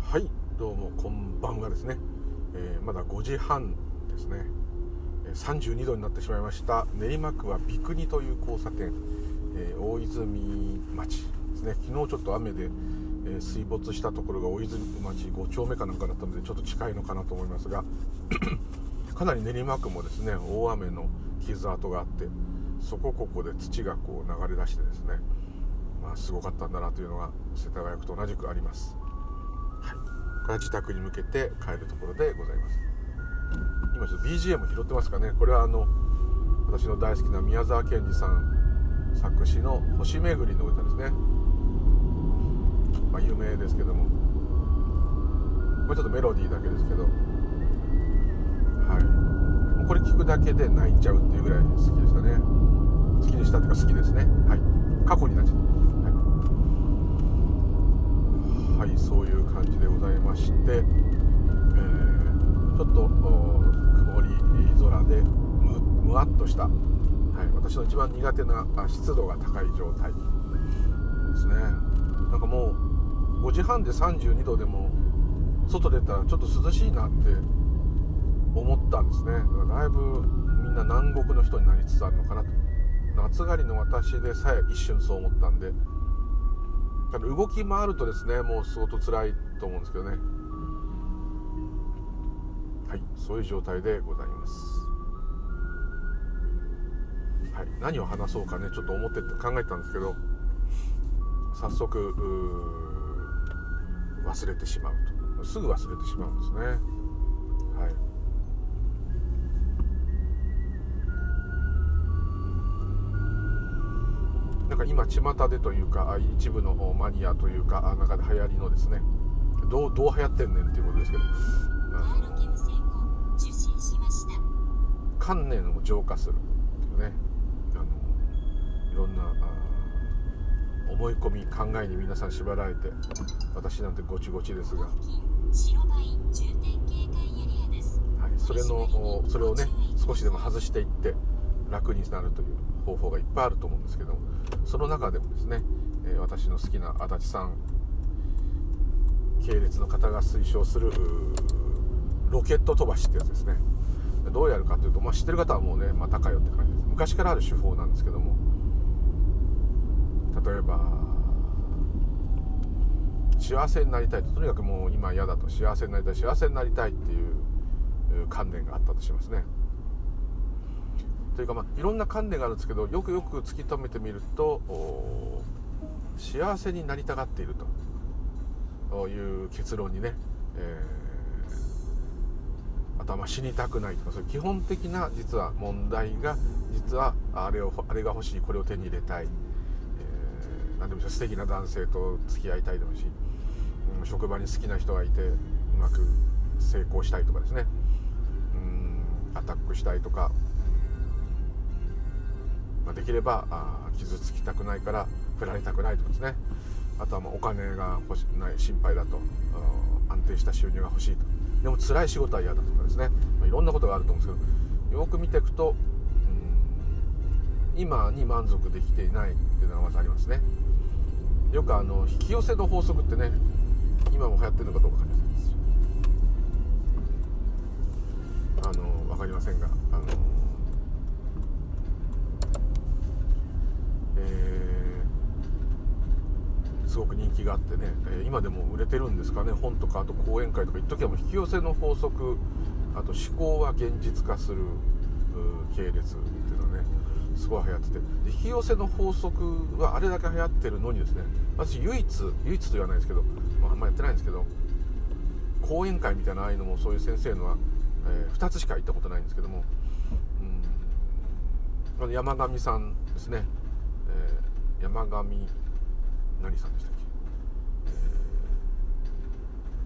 はいどうもこんばんはですね、えー、まだ5時半ですね。32度になってしまいました。練馬区は三国という交差点、えー、大泉町ですね。昨日ちょっと雨で、えー、水没したところが大泉町5丁目かなんかだったのでちょっと近いのかなと思いますが かなり練馬区もですね大雨の傷跡があってそこここで土がこう流れ出してですねまあすごかったんだなというのが世田谷区と同じくあります。これは自宅に向けて帰るところでございます。今ちょっと BGM 拾ってますかね。これはあの私の大好きな宮沢賢治さん作詞の「星めぐり」の歌ですね。まあ有名ですけども。これちょっとメロディーだけですけど。はい。これ聞くだけで泣いちゃうっていうぐらい好きでしたね。好きでしたっていうか好きですね。はい。過去になっちゃったはいそういう感じでございまして、えー、ちょっと曇り空でむむわっとした、はい、私の一番苦手な湿度が高い状態ですね。なんかもう5時半で32度でも外出たらちょっと涼しいなって思ったんですね。だからだいぶみんな南国の人になりつつあるのかなと。夏狩りの私でさえ一瞬そう思ったんで動き回るとですねもう相当辛いと思うんですけどね。はいそういう状態でございます。はい何を話そうかねちょっと思って考えたんですけど早速忘れてしまうと。すぐ忘れてしまうんですね。はい。なんか今巷でというか一部のマニアというか中で流行りのですね。どうどう流行ってんねんっていうことですけど。観念を浄化するっていうね。あのいろんな思い込み考えに皆さん縛られて私なんてごちごちですが、はい、それのそれをね少しでも外していって楽になるという方法がいっぱいあると思うんですけどその中でもですね、え私の好きな足立さん系列の方が推奨するロケット飛ばしってやつですね。どうやるかというと、まあ、知ってる方はもうね、まあ、高いよって感じです。昔からある手法なんですけども例えば幸せになりたいととにかくもう今嫌だと幸せになりたい幸せになりたいっていう観念があったとしますね。というか、まあ、いろんな観念があるんですけどよくよく突き止めてみると幸せになりたがっていると。いう結論にね、えー、頭死にたくないとかそういう基本的な実は問題が実はあれをあれが欲しいこれを手に入れたい、えー、何でもいい素敵な男性と付き合いたいでもし、うん、職場に好きな人がいてうまく成功したいとかですね。うんアタックしたいとかまあ、できればあ傷つきたくないから振られたくないとかですね。あとはまお金が欲しない心配だと安定した収入が欲しいと。でも辛い仕事は嫌だとかですね、まあ、いろんなことがあると思うんですけどよく見ていくと今に満足できていないっていうのがまずありますね。よくあの引き寄せの法則ってね今も流行ってるのかどうか分かりませんあの分かりませんがあのすごく人気があってね、え今でも売れてるんですかね。本とかあと講演会とか一時はもう引き寄せの法則あと思考は現実化する系列っていうのはねすごい流行ってて。引き寄せの法則はあれだけ流行ってるのにですね私唯一唯一と言わないですけど、まあ、あんまやってないんですけど講演会みたいなああいうのもそういう先生のは、えー、2つしか行ったことないんですけどもうん山上さんですね、山上何さんでしたっけ、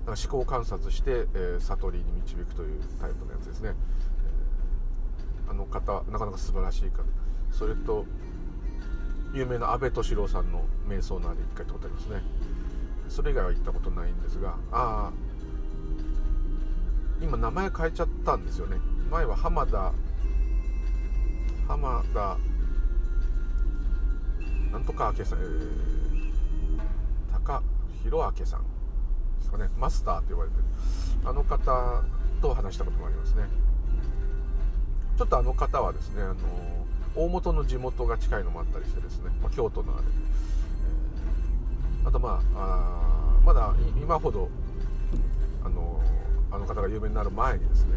えー、思考観察して、えー、悟りに導くというタイプのやつですね、えー、あの方なかなか素晴らしい方。それと有名な安倍敏郎さんの瞑想のあれ一回撮ってますね。それ以外は行ったことないんですがああ今名前変えちゃったんですよね。前は浜田浜田なんとか明さん、えー、高弘明さん。ですかね。マスターって呼ばれてる。あの方と話したこともありますね。ちょっとあの方はですねあの大元の地元が近いのもあったりしてですね、まあ、京都のあれ、えー、あとまああまだ今ほどあのあの方が有名になる前にですね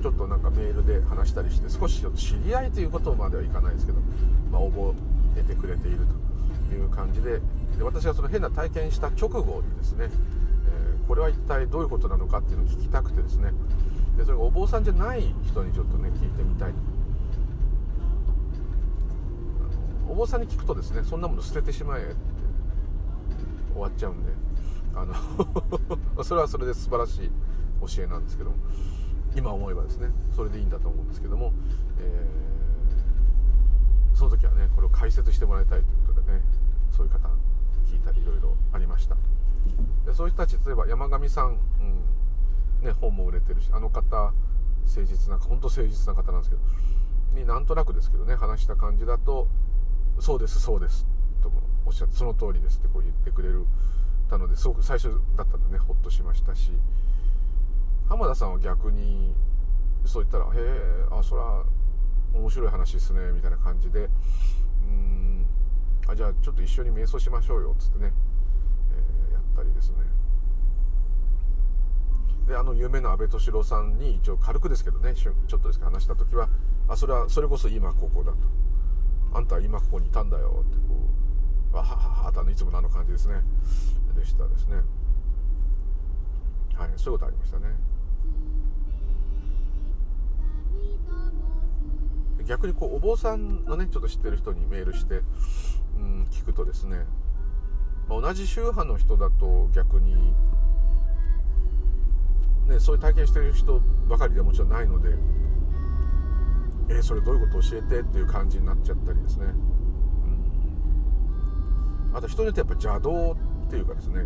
ちょっとなんかメールで話したりして少しちょっと知り合いということまではいかないですけど、まあ、覚えてくれているという感じでで私がその変な体験した直後にですね、えー、これは一体どういうことなのかっていうのを聞きたくてですねでそれがお坊さんじゃない人にちょっとね聞いてみたいと。お坊さんに聞くとですねそんなもの捨ててしまえって終わっちゃうんであの それはそれで素晴らしい教えなんですけども今思えばですねそれでいいんだと思うんですけども、えー、その時はねこれを解説してもらいたいということでねそういう方聞いたりいろいろありました。でそういう人たち例えば山上さん、うんね、本も売れてるしあの方誠実な本当誠実な方なんですけどになんとなくですけどね話した感じだと「そうですそうです」とおっしゃって「その通りです」ってこう言ってくれるたのですごく最初だったんでねほっとしましたし浜田さんは逆にそう言ったら「へえあそれは面白い話ですね」みたいな感じで。うん。あじゃあちょっと一緒に瞑想しましょうよっつってね、えー、やったりですね。であの有名な安倍敏郎さんに一応軽くですけどねちょっとですけど話した時はあそれはそれこそ今ここだと。あんたは今ここにいたんだよってこうわはははとあのいつものあの感じですね。でしたですね。はいそういうことありましたね。逆にこうお坊さんのねちょっと知ってる人にメールして、うん、聞くとですね、まあ、同じ宗派の人だと逆に、ね、そういう体験してる人ばかりではもちろんないのでえー、それどういうこと教えてっていう感じになっちゃったりですね、うん、あと人によってやっぱ邪道っていうかですね、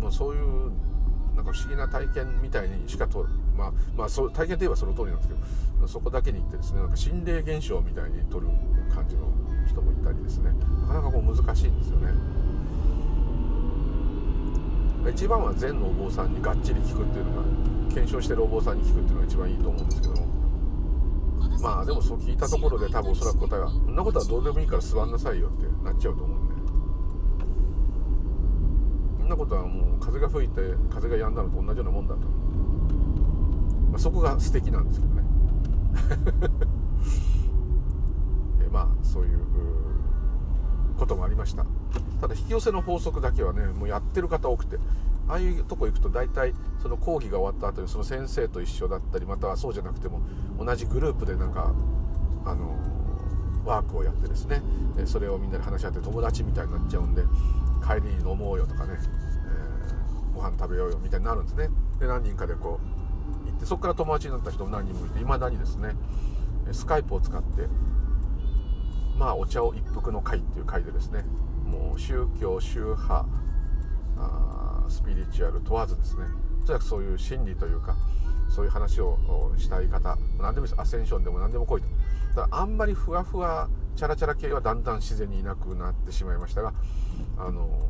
まあ、そういうなんか不思議な体験みたいにしかとまあまあそう体験といえばその通りなんですけどそこだけに行ってですねなんか心霊現象みたいに撮る感じの人もいたりですね。なかなかこう難しいんですよね。一番は禅のお坊さんにがっちり聞くっていうのが検証してるお坊さんに聞くっていうのが一番いいと思うんですけども。まあでもそう聞いたところで多分おそらく答えはそんなことはどうでもいいから座んなさいよってなっちゃうと思うんで。そんなことはもう風が吹いて風が止んだのと同じようなもんだと、まあ、そこが素敵なんですけどね。えまあそういうこともありました。ただ引き寄せの法則だけはねもうやってる方多くてああいうとこ行くと大体その講義が終わった後にその先生と一緒だったりまたはそうじゃなくても同じグループでなんかあのワークをやってですね。それをみんなで話し合って友達みたいになっちゃうんで帰りに飲もうよとかね、えー、ご飯食べようよみたいになるんですね。で何人かでこうそこから友達になった人も何人もいていまだにですねスカイプを使ってまあお茶を一服の会っていう会でですねもう宗教宗派スピリチュアル問わずですねとにかくそういう心理というかそういう話をしたい方何でもいいです。アセンションでも何でも来いと。だからあんまりふわふわチャラチャラ系はだんだん自然にいなくなってしまいましたがあの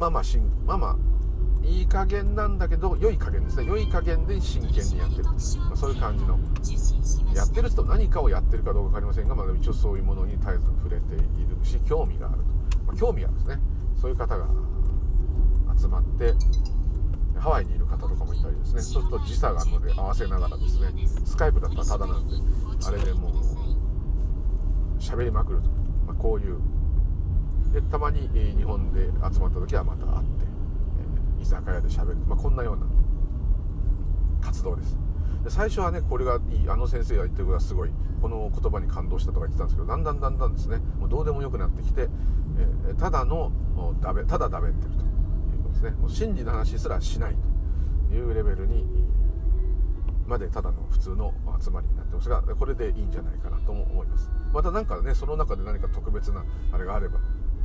まあまあしんまあまあいい加減なんだけど良い加減ですね。良い加減で真剣にやってる、まあ、そういう感じの。やってる人何かをやってるかどうか分かりませんが、まあ、一応そういうものに絶えず触れているし興味があると、まあ、興味あるんですね。そういう方が集まってハワイにいる方とかもいたりですね。そうすると時差があるので合わせながらですねスカイプだったらただなんであれでもう喋りまくると、まあ、こういうでたまに、日本で集まった時はまた会って、え、居酒屋で喋る、まあ、こんなような活動です。で最初はねこれがいいあの先生が言ってることはすごいこの言葉に感動したとか言ってたんですけどだんだんだんだんですねもうどうでもよくなってきて、え、ただのダメただダメってると。ですね。もう真理の話すらしないというレベルにまでただの普通の集まりになってますがこれでいいんじゃないかなとも思います。また何かねその中で何か特別なあれがあれば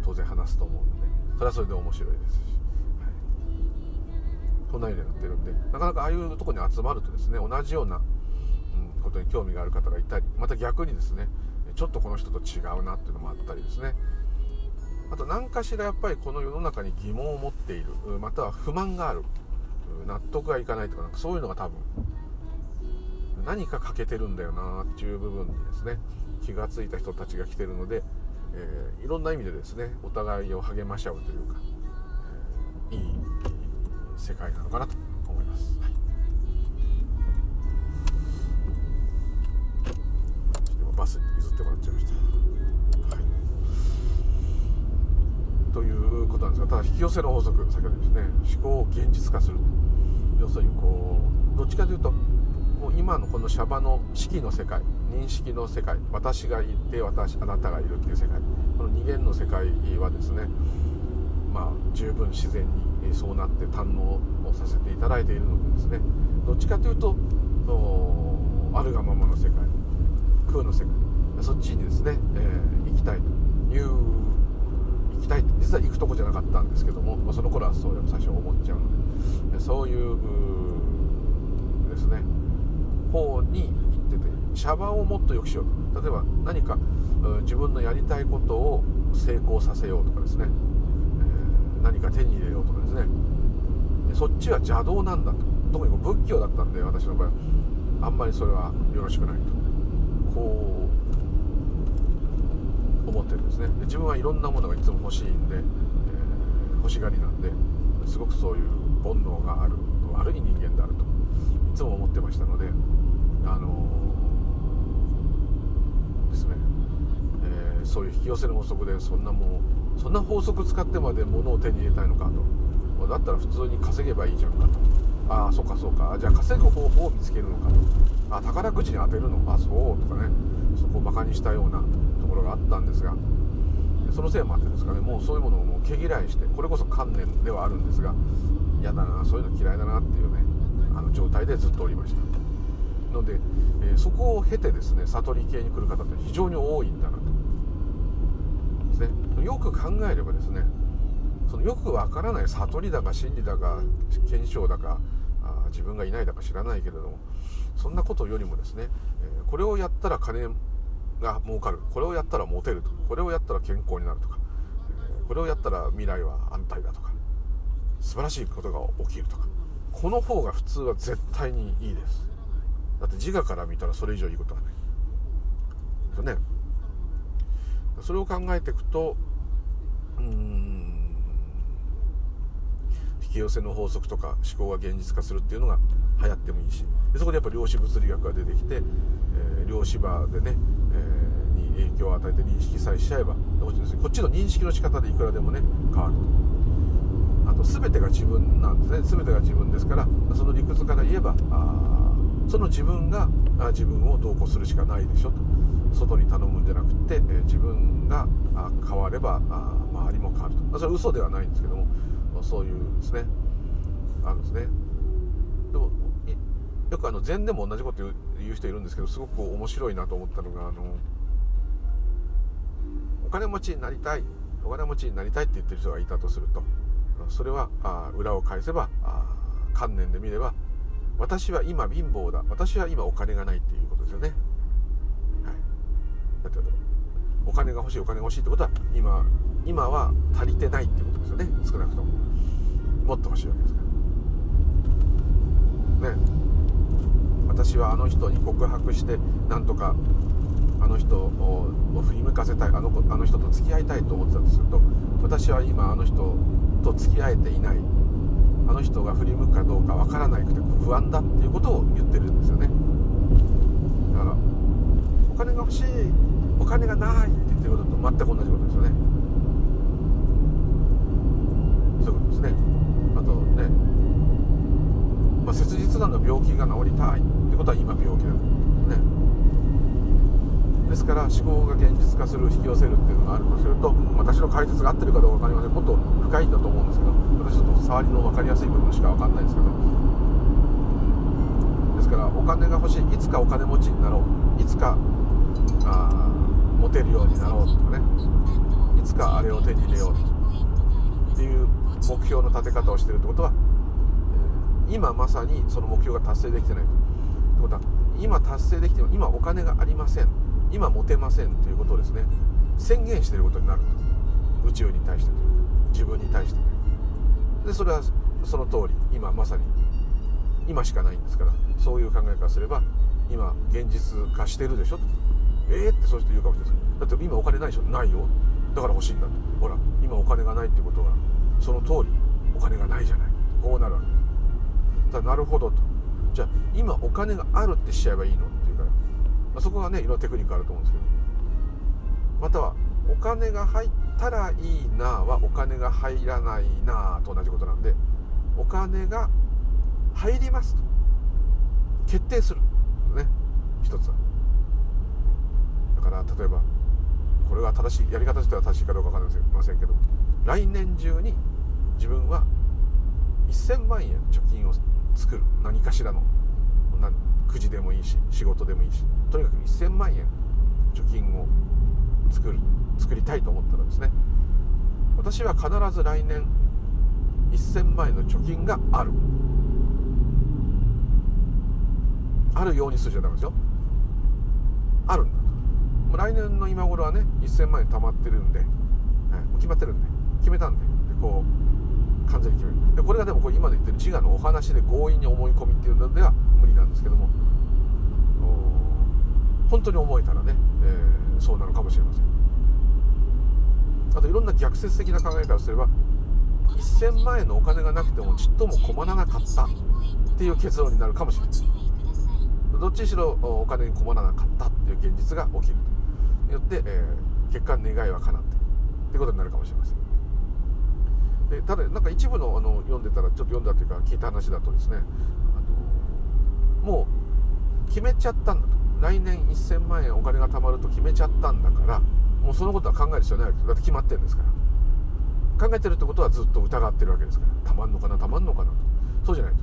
当然話すと思うので。それはそれで面白いですし、はい、こんなようになってるんでなかなかああいうとこに集まるとですね同じような、うん、ことに興味がある方がいたりまた逆にですねちょっとこの人と違うなっていうのもあったりですね。あと何かしらやっぱりこの世の中に疑問を持っているまたは不満がある納得がいかないとかなんかそういうのが多分何か欠けてるんだよなっていう部分にですね気が付いた人たちが来てるので、えー、いろんな意味でですねお互いを励まし合うというか、えー、いい世界なのかなと思います。はいバスに譲ってもらっちゃいました。はい、ということなんですがただ引き寄せの法則先ほどですね思考を現実化する要するにこうどっちかというともう今のこのシャバの式の世界認識の世界私がいて私あなたがいるっていう世界この二元の世界はですねまあ十分自然にそうなって堪能をさせていただいているのでですねどっちかというとあるがままの世界空の世界そっちにですね、えー、行きたいという行きたい実は行くとこじゃなかったんですけども、まあ、その頃はそう最初思っちゃうのでそういうですね方に行っててシャバをもっと良くしようと。例えば何か自分のやりたいことを成功させようとかですね、えー、何か手に入れようとかですね。でそっちは邪道なんだと。特に仏教だったんで私の場合あんまりそれはよろしくないと。こう思ってるんですね。で自分はいろんなものがいつも欲しいんで、えー、欲しがりなんですごくそういう煩悩がある悪い人間であると。いつも思ってましたのであのー、ですね、えー、そういう引き寄せの法則でそんなもうそんな法則使ってまで物を手に入れたいのかと。だったら普通に稼げばいいじゃんかと。ああそうかそうか。じゃあ稼ぐ方法を見つけるのか。とあ宝くじに当てるのあそうとかね。そこをバカにしたようなところがあったんですが。そのせいもあってですかね。もうそういうものをもう毛嫌いしてこれこそ観念ではあるんですが。嫌だなそういうの嫌いだなっていうねあの状態でずっとおりました。ので、えー、そこを経てですね悟り系に来る方って非常に多いんだなと。ですね。よく考えればですねそのよくわからない悟りだか真理だか検証だかあ自分がいないだか知らないけれどもそんなことよりもですね、えー、これをやったら金が儲かる。これをやったらモテると。これをやったら健康になるとか、えー、これをやったら未来は安泰だとか。素晴らしいことが起きるとか。この方が普通は絶対にいいです。だって自我から見たらそれ以上いいことはない。ですよね。それを考えていくとうん引き寄せの法則とか思考が現実化するっていうのが流行ってもいいしでそこでやっぱ量子物理学が出てきて、えー、量子場でね、えー、に影響を与えて認識さえしちゃえばこっちの認識の仕方でいくらでもね変わると。あと全てが自分なんですね。全てが自分ですからその理屈から言えばあその自分が自分をどうこうするしかないでしょと。外に頼むんじゃなくて、え、自分が変われば周りも変わると。それは嘘ではないんですけどもそういうですね。あるんですね。でもよくあの禅でも同じこと言う人いるんですけどすごく面白いなと思ったのがあのお金持ちになりたいお金持ちになりたいって言ってる人がいたとするとそれはあ裏を返せば観念で見れば私は今貧乏だ。私は今お金がないっていうことですよね、はい、だってお金が欲しいお金が欲しいってことは今今は足りてないってことですよね。少なくとも。もっと欲しいわけですから。ね。私はあの人に告白してなんとかあの人を振り向かせたい。あの子あの人と付き合いたいと思ってたとすると私は今あの人と付き合えていない。あの人が振り向くかどうかわからなくて不安だっていうことを言ってるんですよね。だからお金が欲しいお金がないって言ってることと全く同じことですよね。そういうことですね。あとね、まあ、切実なのは病気が治りたいってことは今病気だねから思考が現実化する引き寄せるっていうのがあるとすると私の解説が合ってるかどうか分かりません。もっと深いんだと思うんですけど私ちょっと触りの分かりやすい部分しか分かんないんですけど。ですからお金が欲しいいつかお金持ちになろう。いつかあモテるようになろうとかね。いつかあれを手に入れようっていう目標の立て方をしてるってことは、今まさにその目標が達成できてないと。ってことは今達成できても今お金がありません。今持てませんということをですね宣言していることになると。宇宙に対してというか自分に対してという。でそれはその通り今まさに今しかないんですからそういう考えからすれば今現実化してるでしょと。えー、ってそういう人言うかもしれないです。だって今お金ないでしょ？ないよ。だから欲しいんだと。ほら今お金がないってことはその通りお金がないじゃない。こうなるわけ。だなるほどと。じゃあ今お金があるってしちゃえばいいの、まあ、そこがねいろんなテクニックあると思うんですけど。またはお金が入ったらいいなはお金が入らないなと同じことなんでお金が入りますと決定するね。一つは。だから例えばこれが正しいやり方としては正しいかどうか分かりませんけど来年中に自分は1000万円貯金を作る。何かしらの。くじでもいいし仕事でもいいし。とにかく1000万円貯金を作る作りたいと思ったらですね。私は必ず来年1000万円の貯金がある。あるようにするじゃダメですよ。あるんだと。来年の今頃はね1000万円貯まってるんで、はい、もう決まってるんで決めたんででこう完全に決める。でこれがでもこれ今で言ってる自我のお話で強引に思い込みっていうのでは無理なんですけども。本当に思えたらね、えー、そうなのかもしれません。あといろんな逆説的な考えからすれば1000万円のお金がなくてもちっとも困らなかったっていう結論になるかもしれないどっちにしろお金に困らなかったっていう現実が起きると。よって、えー、結果願いは叶っているということになるかもしれません。でただなんか一部のあの読んでたらちょっと読んだというか聞いた話だとですねあのもう決めちゃったんだと。来年1000万円お金が貯まると決めちゃったんだからもうそのことは考える必要ないわけ。ですだって決まってるんですから。考えてるってことはずっと疑ってるわけですから。たまんのかな？たまんのかな？とそうじゃないと。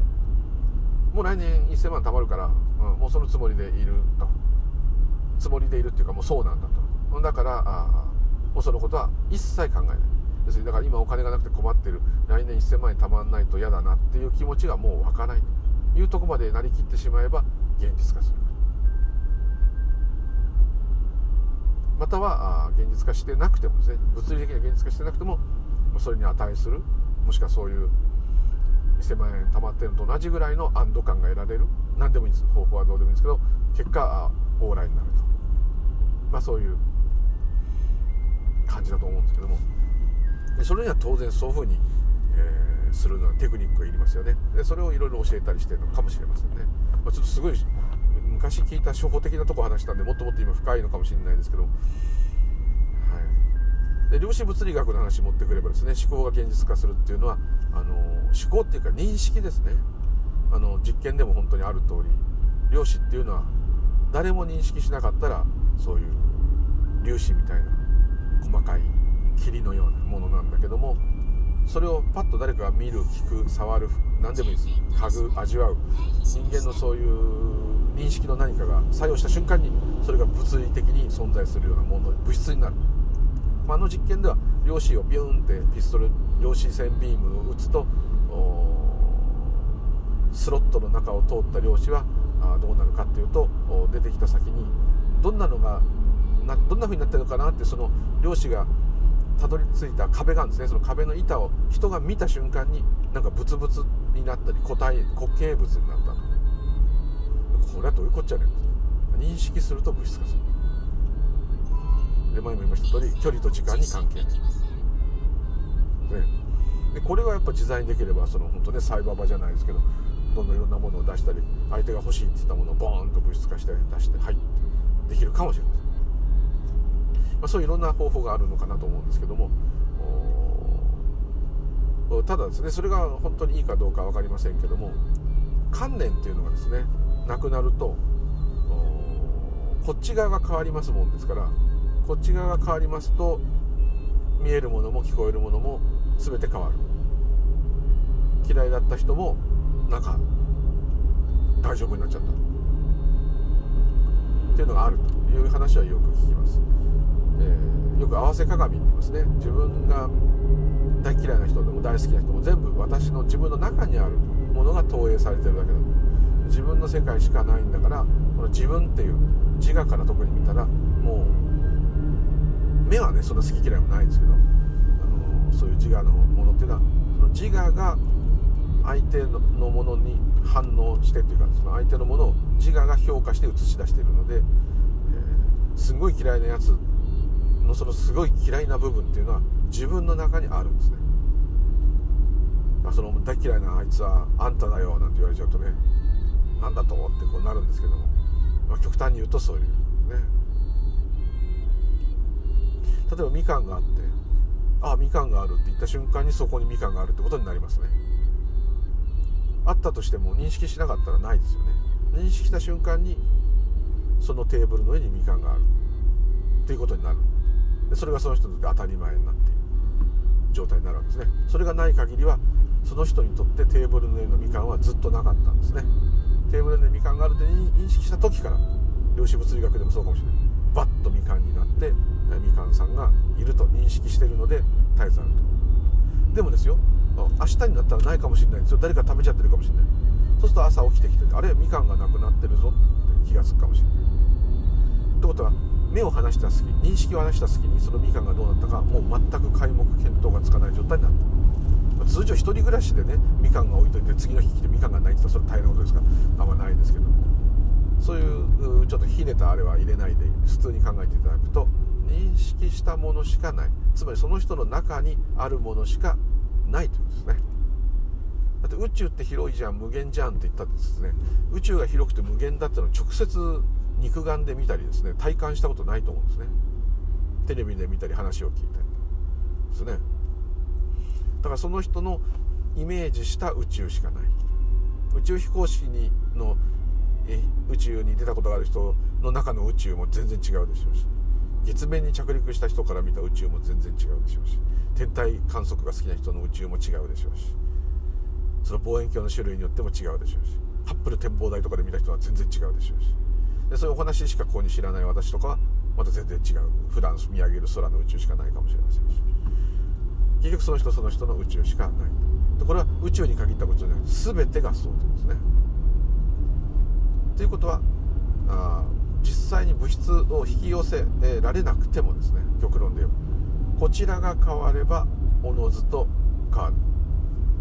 もう来年1000万貯まるから、うん、もうそのつもりでいると。つもりでいるっていうかもうそうなんだと。だからあもうそのことは一切考えない。要するにだから今お金がなくて困ってる。来年1000万円貯まらないと嫌だなっていう気持ちがもう湧かないというとこまでなりきってしまえば現実化するまたは現実化してなくてもですね物理的に現実化してなくてもそれに値する。もしくはそういう1000万円貯まってるのと同じぐらいの安堵感が得られる。何でもいいです。方法はどうでもいいんですけど結果往来になると。まあそういう感じだと思うんですけども。それには当然そういうふうに、えー、するのはテクニックがいりますよね。でそれをいろいろ教えたりしてるのかもしれませんね、まあ、ちょっとすごい昔聞いた初歩的なとこ話したんでもっともっと今深いのかもしれないですけど、はい、で量子物理学の話持ってくればですね思考が現実化するっていうのはあの思考っていうか認識ですね。あの実験でも本当にある通り量子っていうのは誰も認識しなかったらそういう粒子みたいな細かい霧のようなものなんだけどもそれをパッと誰かが見る聞く触る何でもいいです。嗅ぐ味わう。人間のそういう認識の何かが作用した瞬間にそれが物理的に存在するようなもの物質になる、まあ、あの実験では量子をビューンってピストル量子線ビームを打つとスロットの中を通った量子はどうなるかっていうと出てきた先にどんなのがなどんな風になってるのかなってその量子がたどり着いた壁があるんですね。その壁の板を人が見た瞬間になんかブツブツになったり固体固形物になったと。これはどういうこっちゃねん。認識すると物質化する。で前も言いました通り距離と時間に関係ない、ね、でこれがやっぱ自在にできればその本当ねサイバー場じゃないですけどどんどんいろんなものを出したり相手が欲しいって言ったものをボーンと物質化して出してはいできるかもしれません。まあ、そういういろんな方法があるのかなと思うんですけども。ただですねそれが本当にいいかどうか分かりませんけども。観念っていうのがですねなくなるとこっち側が変わりますもんですからこっち側が変わりますと見えるものも聞こえるものも全て変わる。嫌いだった人もなんか大丈夫になっちゃった。っていうのがあるという話はよく聞きます。えー、よく合わせ鏡って言いますね。自分が大嫌いな人でも大好きな人も全部私の自分の中にあるものが投影されてるだけだ自分の世界しかないんだからこの自分っていう自我から特に見たらもう目はねそんな好き嫌いもないんですけどあのそういう自我のものっていうのはその自我が相手のものに反応してっていうかその相手のものを自我が評価して映し出しているので、えー、すごい嫌いなやつのそのすごい嫌いな部分っていうのは自分の中にあるんですね、まあ、その大嫌いなあいつはあんただよなんて言われちゃうとねなんだと思ってこうなるんですけども、まあ、極端に言うとそういうね。例えばみかんがあってああみかんがあるって言った瞬間にそこにみかんがあるってことになりますね。あったとしても認識しなかったらないですよね。認識した瞬間にそのテーブルの上にみかんがあるっていうことになる。でそれがその人にとって当たり前になっている状態になるわけですね。それがない限りはその人にとってテーブルの上のみかんはずっとなかったんですね。テーブルの上にみかんがあるって認識した時から量子物理学でもそうかもしれない。バッとみかんになってみかんさんがいると認識しているので絶えずあると。でもですよ明日になったらないかもしれないんですよ。誰か食べちゃってるかもしれない。そうすると朝起きてきてあれみかんがなくなってるぞって気が付くかもしれない。ってことは目を離した隙認識を離した隙にそのみかんがどうなったかもう全く皆目見当がつかない状態になった。ま通常1人暮らしでねみかんが置いといて次の日来てみかんがないって言ったらそれ大変なことですからあんまないですけど。そういうちょっとひねたあれは入れないで普通に考えていただくと認識したものしかない。つまりその人の中にあるものしかないということですね。だって宇宙って広いじゃん無限じゃんって言ったんですね宇宙が広くて無限だっていうのを直接肉眼で見たりですね体感したことないと思うんですね。テレビで見たり話を聞いたりですね。だからその人のイメージした宇宙しかない。宇宙飛行士にの宇宙に出たことがある人の中の宇宙も全然違うでしょうし。月面に着陸した人から見た宇宙も全然違うでしょうし。天体観測が好きな人の宇宙も違うでしょうし。その望遠鏡の種類によっても違うでしょうし。ハッブル展望台とかで見た人は全然違うでしょうし。でそういうお話しかここに知らない私とかはまた全然違う。普段見上げる空の宇宙しかないかもしれませんし。結局その人その人の宇宙しかないでこれは宇宙に限ったことじゃなくて全てがそうというですね。ということはあ実際に物質を引き寄せられなくてもですね極論で言えば。こちらが変わればおのずと変わ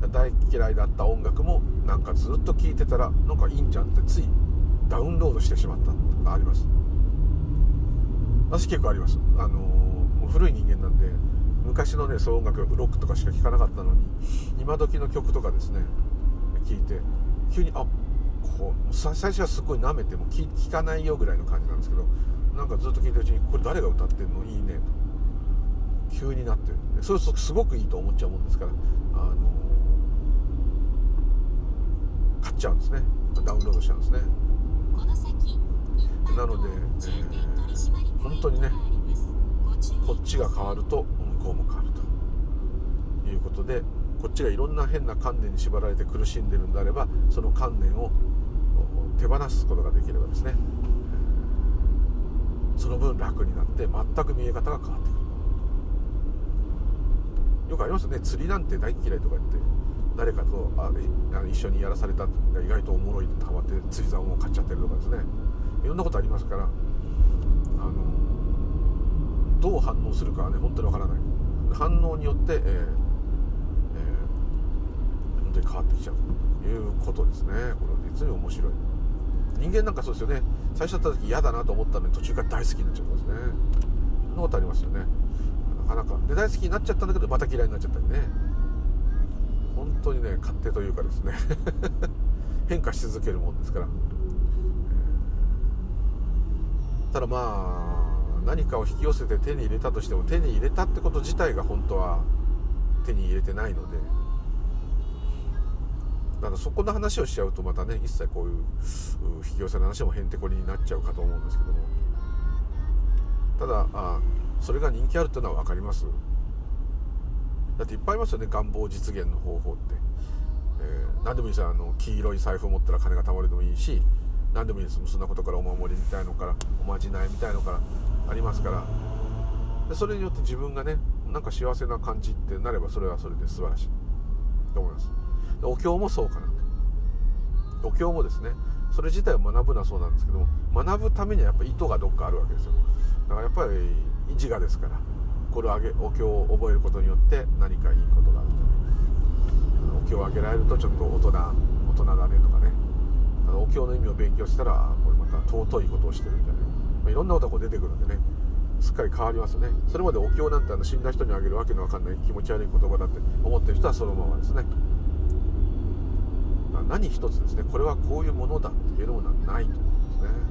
る。大嫌いだった音楽もなんかずっと聴いてたらなんかいいんじゃんってついダウンロードしてしまったがあります。私結構あります。あのー、古い人間なんで昔のねそう音楽ロックとかしか聴かなかったのに今時の曲とかですね聴いて急にあこう最初はすごい舐めても聴かないよぐらいの感じなんですけどなんかずっと聴いてるうちにこれ誰が歌ってんの？いいね。と急になって。そうするとすごくいいと思っちゃうもんですからあの買っちゃうんですね。ダウンロードしちゃうんですね。なので、えー、本当にねこっちが変わると向こうも変わるということでこっちがいろんな変な観念に縛られて苦しんでるんであればその観念を手放すことができればですねその分楽になって全く見え方が変わってくる。よくありますよね釣りなんて大嫌いとか言って誰かとあ一緒にやらされた意外とおもろいってハマって釣り竿を買っちゃってるとかですね。いろんなことありますから、あのどう反応するかはね本当にわからない。反応によって、えーえー、本当に変わってきちゃう。ということですね。これは実に面白い。人間なんかそうですよね。最初だった時嫌だなと思ったのに途中から大好きになっちゃうんですね。そんなことありますよね。なかなか。で大好きになっちゃったんだけどまた嫌いになっちゃったりね。本当にね勝手というかですね。変化し続けるもんですから。ただまあ何かを引き寄せて手に入れたとしても手に入れたってこと自体が本当は手に入れてないので。だからそこの話をしちゃうとまたね一切こういう引き寄せの話もへんてこりになっちゃうかと思うんですけども。ただあそれが人気あるっていうのは分かります。だっていっぱいありますよね願望実現の方法って、えー、何でもいいですよあの黄色い財布を持ったら金が貯まるでもいいし何でもいいですそんなことからお守りみたいのからおまじないみたいのからありますから。でそれによって自分がねなんか幸せな感じってなればそれはそれで素晴らしい。と思います。でお経もそうかなと。お経もですねそれ自体を学ぶのはそうなんですけども学ぶためにはやっぱり意図がどっかあるわけですよ。だからやっぱり自我ですから。これをあげお経を覚えることによって何かいいことがあるんじゃないかお経をあげられるとちょっと大人大人だねとかね。お経の意味を勉強したらこれまた尊いことをしてるんじゃな。い、まあ、いろんなことが出てくるんでね。すっかり変わりますよね。それまでお経なんてあの死んだ人にあげるわけのわかんない気持ち悪い言葉だって思ってる人はそのままですね。何一つですね。これはこういうものだって言えるものはないと思うんですね。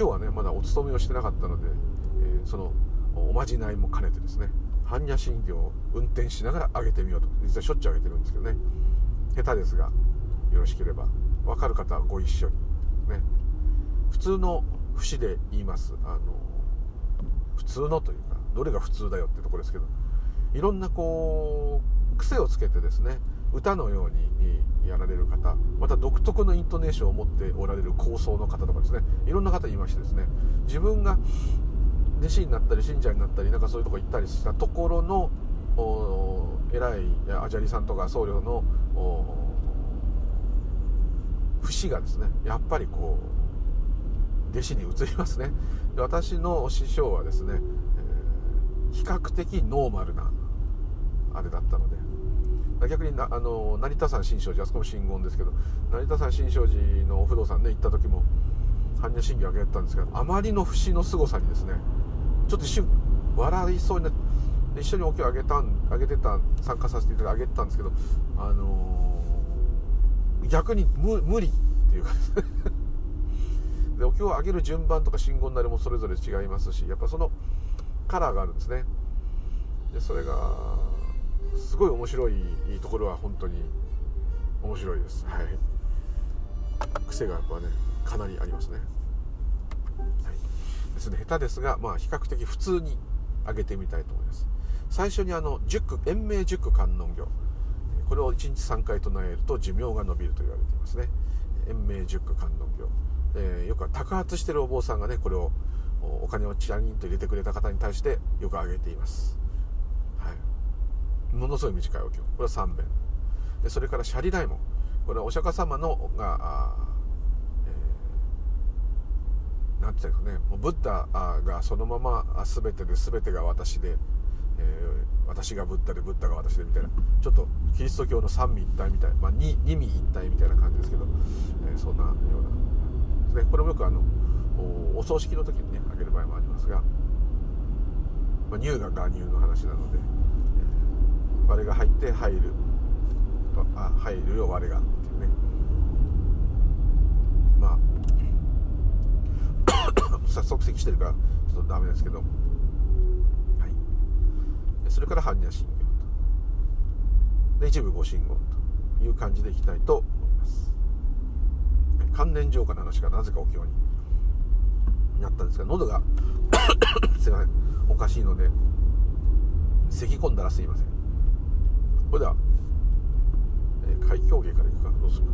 今日はねまだお勤めをしてなかったので、えー、そのおまじないも兼ねてですね般若心経を運転しながら上げてみようと実はしょっちゅう上げてるんですけどね。下手ですがよろしければ分かる方はご一緒にね。普通の節で言います。あの普通のというかどれが普通だよってとこですけどいろんなこう癖をつけてですね歌のようにやられる方また独特のイントネーションを持っておられる構想の方とかですね。いろんな方いましてですね。自分が弟子になったり信者になったりなんかそういうとこ行ったりしたところの偉いアジャリさんとか僧侶の節がですねやっぱりこう弟子に移りますね。で私の師匠はですね、えー、比較的ノーマルなあれだったので逆になあの成田山新勝寺あそこも真言ですけど成田山新勝寺のお不動産ね行った時も般若心経あげたんですけどあまりの節の凄さにですねちょっと一瞬笑いそうになって一緒にお経あげたんあげてた参加させていただいてあげてたんですけどあのー、逆に無無理っていうか でお経をあげる順番とか信号なりもそれぞれ違いますしやっぱそのカラーがあるんですね。でそれがすごい面白いところは本当に面白いです。はい。癖がやっぱねかなりありますね、はい、ですね。下手ですがまあ比較的普通に上げてみたいと思います。最初にあの熟延命熟観音経。これを1日3回唱えると寿命が延びると言われていますね。延命熟観音経、えー、よくは托発してるお坊さんがねこれをお金をチラリンと入れてくれた方に対してよく挙げていますものすごい短いお経これは3弁。でそれからシャリダイモンこれはお釈迦様のがえー、なんて言うかね。もうブッダがそのまま全てで全てが私で、えー、私がブッダでブッダが私でみたいな。ちょっとキリスト教の三位一体みたいな、まあ、二二位一体みたいな感じですけど、えー、そんなような。ですねこれもよくあのお葬式の時にねあげる場合もありますが、まあ、乳が我乳の話なので我が入って入る。あ入るよ我が。っていうね。まあ 即席してるからちょっとダメですけど。はい。それから般若心経と。で一部御神言という感じでいきたいと思います。関連浄化の話がなぜかお経になったんですが喉が すいません。おかしいので咳き込んだらすいません。それでは、えー、海峡芸からいくかどうする？か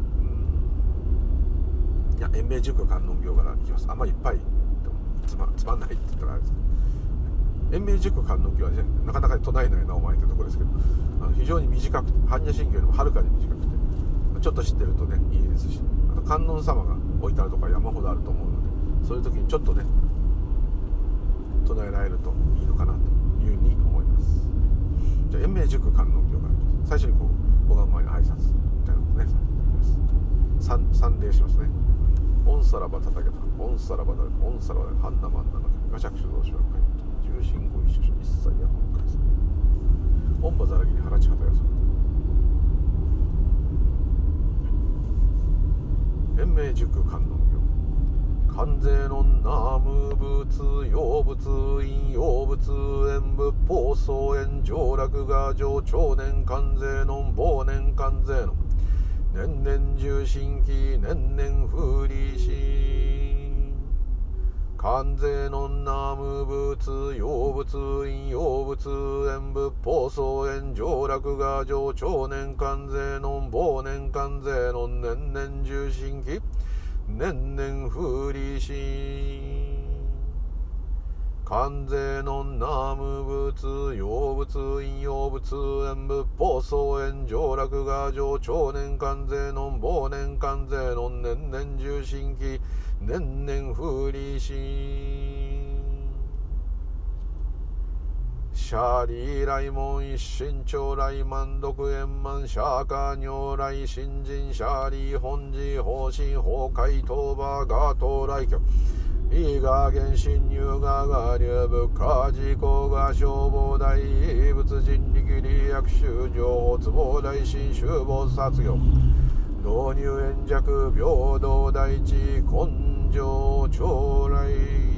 いや延命塾観音業からいきます。あんまりいっぱいつまつまんないって言ったらあれです。延命塾観音業はねなかなか唱えないなお前ってところですけどあの非常に短くて般若心経よりもはるかに短くてちょっと知ってるとねいいですしあと観音様が置いてあるとか山ほどあると思うのでそういう時にちょっとね唱えられるといいのかなというふうに思います。じゃあ延命塾観音業から最初にこう拝む前の挨拶みたいなのをねさ三礼しますね。オンサラバ叩けたオンサラバだオンサラバだハンナマンナのガチャクシュ同士は書い重心ご一緒一切や本返すオンバザラギに腹地旗やそ延命塾観音。関税の南無仏用仏院用仏演仏法僧園上落が上長年関税の忘年関税の年々重心期年々風利し関税の南無仏用仏院用仏演仏法僧園上落が上長年関税の忘年関税の年々重心期年々降りし関税の南無仏、洋仏、陰陽仏、演仏、法曹炎上落画上、長年関税の忘年関税の年々重心期、年々不利心。シャーリー来門一心長来万毒円満シャーカー如来新人シャーリー本寺方針崩壊討伐ガート来居伊賀原侵入がが流部下事故が消防大仏人力利益修上壺大新修防殺業。導入円弱平等大地根性将来。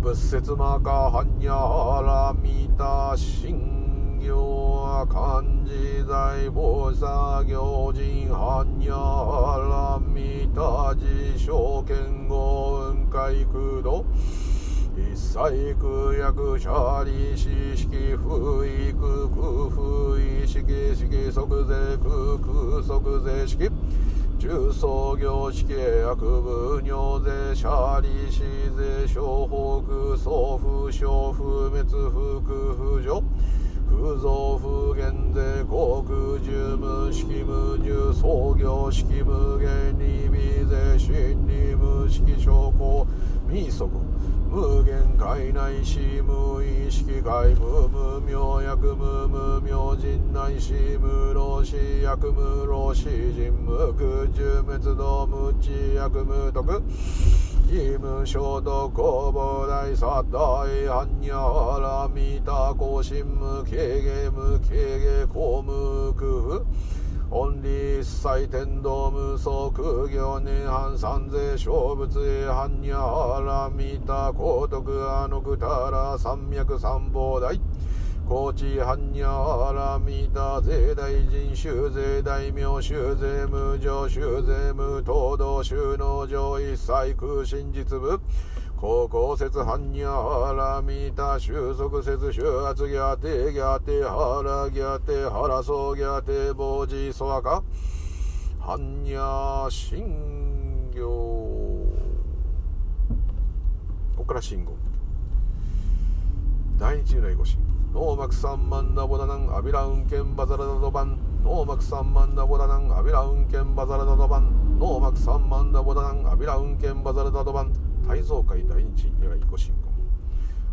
仏説マカハニャラミタ信行漢字財宝作業人ハニャラミタ自証券語雲海空洞。一切空薬シャリ四式不育空不意式式即税空空即税式。重創業式契約部尿税シャーリーシ税小北送付小不滅不空不除不増不減税航空重無式無重創業式無限に微税新に無式証拠未足無限界内し無意識界無無明薬無無明人内し無老死薬無老死人無空重滅動無知薬無徳義務衝突公募大殺大般若らみた更新無軽減無軽減公無空オン祭天道無双空行年半三税小仏へ般若らみた高徳あのくたら三脈三宝大。高知般若らみた税大臣修税大名修税無常修税無東道収納上一切空真実部。高校説般若らみた収束説収圧ギャテギャテ腹ギャテ腹そうギャテ傍事そわか？般若心経。ここから真言。大日如来ご真言ノーマクサンマンダボダナンアビラウンケンバザラダドバン。ノーマクサンマンダボダナンアビラウンケンバザラダドバン。ノーマクサンマンダボダナンアビラウンケンバザラダドバン。胎蔵界大日如来ご真言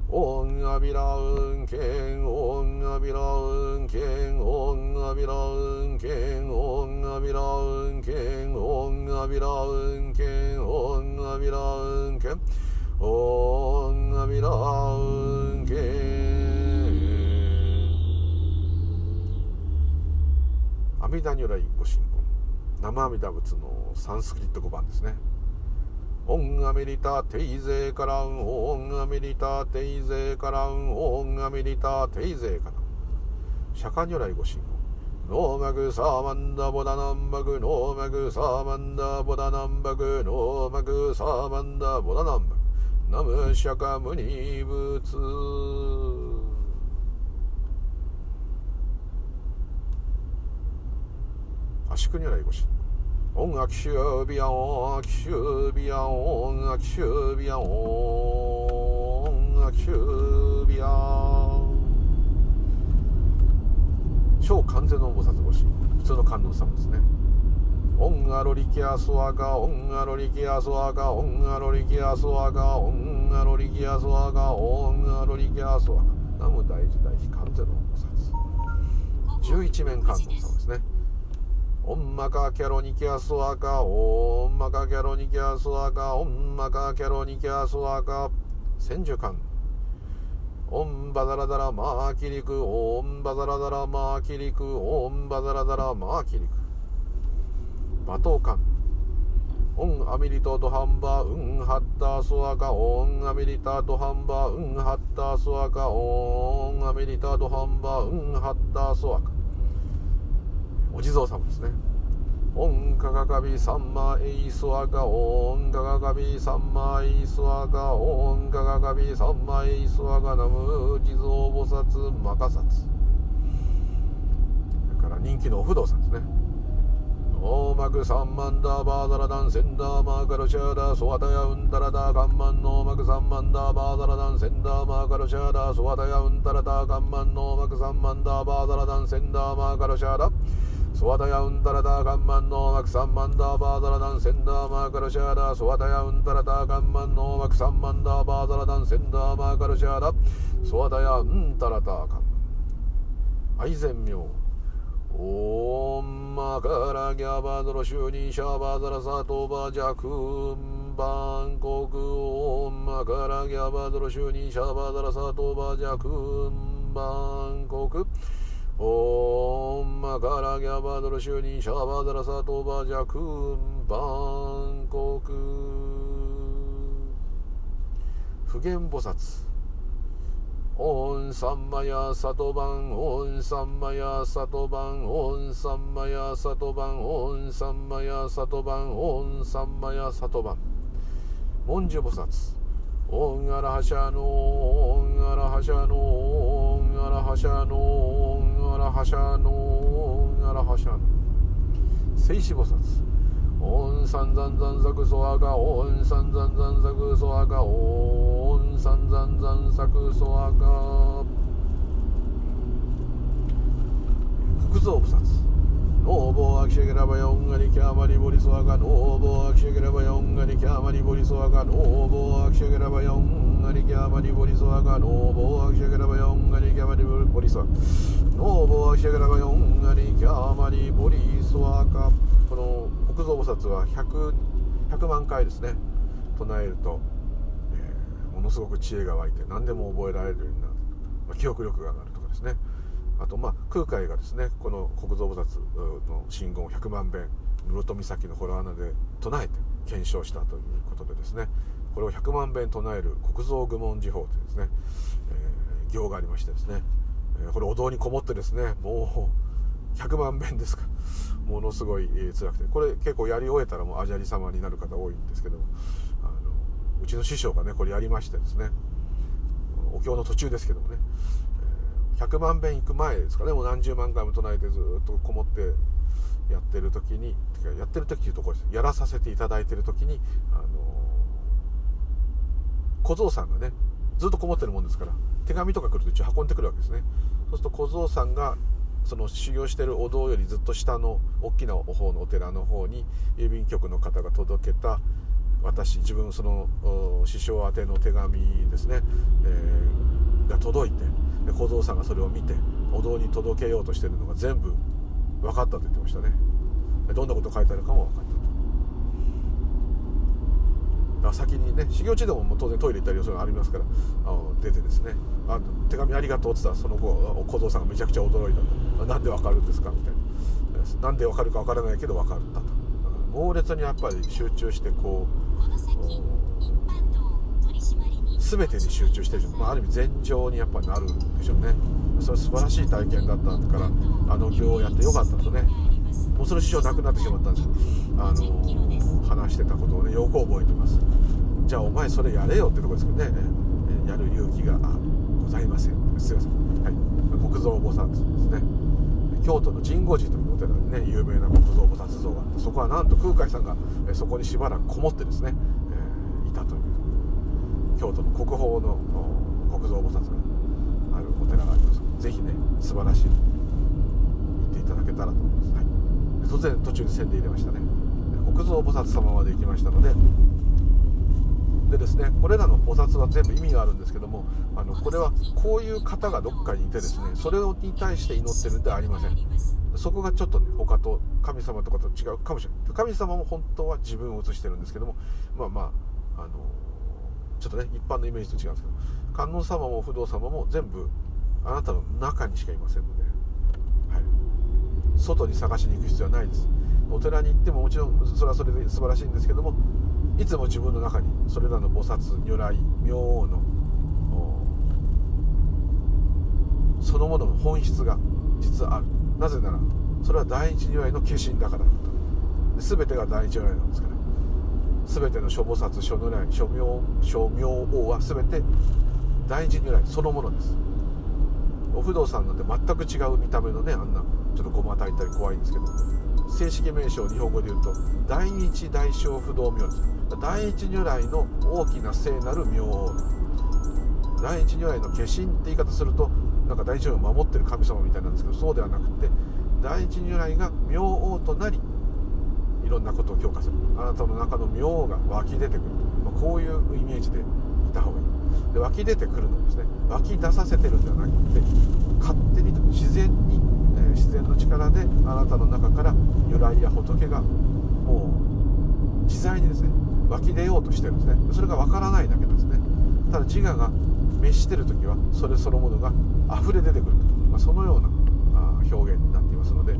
オンアビラウンケンオンアビラウンケンオンアビラウンケンオンアビラウンケンオンアビラウンケンオンアビラウンケンオンアビラウンケン阿弥陀如来ご真言南無阿弥陀仏のサンスクリット語版ですねオンアメリタテイゼーカランオンアメリタテイゼーカランオンアメリタテイゼーカラン釈迦如来ご真言ノーマグサーマンダボダナンバグノーマグサーマンダボダナンバグノーマグサーマンダボダナンバグ南無釈迦牟尼仏阿閦如来ご真言オンアキシュービアオンアキシュービアオンアキシュービアオンアキシュービア聖観世音菩薩普通の観音様ですねオンアロリキアスワガオンアロリキアスワガオンアロリキアスワガオンアロリキアスワガオンアロリキアスワガ南無大慈大悲観世音菩薩十一面観音様ですねオンマカキャロニキャスワカ、オンマカキャロニキャスワカ、オンマカキャロニキャスワカ、千手観。オンバザラダラマーキリク、オンバザラダラマーキリク、オンバザラダラマーキリク。馬頭観。オンアミリトドハンバウンハッタースワカ、オンアミリタドハンバウンハッタースワカ、オンアミリタドハンバウンハッタースワカ。お地蔵様ですね。オンカガカビサンマエイスワカオンカガカビサンマエイスワカオンカガカビサンマエイスワカ南無地蔵菩薩摩訶薩それから人気のお不動さんですねノーマクサンマンダーバーダラダンセンダーマーカロシャーダーソワタヤウンタラダーカンマンノーマクサンマンダーバーダラダンセンダーマーカロシャーダーソワタヤウンタラダーカンマンノーマクサンマンダーバーダラダンセンダーマーカロシャーダーソワタヤウンタラダーカンマンノーマクサンマンダーバーダラダンセンダーマーカロシャーダソワタヤウンタラダーカンマンノーマクサンマンダーバーダラダンセンダーマーカロシャーダ。ソワタヤウンタラダーカン愛善妙オンマカラギャバドロシュニシャバザラサトバジャクンバンコク。オンマカラギャバドロシュニシャバザラサトバジャクンバンコク。オンマカラギャバドロシュニシャバザラサトバジャクンバンコク普賢菩薩オンサンマヤサトバンオンサンマヤサトバンオンサンマヤサトバンオンサンマヤサトバンオンサンマヤサトバン文殊菩薩オンアラハシャノオンアラハシャノオンアラハシャノオンアラハシャノオンアラハシャノ勢至菩薩。オンサンザンザンサクソワカオンサンザンザンサクソワカオンサンザンザンサクソワカ虚空蔵菩薩。ノーボーアキャシャギャラバヤオンアリキャマリボリソワカノーボーアキャシャギャラバヤオンアリキャマリボリソワカノーボーアキャシャギャラバヤオンアリキャマリボリソワカノーボーアキャシャギャラバヤオンアリキャマリボリソワカノーボーアキシェゲラバヨンガリキャマリボリソアガこの国蔵菩薩は 100, 100万回ですね。唱えると、えー、ものすごく知恵が湧いて何でも覚えられるようになる、まあ、記憶力が上がるとかですね。あとまあ空海がですねこの国蔵菩薩の真言を100万遍室戸岬の洞穴で唱えて検証したということでですねこれを100万遍唱える国蔵愚問寺法というですね、えー、行がありましてですね、えー、これお堂にこもってですねもう100万遍ですか。ものすごい、えー、辛くて。これ結構やり終えたらもうアジャリ様になる方多いんですけどあのうちの師匠がねこれやりましてですねお経の途中ですけどもね100万遍行く前ですかね。もう何十万回も唱えてずっとこもってやってる時にやってる時というところです。やらさせていただいてる時にあの小僧さんがねずっとこもってるもんですから手紙とか来ると一応運んでくるわけですね。そうすると小僧さんがその修行してるお堂よりずっと下の大きなお方のお寺の方に郵便局の方が届けた私自分その師匠宛ての手紙ですね、えー、が届いてで小僧さんがそれを見てお堂に届けようとしてるのが全部分かったと言ってましたね。どんなこと書いてあるかも分かったと。だから先にね修行中でももう当然トイレ行ったりそういうのありますからあの出てですねあ手紙ありがとうって言ったらその後小僧さんがめちゃくちゃ驚いたと。なんで分かるんですかみたいな。なんで分かるか分からないけど分かったと。猛烈にやっぱり集中してこう全てに集中してる、まあ、ある意味禅情にやっぱなるんでしょうね。それは素晴らしい体験だったからあの行をやってよかったとね。もうその師匠亡くなってしまったんですあの話してたことをねよく覚えてます。じゃあお前それやれよってとこですけどね。やる勇気がございません。すいません、はい、国蔵菩薩ですね。京都の神護寺というお寺でね有名な国蔵菩薩像があってそこはなんと空海さんがそこにしばらくこもってですねえいたという京都の国宝の国蔵菩薩があるお寺がありますぜひね。素晴らしい。行っていただけたらと思います、はい、突然途中で線で入れましたね。国蔵菩薩様まで行きましたのででですねこれらの菩薩は全部意味があるんですけどもあのこれはこういう方がどっかにいてですねそれに対して祈ってるんではありません。そこがちょっとね他と神様とかと違うかもしれない。神様も本当は自分を映してるんですけどもまあまああのちょっとね一般のイメージと違うんですけど観音様も不動様も全部あなたの中にしかいませんので、はい、外に探しに行く必要はないですお寺に行ってももちろんそれはそれで素晴らしいんですけどもいつも自分の中にそれらの菩薩如来明王のそのものの本質が実はある。なぜならそれは第一如来の化身だからだと全てが第一如来なんですから。全ての諸菩薩諸如来諸明諸明王は全て大事如来そのものです。お不動産なんて全く違う見た目のねあんなちょっとごまたいたり怖いんですけど正式名称日本語で言うと大日大小不動明です第一如来の大きな聖なる明王第一如来の化身って言い方するとなんか第一如来を守ってる神様みたいなんですけどそうではなくて第一如来が明王となりいろんなことを強化する。あなたの中の明王が湧き出てくる、まあ、こういうイメージでいた方がいい。で湧き出てくるのですね。湧き出させてるんではなくて勝手に自然に、えー、自然の力であなたの中から如来や仏がもう自在にですね湧き出ようとしてるんですね。それがわからないだけですね。ただ自我が滅してる時はそれそのものが溢れ出てくると、まあ、そのような表現になっていますので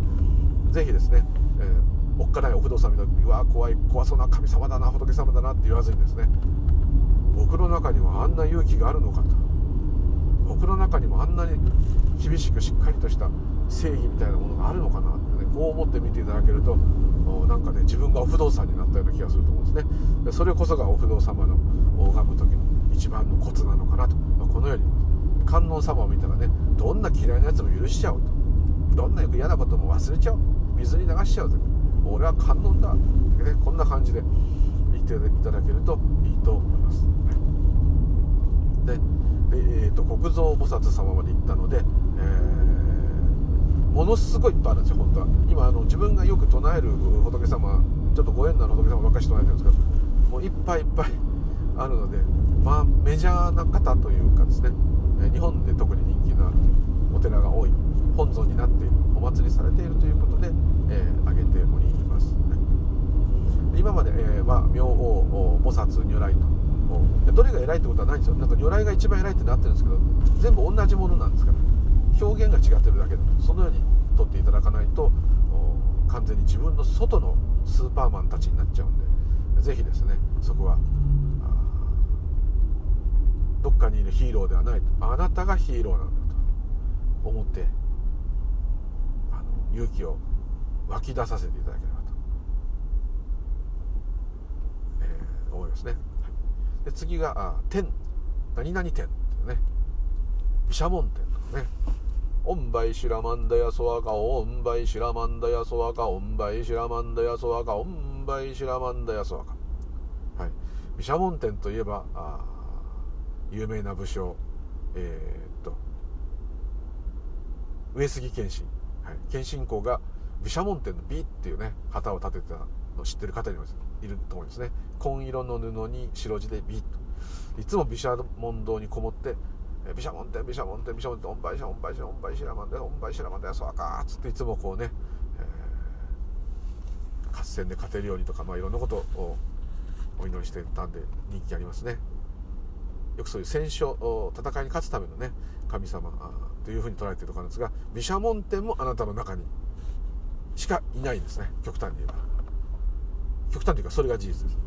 是非ですね、えー、おっかないお不動産見た時にうわ怖い怖そうな神様だな仏様だなって言わずにですね僕の中にはあんな勇気があるのかと。僕の中にもあんなに厳しくしっかりとした正義みたいなものがあるのかなってねこう思って見ていただけるとなんかね自分がお不動産になったような気がすると思うんですね。それこそがお不動様の拝む時の一番のコツなのかなと、まあ、このように観音様を見たらねどんな嫌いなやつも許しちゃおうと。どんなよく嫌なことも忘れちゃおう。水に流しちゃうと。俺は観音だ、ね、こんな感じで言っていただけるといいと思います、はい、でえーと、国蔵菩薩様まで行ったので、えー、ものすごいいっぱいあるんですよ本当は。今あの自分がよく唱える仏様ちょっとご縁のある仏様ばっかし唱えてるんですけどもういっぱいいっぱいあるのでまあメジャーな方というかですね日本で特に人気のあるお寺が多い本尊になっているお祭りされているということで、えー、挙げております、ね今まで、えーまあ、明王菩薩如来とどれが偉いってことはないんですよ。なんか如来が一番偉いってなってるんですけど全部同じものなんですから表現が違ってるだけでそのように取っていただかないと完全に自分の外のスーパーマンたちになっちゃうんで是非ですねそこはどっかにいるヒーローではないと。あなたがヒーローなんだと思ってあの勇気を湧き出させていただければと、えー、思いますね。で次があ天。何々天っていうね。毘沙門天とかね。オンバイシラマンダヤソワカオンバイシラマンダヤソワカオンバイシラマンダヤソワカオンバイシラマンダヤソワカはい。毘沙門天といえばあ有名な武将えー、っと上杉謙信、はい、謙信公が毘沙門天の毘っていうね旗を立ててたのを知ってる方にもいると思いますね。紺色の布に白地で毘っと。いつも毘沙門堂にこもって毘沙門天毘沙門天毘沙門天オンバイシャオンバイシャオンバイシラマンでオンバイシラマンでソワカっつっていつもこうね、えー、合戦で勝てるようにとか、まあ、いろんなことをお祈りしてたんで人気ありますね。よくそういう戦勝戦いに勝つためのね神様というふうに捉えてるところなんですが毘沙門天もあなたの中にしかいないんですね。極端に言えば。極端というかそれが事実です。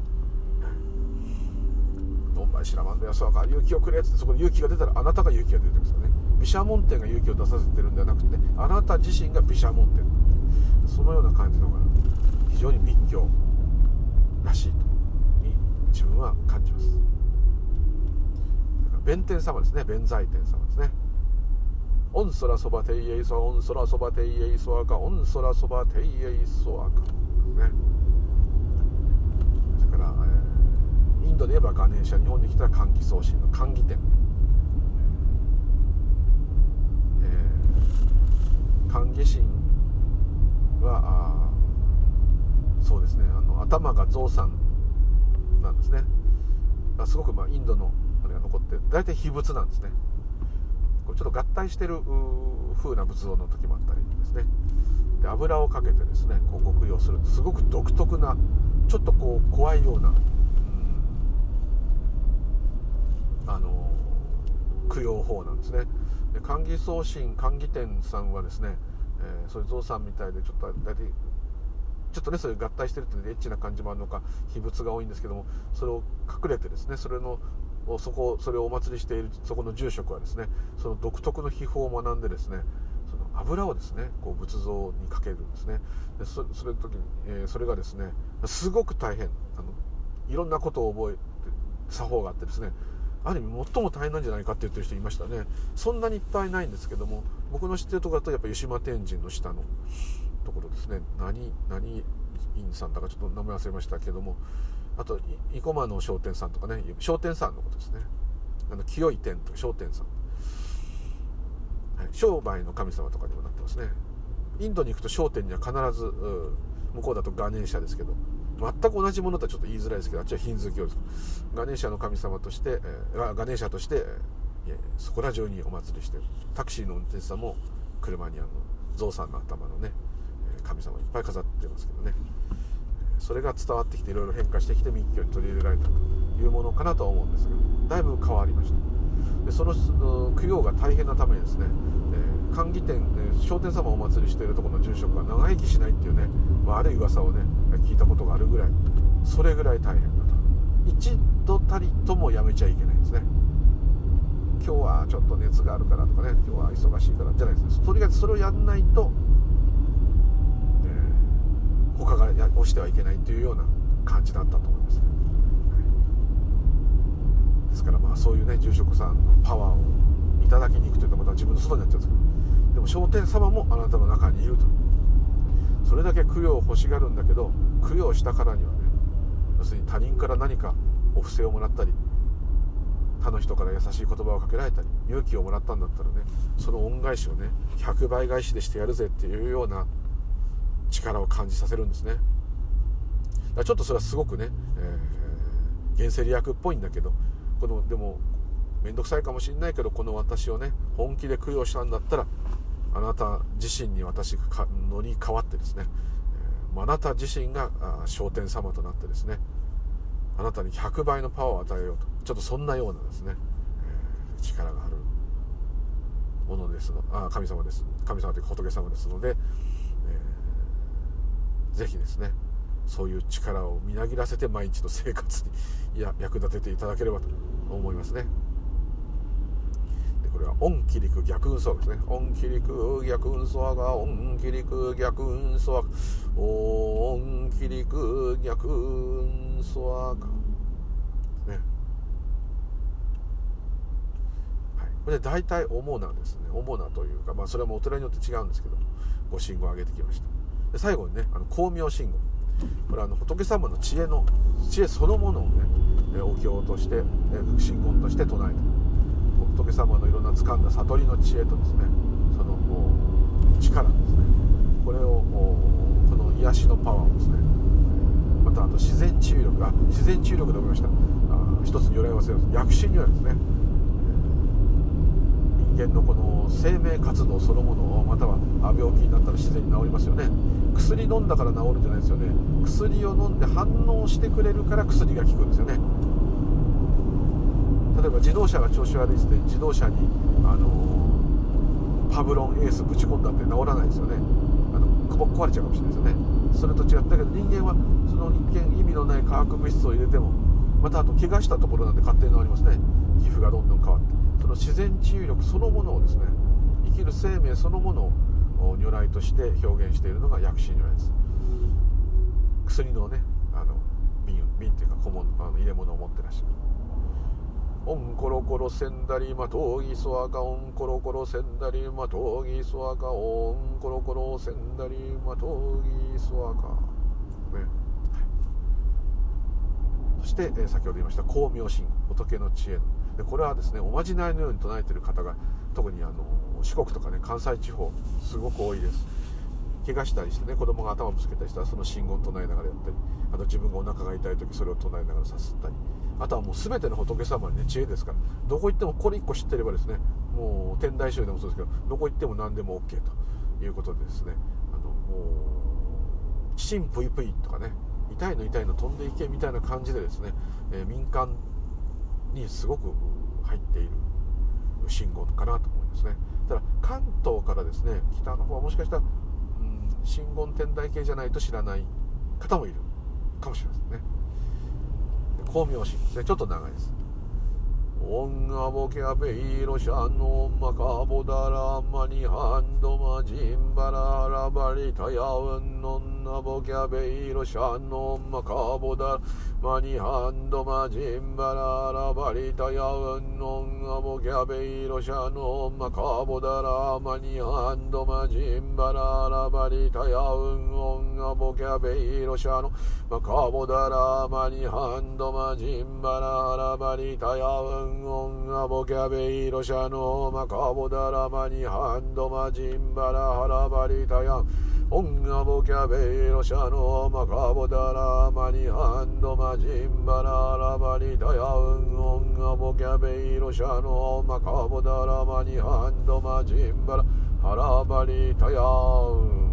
どんばいしらまんだよそうか。勇気をくれっつってそこで勇気が出たらあなたが勇気が出てくるんですよね。毘沙門天が勇気を出させてるんではなくてあなた自身が毘沙門天。そのような感じのが非常に密教らしいとに自分は感じます。弁天様ですね。弁財天様ですね。オンソラそばていえいそオンソラそばていえいそあか。オンソラそばていえいそあか。ね。それから、えー、インドで言えばガネーシャ日本に来たら換気送信の換気店。えー、換気神はあそうですね。あの頭が象さんなんですね。すごくまあインドのあれが残って大体秘仏なんですね。こうちょっと合体してる風な仏像の時もあったりですね。で油をかけてですねこう極用するすごく独特なちょっとこう怖いような、あの供養法なんですね。で寛義送信寛義天さんはですね、えー、そういう象さんみたいでちょっと大体ちょっとねそれ合体してるってエッチな感じもあるのか秘仏が多いんですけどもそれを隠れてですねそれのそこそれをお祭りしているそこの住職はですねその独特の秘宝を学んでですねその油をですねこう仏像にかけるんですね。でそれ時に、えー、それがですねすごく大変。あのいろんなことを覚えて作法があってですねある意味最も大変なんじゃないかって言ってる人いましたね。そんなにいっぱいないんですけども僕の知ってるところだとやっぱ湯島天神の下のところですね。何何院さんだかちょっと名前忘れましたけどもあと生駒の商店さんとかね商店さんのことですね。あの清い店と商店さん、はい、商売の神様とかにもなってますね。インドに行くと商店には必ず向こうだとガネーシャですけど。全く同じものとはちょっと言いづらいですけどあっちはヒンズー教です。ガネーシャの神様として、えー、ガネーシャとして、えー、そこら中にお祭りしてる。タクシーの運転手さんも車にあのゾウさんの頭のね神様いっぱい飾ってますけどね。それが伝わってきていろいろ変化してきて密教に取り入れられたというものかなとは思うんですがだいぶ変わりました。でその供養が大変なためにですね、えー、歓喜店、え、商店様をお祭りしているところの住職は長生きしないっていうね悪い噂をね聞いたことがあるぐらいそれぐらい大変だと。一度たりともやめちゃいけないんですね。今日はちょっと熱があるからとかね今日は忙しいからじゃないです。とりあえずそれをやんないと、他が押してはいけないというような感じだったと思います、ね、はい。ですからまあそういうね住職さんのパワーをいただきに行くというとまた自分の外になっちゃうんですけどでも商店様もあなたの中にいると。それだけ供養を欲しがるんだけど供養したからにはね要するに他人から何かお布施をもらったり他の人から優しい言葉をかけられたり勇気をもらったんだったらねその恩返しをね100倍返しでしてやるぜっていうような力を感じさせるんですね。だちょっとそれはすごくね、えー、原生理学っぽいんだけどこのでも面倒くさいかもしれないけどこの私をね本気で供養したんだったらあなた自身に私が乗り換わってですね、えー、あなた自身が昇天様となってですねあなたに100倍のパワーを与えようとちょっとそんなようなですね、えー、力があるものですのあ神様です。神様というか仏様ですので、ぜひですねそういう力をみなぎらせて毎日の生活にいや役立てていただければと思いますね。でこれは「音気陸逆運送」ですね「音気陸逆運送が音気陸逆運送音気陸逆運送が」ね。はい。これで大体主なですね。主なというかまあそれもお寺によって違うんですけどご信号を上げてきました。最後にねあの光明信号。これはあの仏様の知恵の知恵そのものをねお経として信言として唱えた。仏様のいろんな掴んだ悟りの知恵とですねその力ですね。これをこの癒しのパワーをですねまたあと自然治癒力。あ自然治癒力で思いました。あ一つに由来忘れます。薬師にはですね間のこの生命活動そのものをまたは病気になったら自然に治りますよね。薬飲んだから治るんじゃないですよね。薬を飲んで反応してくれるから薬が効くんですよね。例えば自動車が調子悪いっつって自動車にあのパブロンエースぶち込んだって治らないですよね。あの壊れちゃうかもしれないですよね。それと違ったけど人間はその一見意味のない化学物質を入れてもまたあと怪我したところなんで勝手に治りますね。皮膚がどんどん変わって。の自然治癒力そのものをですね生きる生命そのものを如来として表現しているのが薬師如来です。薬のねあの瓶瓶っていうか小物あの入れ物を持ってらっしゃる。オンコロコロセンダリマトギソアカオンコロコロセンダリマトギソアカオンコロコロセンダリマトギソアカね、そして、え、先ほど言いました光明神仏の知恵でこれはですねおまじないのように唱えてる方が特にあの四国とかね関西地方すごく多いです。怪我したりしてね子供が頭ぶつけたりしたらその信号を唱えながらやったりあと自分がお腹が痛い時それを唱えながらさすったりあとはもう全ての仏様にね知恵ですからどこ行ってもこれ1個知ってればですねもう天台宗でもそうですけどどこ行っても何でも OK ということでですね。あのもう「チチンプイプイ」とかね痛いの痛いの飛んでいけみたいな感じでですね、えー、民間にすごく入っている信号かなと思いますね。ただ関東からですね北の方はもしかしたら、うん、真言天台系じゃないと知らない方もいるかもしれませんね。光明神ですね。ちょっと長いです。オンアボケアベイロシャノマカボダラマニハンドマジンバララバリタヤウンノンアボキャベイロシャノンマカボダマニハンドマジンバララバリタヤウンノンアボキャベイロシャノ。ンマカボダラマニハンドマジンバララバリタヤウンオンアボキャベイロシャノ。ンマカボダラマニハンドマジンバララバリタヤ。ウンオンアボキャベイロシャノンマカボダラマニハンドマジンバララバリタヤウンオンアボキャベイロシャノマカボダラマニハンドマジンバララバリダヤウンオンアボキャベイロシャノマカボダラマニハンドマジンバラハラバリタヤウン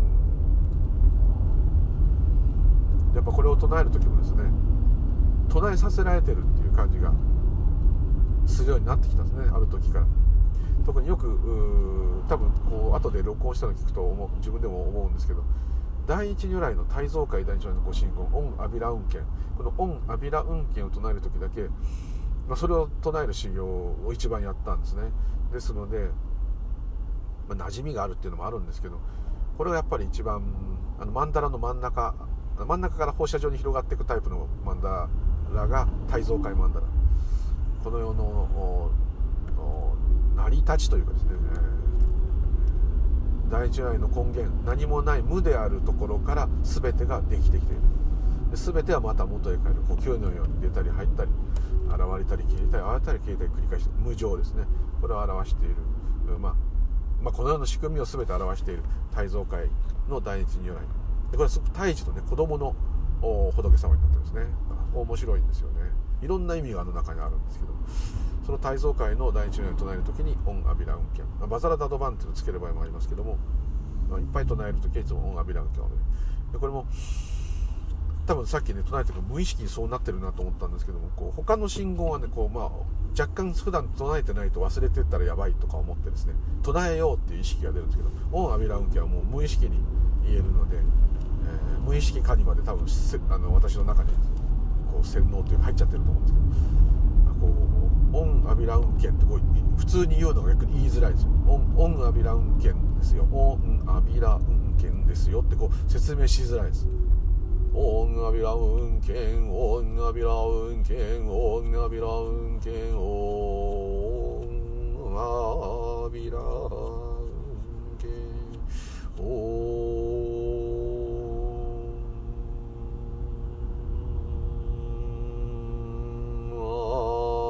やっぱこれを唱える時もですね唱えさせられてるっていう感じがするようになってきたんですねある時から。特によく多分こう後で録音したの聞くと思う自分でも思うんですけど第一如来の大蔵会第一如来のご神言オン・アビラ運慶このオン・アビラ運慶を唱える時だけ、まあ、それを唱える修行を一番やったんですね。ですので、まあ、馴染みがあるっていうのもあるんですけどこれがやっぱり一番あの曼荼羅の真ん中真ん中から放射状に広がっていくタイプの曼荼羅が大蔵会曼荼羅。この世の成り立ちというかですね。第一愛の根源何もない無であるところから全てができてきている。全てはまた元へ帰る。呼吸のように出たり入ったり現れたり消えたり現れたり消えたり繰り返して無常ですね。これを表している、まあ、まあ、このような仕組みを全て表している。大蔵会の第一如来でこれは胎児とね子供の仏様になってますね。面白いんですよね。いろんな意味があの中にあるんですけど。その体操会の第一の唱える時にオン・アビラ・ウンケンバザラ・ダドバンっていうのをつける場合もありますけども、いっぱい唱える時はいつもオン・アビラ・ウンケンでこれも多分さっきね唱えてる無意識にそうなってるなと思ったんですけどもこう他の信号はねこう、まあ、若干普段唱えてないと忘れてったらやばいとか思ってですね唱えようっていう意識が出るんですけどオン・アビラ・ウンケンはもう無意識に言えるので、えー、無意識化にまで多分あの私の中にこう洗脳というか入っちゃってると思うんですけどこうオン・アビラウンケンってこう普通に言うのが逆に言いづらいですよ。オン・オンアビラウンケンですよ。オン・アビラウンケンですよ。ってこう説明しづらいです。オン・アビラウンケンオン・アビラウンケンオン・アビラウンケンオン・アビラウンケンオン Oh.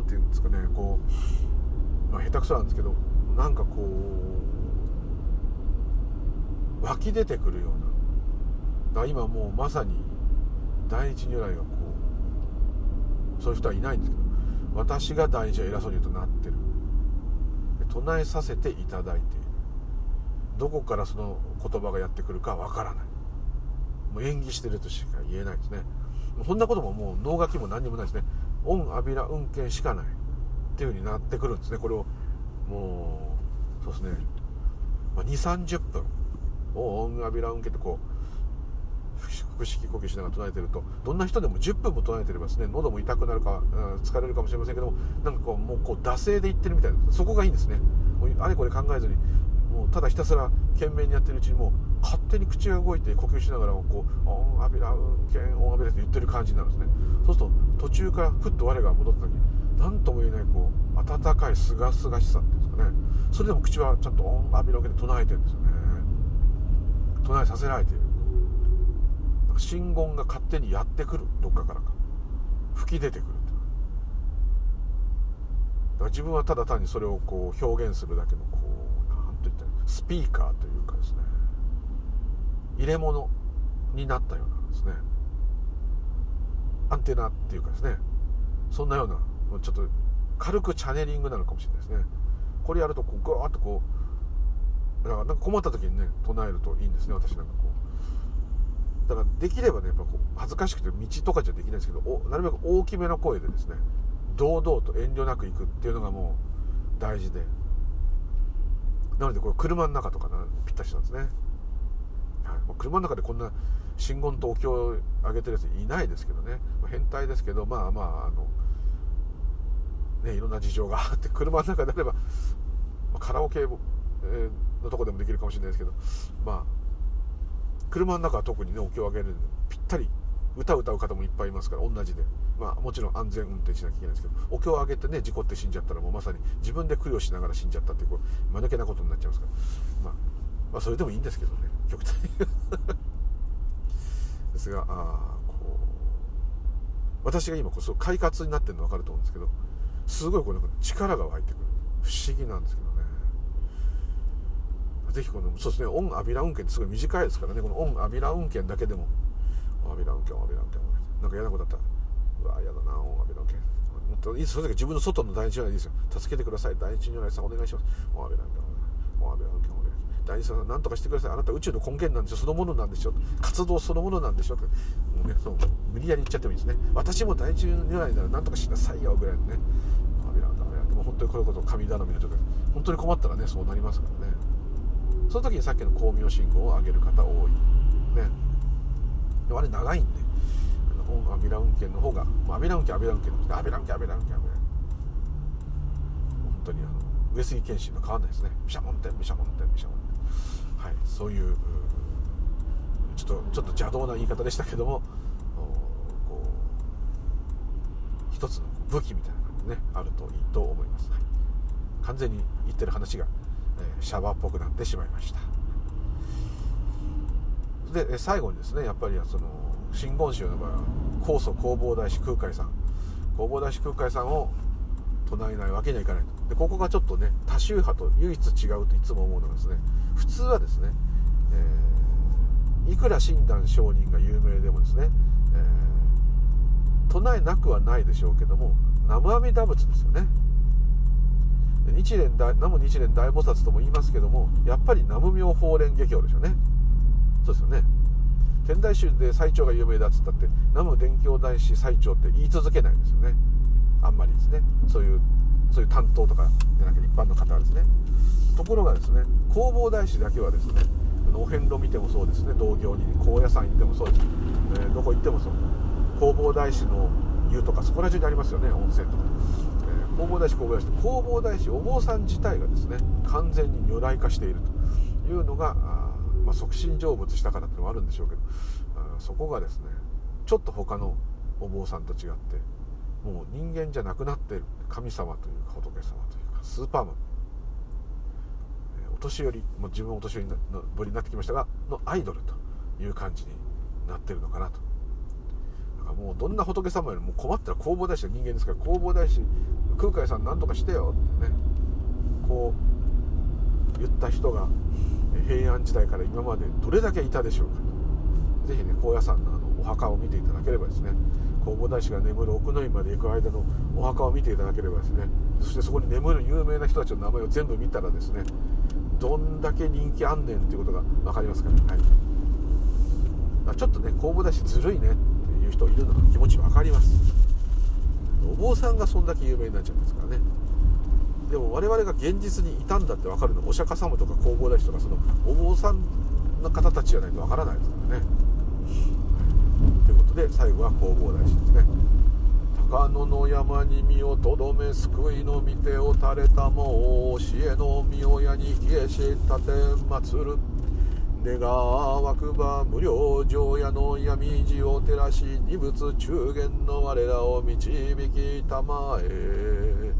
何て言うんですかねこう、まあ、下手くそなんですけどなんかこう湧き出てくるような今もうまさに第一如来がこうそういう人はいないんですけど私が第一は偉そうに言うとなってる。唱えさせていただいている。どこからその言葉がやってくるかわからない。もう演技してるとしか言えないですね。そんなことももう脳書きも何にもないですね。オン・アビラ運転しかないっていう風になってくるんですね。これをもうそうですね、まあ、2 3 0分。オン・アビラ運転ってこう腹式呼吸しながら唱えてるとどんな人でも10分も唱えてればですね喉も痛くなるか疲れるかもしれませんけどもなんかこうもうこう惰性で言ってるみたいなそこがいいんですね。あれこれ考えずにもうただひたすら懸命にやってるうちにもう勝手に口が動いて呼吸しながらこう「オンアビラ運転オンアビラ」って言ってる感じになるんですね。そうすると途中からふっと我が戻った時何とも言えないこう温かいすがすがしさっていうんですかね。それでも口はちゃんと「オンアビラ」で唱えてるんですよね。唱えさせられている。真言が勝手にやってくるどっかからか。吹き出てくるだから自分はただ単にそれをこう表現するだけのこう何と言ったらスピーカーというかですね。入れ物になったようなんですね。アンテナっていうかですね。そんなようなちょっと軽くチャネリングなのかもしれないですね。これやるとこうガーッとこうだからなんか困った時にね唱えるといいんですね私なんかこう。だからできればねやっぱこう恥ずかしくて道とかじゃできないですけどおなるべく大きめの声でですね堂々と遠慮なく行くっていうのがもう大事で。なのでこれ車の中とかなぴったしなんですね、はい、車の中でこんな真言とお経をあげてるやついないですけどね、まあ、変態ですけどまあまああのねいろんな事情があって 車の中であれば、まあ、カラオケのとこでもできるかもしれないですけどまあ車の中は特にねお経をあげるぴったり歌を歌う方もいっぱいいますから同じで。まあもちろん安全運転しなきゃいけないですけどお経をあげてね事故って死んじゃったらもうまさに自分で供養しながら死んじゃったっていうこう間抜けなことになっちゃいますから、まあ、まあそれでもいいんですけどね極端ですがあこう私が今こう快活になってるの分かると思うんですけどすごいこうなんか力が湧いてくる。不思議なんですけどね。ぜひこのそうですねオンアビラ運転ってすごい短いですからね。このオンアビラ運転だけでも。アビラ運転アビラ運転なんか嫌なことだった。らうわ嫌だなオンアビラ運転もっといつその時自分の外の第一如来でいいですよ。助けてください。第一如来さんお願いします。オンアビラ運転オンアビラ運転第二さん何とかしてください。あなた宇宙の根源なんでしょ。そのものなんでしょ。活動そのものなんでしょ。もうねそう。無理やり言っちゃってもいいですね。私も第一如来なら何とかしなさいよぐらいのね。アビラダメでも本当にこういうこと神頼みの時本当に困ったらねそうなりますからね。その時にさっきの光明信号を上げる方多い。ね。であれ長いんで。アビラ運転の方がアビラ運転アビラ運転のアビラ運転アビラ運転アビラ本当にあの上杉謙信の変わんないですね。ビシャモンテンビシャモンテンビシャモンテン。はい。そういうちょっとちょっと邪道な言い方でしたけどもこう一つの武器みたいな感じでねあるといいと思います、はい、完全に言ってる話が、えー、シャバっぽくなってしまいました。で最後にですねやっぱりその真言宗の場合は高祖弘法大師空海さん。弘法大師空海さんを唱えないわけにはいかないと。でここがちょっとね多宗派と唯一違うといつも思うのがですね普通はですね、えー、いくら親鸞上人が有名でもですね、えー、唱えなくはないでしょうけども南無阿弥陀仏ですよね。日蓮大南無日蓮大菩薩とも言いますけどもやっぱり南無妙法蓮華経でしょうね。そうですよね。天台宗で最長が有名だっつったって南無伝教大師最長って言い続けないですよね。あんまりですね。そういうそういう担当とかじゃなくて一般の方はですね。ところがですね弘法大師だけはですねお遍路見てもそうですね。同業に高野山行ってもそうです、えー、どこ行ってもそう。弘法大師の湯とかそこら中にありますよね。温泉とか、えー、弘法大師弘法大師弘法大師お坊さん自体がですね完全に如来化していると。いうのがあ、まあ、促進成仏したからっていうのもあるんでしょうけどあそこがですねちょっと他のお坊さんと違ってもう人間じゃなくなってる神様というか仏様というかスーパーマン。お年寄りもう自分お年寄りのぶりになってきましたがのアイドルという感じになってるのかなと。だからもうどんな仏様よりも困ったら弘法大師の人間ですから弘法大師空海さん何とかしてよってね。こう言った人が平安時代から今までどれだけいたでしょうかと。是非ね高野山のあのお墓を見ていただければですね。弘法大師が眠る奥の院まで行く間のお墓を見ていただければですねそしてそこに眠る有名な人たちの名前を全部見たらですねどんだけ人気あんねんっていうことが分かりますから、はい、ちょっとね弘法大師ずるいねっていう人いるのは気持ち分かります。お坊さんがそんだけ有名になっちゃうんですからね。でも我々が現実にいたんだって分かるのはお釈迦様とか弘法大師とかそのお坊さんの方たちじゃないと分からないですからね。ということで最後は弘法大師ですね。高野の山に身をとどめ救いの御手を垂れたも教えの御親に消えし立て祭る。願わくば無料城屋の闇路を照らし二仏中元の我らを導きたまえ。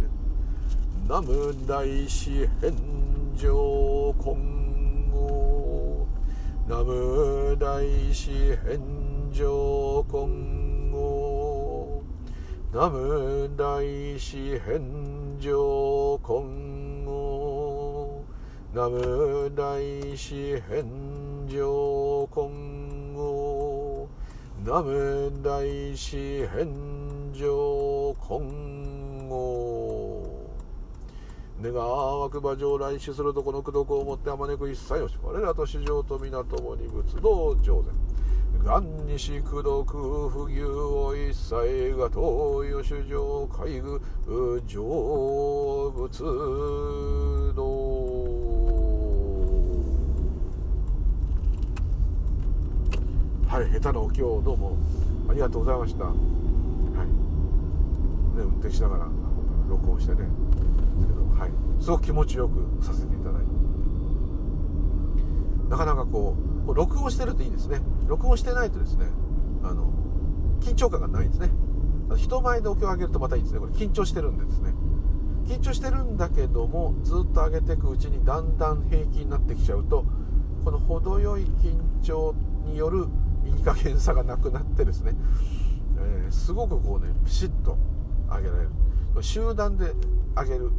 南無大師返上今後。南無大師返上今後南無大師返上今後南無大師返上今後南無大師返上今後願わく馬上来死するとこの功徳をもってあまねく一切よし我らと市場と港もに仏道上善。元日功徳不牛を一切が東洋主上海具成仏道はい下手なお経をどうもありがとうございました。はい。ね運転しながら録音してね。ですけどはい。すごく気持ちよくさせていただいて。なかなかこう録音してるといいですね。録音してないとですねあの緊張感がないんですね。人前でお経を上げるとまたいいですね。これ緊張してるんでですね。緊張してるんだけどもずっと上げていくうちにだんだん平気になってきちゃうとこの程よい緊張によるいい加減さがなくなってですね、えー、すごくこうねピシッと上げられる。集団で上げる。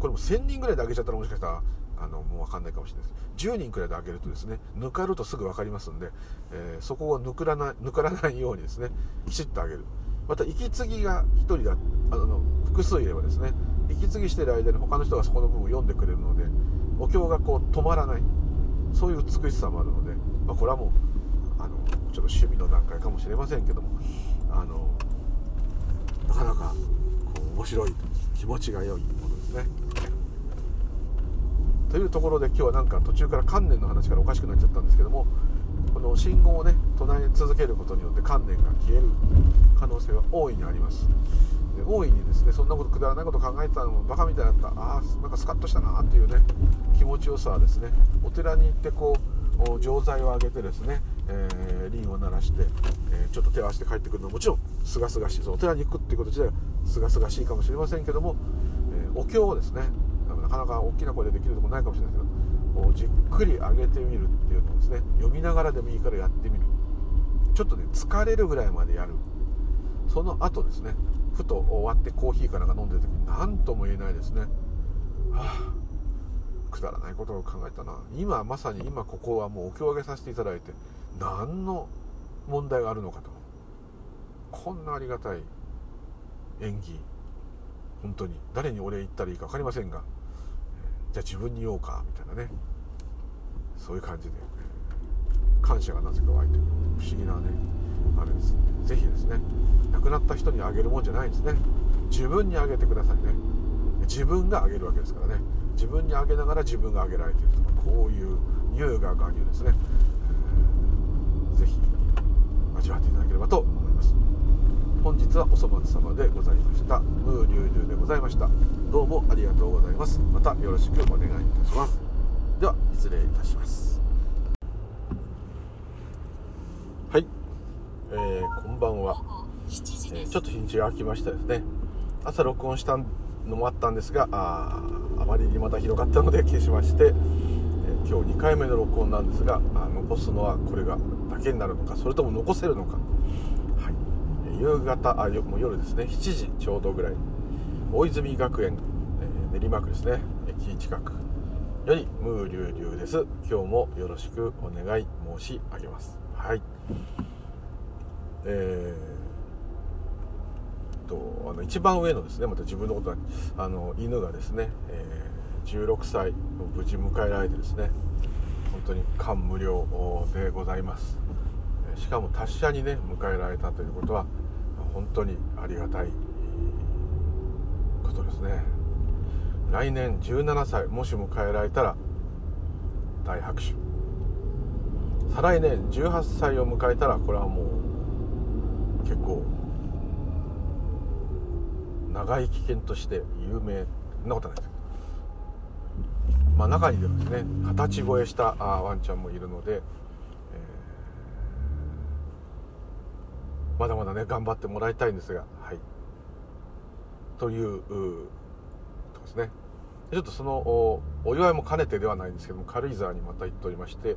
これも1000人ぐらいで上げちゃったらもしかしたらあのもう分かんないかもしれないです。10人くらいで上げるとですね抜かるとすぐ分かりますんで、えー、そこを抜らない抜からないようにですねきちっと上げる。また息継ぎが1人だあの複数いればですね息継ぎしてる間に他の人がそこの部分を読んでくれるのでお経がこう止まらない。そういう美しさもあるので、まあ、これはもうあのちょっと趣味の段階かもしれませんけどもあのなかなかこう面白い気持ちが良いものですね。というところで今日はなんか途中から観念の話からおかしくなっちゃったんですけどもこの信号をね唱え続けることによって観念が消える可能性は大いにあります。で大いにですねそんなことくだらないこと考えてたのもバカみたいだった。ああなんかスカッとしたなっていうね気持ちよさはですねお寺に行ってこう錠剤をあげてですね、えー、輪を鳴らして、えー、ちょっと手を合わせて帰ってくるのはもちろんすがすがしい。そお寺に行くっていうこと自体はすがすがしいかもしれませんけども、えー、お経をですねなかなか大きな声でできるとこないかもしれないですけどじっくり上げてみるっていうのをですね読みながらでもいいからやってみる。ちょっとね疲れるぐらいまでやる。その後ですねふと終わってコーヒーかなんか飲んでる時に何とも言えないですね。はあくだらないことを考えたな。今まさに今ここはもうお経を上げさせていただいて何の問題があるのかと。こんなありがたい演技。本当に。誰にお礼言ったらいいか分かりませんが。じゃあ自分に言おうかみたいなね。そういう感じで。感謝がなぜか湧いてくる。不思議なね。あれですんで是非ですね。亡くなった人にあげるもんじゃないんですね。自分にあげてくださいね。自分があげるわけですからね。自分にあげながら自分があげられていると。かこういう優雅が入ですね、えー、ぜひ味わっていただければと思います。本日はお粗末様でございました。ムーリュウリュウでございました。どうもありがとうございます。またよろしくお願いいたします。では失礼いたします。はい、えー、こんばんは、えー、ちょっと日にちが空きましたですね。朝録音したのもあったんですがああまりにまたひどかったので消しまして、えー、今日2回目の録音なんですがあ残すのはこれがだけになるのかそれとも残せるのか、はい、夕方あもう夜ですね。7時ちょうどぐらい。大泉学園、えー、練馬区ですね。駅近くよりムーリュウリュウです。今日もよろしくお願い申し上げます。はい。えー、とあの一番上のですねまた自分のことはあの犬がですね、えー、16歳を無事迎えられてですね本当に感無量でございます。しかも達者にね迎えられたということは本当にありがたいことですね。来年17歳もし迎えられたら大拍手。再来年18歳を迎えたらこれはもう結構長生き犬として有名なことないですまあ中にではですね二十歳超えしたワンちゃんもいるので、えー、まだまだね頑張ってもらいたいんですがはい。というとですね。ちょっとそのお祝いも兼ねてではないんですけども軽井沢にまた行っておりまして、えー、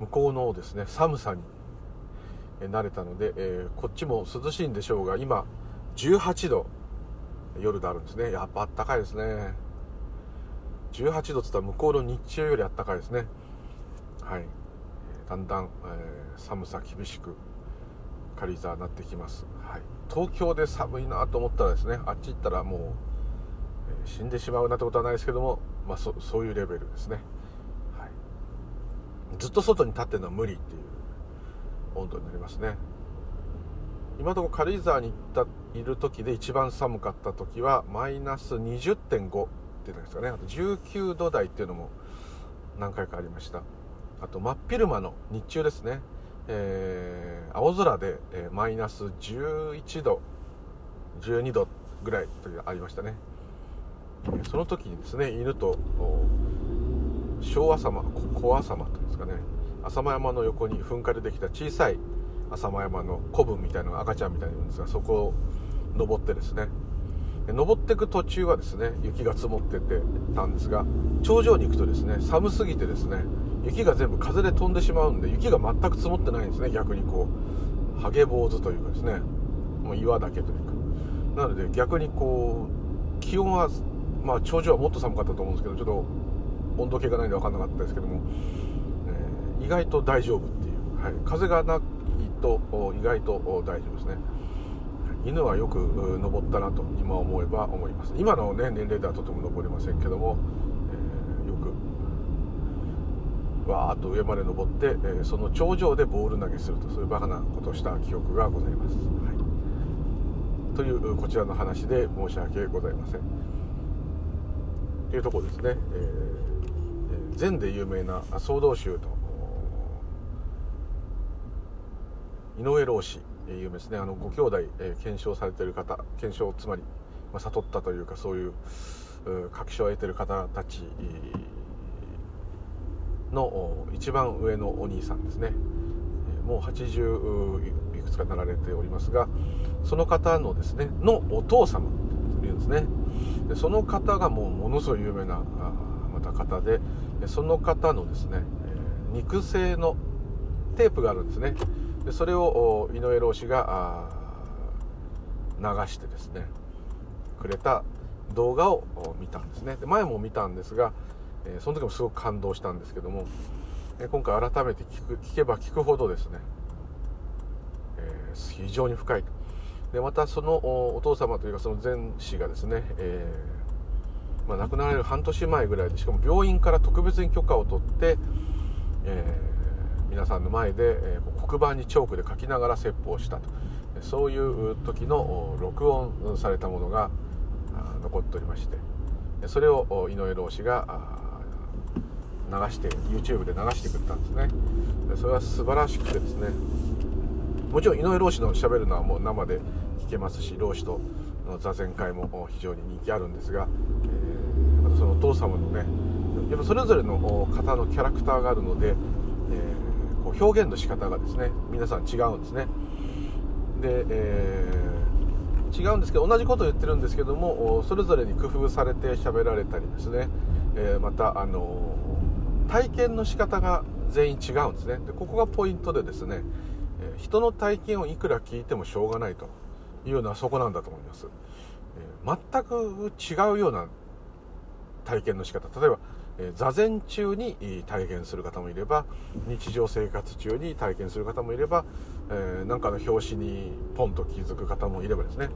向こうのですね寒さに慣れたので、えー、こっちも涼しいんでしょうが今18度夜であるんですね。やっぱあったかいですね。18度っつったら向こうの日中よりあったかいですね。はい。だんだん、えー、寒さ厳しく軽井沢になってきます、はい、東京で寒いなと思ったらですねあっち行ったらもう、えー、死んでしまうなんてことはないですけども、まあ、そそういうレベルですね、はい、ずっと外に立ってるのは無理っていう温度になりますね。今のところ軽井沢に行ったいる時で一番寒かった時はマイナス20.5っていうんですかね。あと19度台っていうのも何回かありました。あと真っ昼間の日中ですね、えー、青空で、えー、マイナス11度12度ぐらいというありましたね。その時にですね犬と昭和様小朝様というんですかね。浅間山の横に噴火でできた小さい浅間山の古文みたいな赤ちゃんみたいに言うんですがそこを登ってですね登っていく途中はですね雪が積もっててたんですが頂上に行くとですね寒すぎてですね雪が全部風で飛んでしまうんで雪が全く積もってないんですね逆にこうハゲ坊主というかですねもう岩だけというか。なので逆にこう気温はまあ頂上はもっと寒かったと思うんですけどちょっと温度計がないんで分かんなかったですけども、えー、意外と大丈夫っていう、はい、風がないと意外と大丈夫ですね。犬はよく登ったなと今思えば思います。今の、ね、年齢ではとても登れませんけども、えー、よくわーっと上まで登って、えー、その頂上でボール投げするとそういうバカなことをした記憶がございます、はい、というこちらの話で申し訳ございません。というところですね、えー、禅で有名な総道宗と井上老有名ですね。あのご兄弟、えー、検証されてる方検証つまり、まあ、悟ったというかそういう確証を得てる方たちの一番上のお兄さんですね。もう80いくつかなられておりますがその方のですねのお父様というんですね。でその方がもうものすごい有名なまた方でその方のですね肉声のテープがあるんですね。でそれを井上老師が流してですねくれた動画を見たんですね。で前も見たんですが、え、その時もすごく感動したんですけども、え、今回改めて聞く聞けば聞くほどですね、えー、非常に深いでまたそのお父様というかその前氏がですね、えまあ、亡くなられる半年前ぐらいでしかも病院から特別に許可を取って、え皆さんの前で、え黒板にチョークで書きながら説法したと。そういう時の録音されたものが残っておりまして。それを井上老師が流して YouTube で流してくれたんですね。それは素晴らしくてですね。もちろん井上老師のしゃべるのはもう生で聞けますし老師との座禅会も非常に人気あるんですが、えー、そのお父様のねやっぱそれぞれの方のキャラクターがあるので、こう表現の仕方がですね皆さん違うんですね。で、えー、違うんですけど同じことを言ってるんですけどもそれぞれに工夫されて喋られたりですね、えー、またあの体験の仕方が全員違うんですね。でここがポイントでですね人の体験をいくら聞いてもしょうがないというのはそこなんだと思います、えー、全く違うような体験の仕方。例えばえ座禅中に体験する方もいれば日常生活中に体験する方もいれば、えー、なんかの拍子にポンと気づく方もいればですね。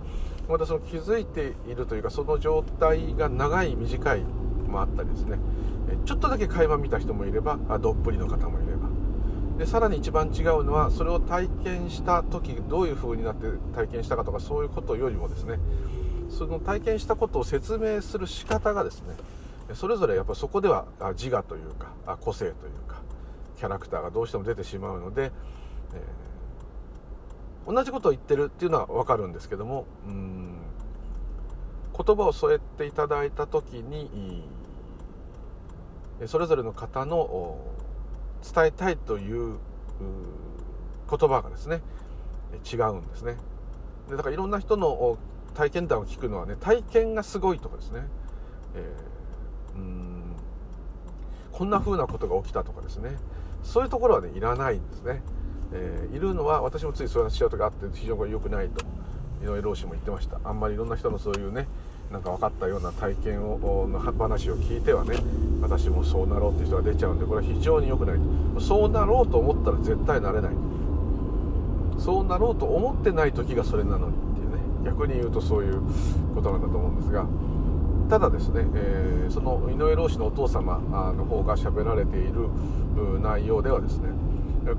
またその気づいているというかその状態が長い短いもあったりですね。ちょっとだけ会話見た人もいればどっぷりの方もいれば。でさらに一番違うのはそれを体験した時どういう風になって体験したかとかそういうことよりもですねその体験したことを説明する仕方がですねそれぞれやっぱそこでは自我というか個性というかキャラクターがどうしても出てしまうので、えー、同じことを言ってるっていうのは分かるんですけどもうん言葉を添えていただいた時にそれぞれの方の伝えたいという言葉がですね違うんですね。でだからいろんな人の体験談を聞くのはね体験がすごいとかですね、えーうん。こんな風なことが起きたとかですね。そういうところはねいらないんですね、えー、いるのは私もついそういうしちゃう時があって非常に良くないと。井上老師も言ってました。あんまりいろんな人のそういうねなんか分かったような体験をの話を聞いてはね私もそうなろうっていう人が出ちゃうんでこれは非常に良くないそうなろうと思ったら絶対なれない。そうなろうと思ってない時がそれなのにっていうね。逆に言うとそういうことなんだと思うんですが。ただですね、えー、その井上老師のお父様の方が喋られている内容ではですね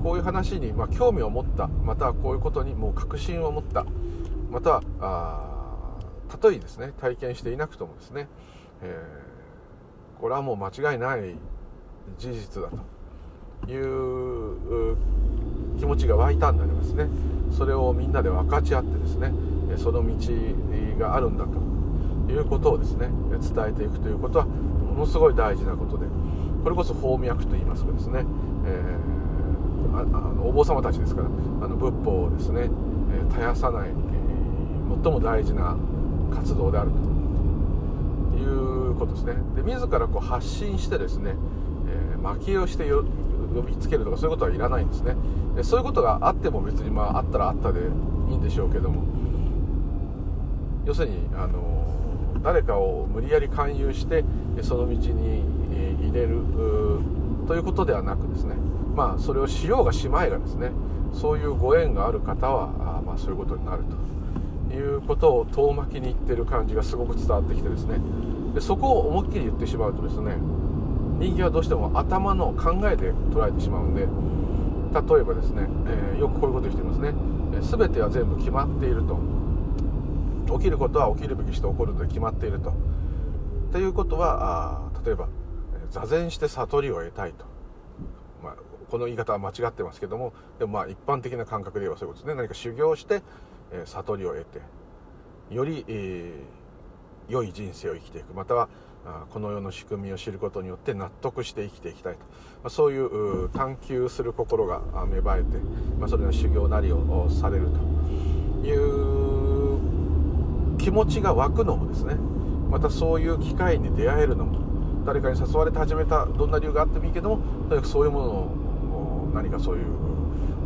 こういう話に、ま、興味を持ったまたはこういうことにもう確信を持ったまたはたとえですね体験していなくともですね、えー、これはもう間違いない事実だという気持ちが湧いたんでありますね。それをみんなで分かち合ってですねその道があるんだと。いうことをですね伝えていくということはものすごい大事なことでこれこそ法脈といいますかですね、えー、ああのお坊様たちですからあの仏法をですね、え絶やさない、えー、最も大事な活動であるということですね。で自らこう発信してですね、えー、蒔絵をして呼びつけるとかそういうことはいらないんですね。でそういうことがあっても別にまああったらあったでいいんでしょうけども要するにあの誰かを無理やり勧誘してその道に入れるということではなくですね。まあそれをしようがしまいがですね。そういうご縁がある方はあまあそういうことになるということを遠巻きに言ってる感じがすごく伝わってきてですね。でそこを思いっきり言ってしまうとですね人間はどうしても頭の考えで捉えてしまうんで例えばですね、えー、よくこういうこと言ってますね。全ては全部決まっていると。起きることは起きるべきして起こると決まっていると。ということはあ例えば座禅して悟りを得たいと、まあ、この言い方は間違ってますけどもでもまあ一般的な感覚で言えばそういうことですね。何か修行して、えー、悟りを得てより、えー、良い人生を生きていく。またはこの世の仕組みを知ることによって納得して生きていきたいと、まあそういう探求する心が芽生えて、まあそれの修行なりをされるという気持ちが湧くのもですね。またそういう機会に出会えるのも誰かに誘われて始めたどんな理由があってもいいけどもとにかくそういうものを何かそういう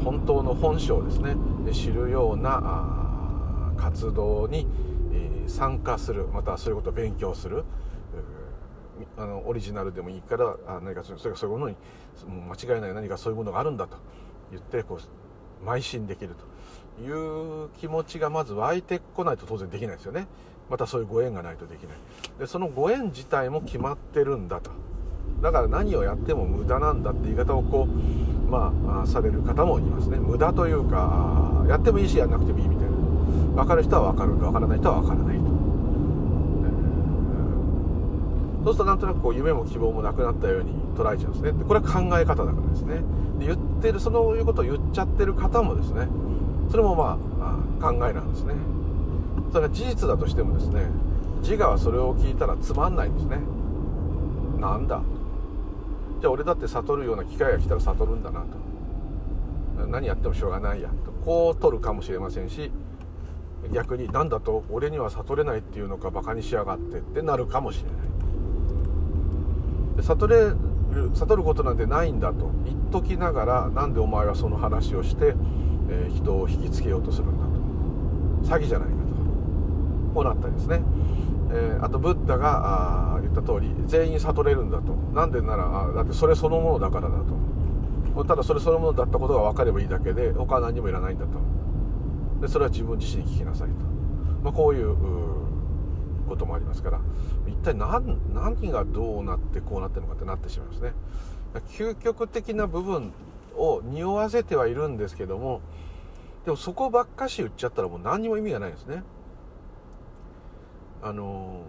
本当の本性をですね知るような活動に参加するまたそういうことを勉強するあのオリジナルでもいいからあ何かそれそういうものに間違いない何かそういうものがあるんだと言ってこう邁進できると。いう気持ちがまず湧いてこないと当然できないですよね。またそういうご縁がないとできない。でそのご縁自体も決まってるんだと。だから何をやっても無駄なんだって言い方をこうまあされる方もいますね。無駄というかやってもいいしやんなくてもいいみたいな。分かる人は分かる分からない人は分からないと。そうするとなんとなくこう夢も希望もなくなったように捉えちゃうんですね。でこれは考え方だからですね。で言ってるそのいうことを言っちゃってる方もですねそれもまあ考えなんですね。それが事実だとしてもですね自我はそれを聞いたらつまんないんですね。なんだ？じゃあ俺だって悟るような機会が来たら悟るんだなと。何やってもしょうがないやと。こう取るかもしれませんし逆に何だと俺には悟れないっていうのかバカにしやがってってなるかもしれない。悟れる悟ることなんてないんだと言っときながらなんでお前はその話をして、え、人を引きつけようとするんだと。詐欺じゃないかと。こうなったりですね、え、あとブッダが言った通り全員悟れるんだと。なんでならあだってそれそのものだからだと。ただそれそのものだったことが分かればいいだけで他は何もいらないんだと。でそれは自分自身に聞きなさいと、まあ、こういうこともありますから。一体何何がどうなってこうなってるのかってなってしまいますね。究極的な部分を匂わせてはいるんですけどもでもそこばっかし言っちゃったらもう何にも意味がないですね。あの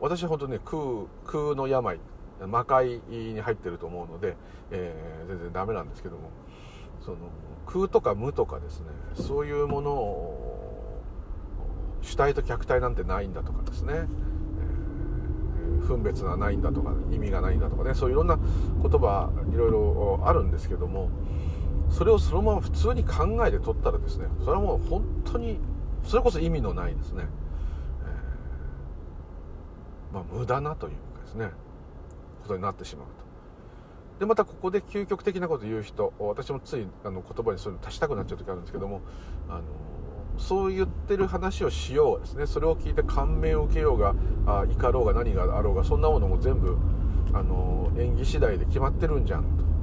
私は本当ね空空の病魔界に入ってると思うので、えー、全然ダメなんですけどもその空とか無とかですねそういうものを主体と客体なんてないんだとかですね、分別がないんだとか意味がないんだとかねそういういろんな言葉いろいろあるんですけどもそれをそのまま普通に考えて取ったらですねそれはもう本当にそれこそ意味のないですね、えー、まあ、無駄なというかですねことになってしまうと。でまたここで究極的なこと言う人私もついあの言葉にそれを足したくなっちゃう時あるんですけどもあのそう言ってる話をしようですね。それを聞いて感銘を受けようがあ怒ろうが何があろうがそんなものも全部あの演技次第で決まってるんじゃんと。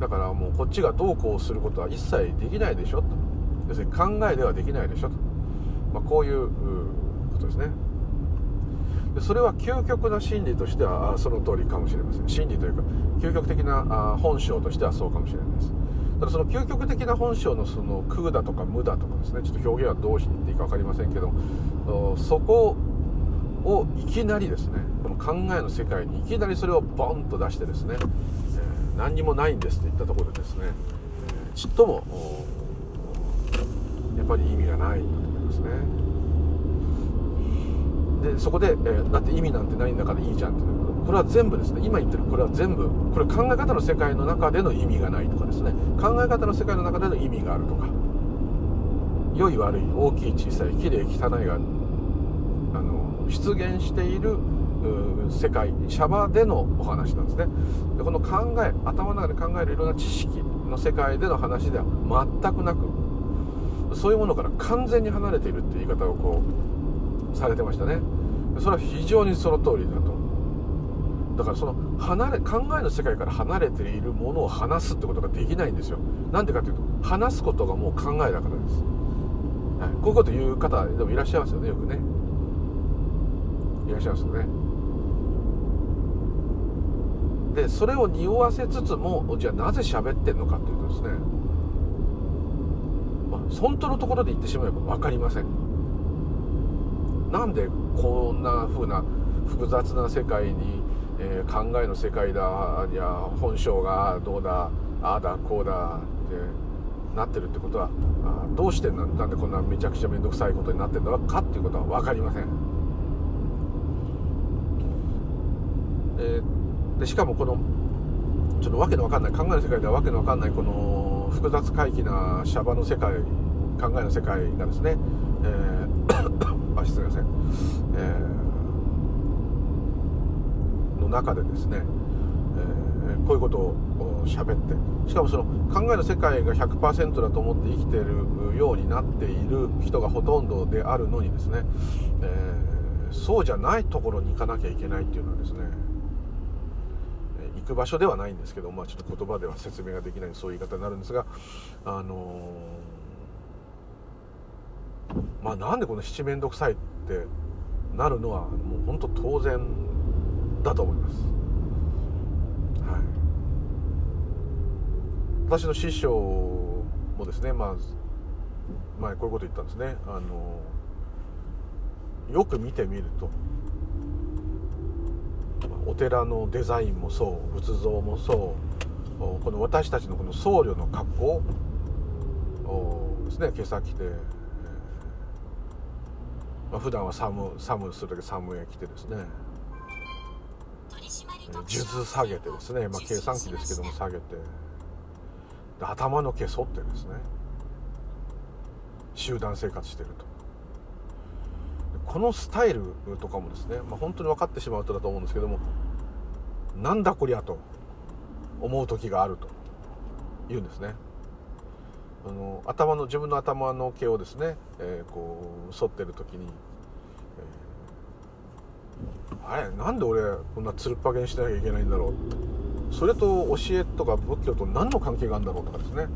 だからもうこっちがどうこうすることは一切できないでしょと。要するに考えではできないでしょと、まあ、こういうことですね。でそれは究極の真理としてはその通りかもしれません。真理というか究極的な本性としてはそうかもしれないです。ただその究極的な本性のその空だとか無だとかですね。ちょっと表現はどうしていいか分かりませんけどそこをいきなりですねこの考えの世界にいきなりそれをボンと出してですね、何にもないんですって言ったところでですね、ちっともやっぱり意味がないんだと思いますね。でそこで、えー、だって意味なんてないんだからいいじゃんって。これは全部ですね。今言ってるこれは全部。これ考え方の世界の中での意味がないとかですね。考え方の世界の中での意味があるとか。良い悪い大きい小さい綺麗汚いがあの出現している世界シャバでのお話なんですね。でこの考え頭の中で考えるいろんな知識の世界での話では全くなくそういうものから完全に離れているっていう言い方をこうされてましたね。それは非常にその通りだと。だからその離れ考えの世界から離れているものを話すってことができないんですよ。なんでかというと話すことがもう考えだからです、はい、こういうこと言う方でもいらっしゃいますよねよくね。いらっしゃいますよね。でそれを匂わせつつもじゃあなぜ喋ってんのかというとですね、まあ、本当のところで言ってしまえば分かりませんなんでこんな風な複雑な世界に、えー、考えの世界だいや本性がどうだああだこうだってなってるってことはあどうしてなんでこんなめちゃくちゃ面倒くさいことになってるのかっていうことは分かりません。えー、でしかもこのちょっとわけのわかんない考えの世界ではわけのわかんないこの複雑回帰なシャバの世界考えの世界がですね、えー あ失礼ません、えー、の中でですね、えー、こういうことを喋ってしかもその考えの世界が100%だと思って生きているようになっている人がほとんどであるのにですね、えー、そうじゃないところに行かなきゃいけないっていうのはですねく場所ではないんですけど、まあ、ちょっと言葉では説明ができないそういう言い方になるんですがあのーまあなんでこの七面倒くさいってなるのはもう本当当然だと思います。はい、私の師匠もですね、まあ、前こういうこと言ったんですね。あのよく見てみるとお寺のデザインもそう仏像もそうこの私たちのこの僧侶の格好ですね今朝着てまあ、普段は寒寒するだけ寒い着てですね。数珠下げてですね、まあ、計算機ですけども下げて。で頭の毛剃ってですね集団生活してるとこのスタイルとかもですね、まあ、本当に分かってしまうとだと思うんですけどもなんだこりゃと思う時があると言うんですね。あの頭の自分の頭の毛をですね、えー、こう剃ってる時に、えー、あれなんで俺こんなつるっぱげにしなきゃいけないんだろう？それと教えとか仏教と何の関係があるんだろうとかですね、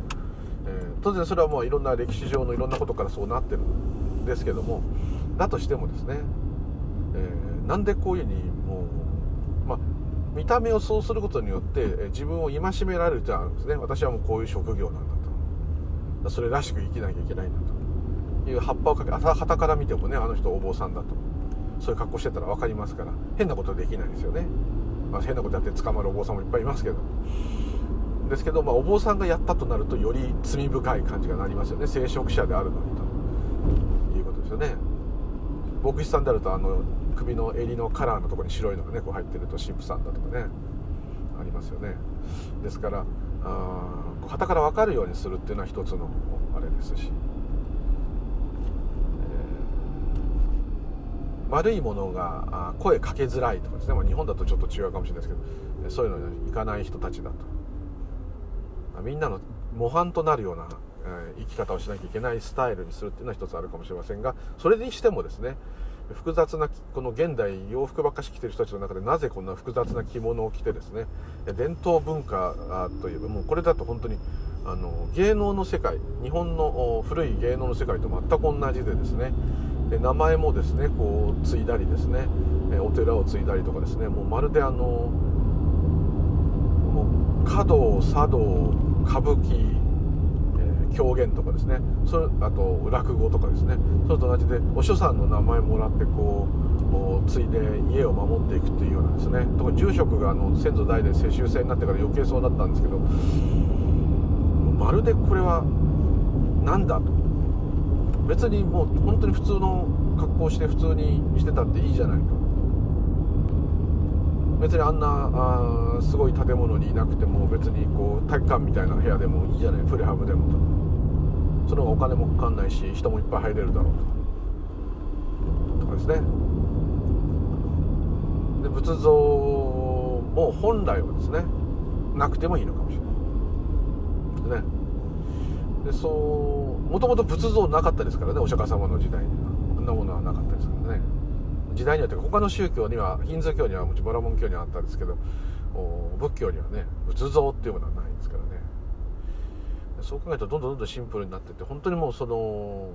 えー、当然それはもういろんな歴史上のいろんなことからそうなってるんですけどもだとしてもですね、えー、なんでこういうふうにもうまあ見た目をそうすることによって、自分を戒められるじゃんですね。私はもうこういう職業なんだと。それらしく生きなきゃいけないんだという葉っぱをかけはたから見てもねあの人お坊さんだと。そういう格好してたら分かりますから変なことできないですよね、まあ、変なことやって捕まるお坊さんもいっぱいいますけど。ですけど、まあ、お坊さんがやったとなるとより罪深い感じがなりますよね。聖職者であるのにということですよね。牧師さんであるとあの首の襟のカラーのところに白いのがねこう入ってると神父さんだとかねありますよね。ですからはたから分かるようにするっていうのは一つのあれですし、えー、悪いものが声かけづらいとかですね、まあ、日本だとちょっと違うかもしれないですけどそういうのに行かない人たちだと。みんなの模範となるような生き方をしなきゃいけないスタイルにするっていうのは一つあるかもしれませんがそれにしてもですね複雑なこの現代洋服ばっかし着てる人たちの中でなぜこんな複雑な着物を着てですね。伝統文化といえばもうこれだと本当にあの芸能の世界日本の古い芸能の世界と全く同じでですね。で名前もですねこう継いだりですね。お寺を継いだりとかですね。もうまるであのもう華道茶道歌舞伎狂言とかですね。それあと落語とかですね。それと同じでお師さんの名前もらってこう継いで家を守っていくっていうようなですね。特に住職があの先祖代々世襲制になってから余計そうだったんですけどまるでこれは何だと。別にもう本当に普通の格好して普通にしてたっていいじゃないと。別にあんなあすごい建物にいなくても別にこう体育館みたいな部屋でもいいじゃない。プレハブでもと。その方がお金もかかんないし人もいっぱい入れるだろうと。とかですね。で仏像も本来はですねなくてもいいのかもしれない。ね。でそうもともと仏像なかったですからねお釈迦様の時代には。こんなものはなかったですからね。時代によって他の宗教にはヒンズー教にはもちろんバラモン教にはあったんですけど仏教にはね仏像っていうものはなそう考えるとどんどんどんどんシンプルになってって本当にもうその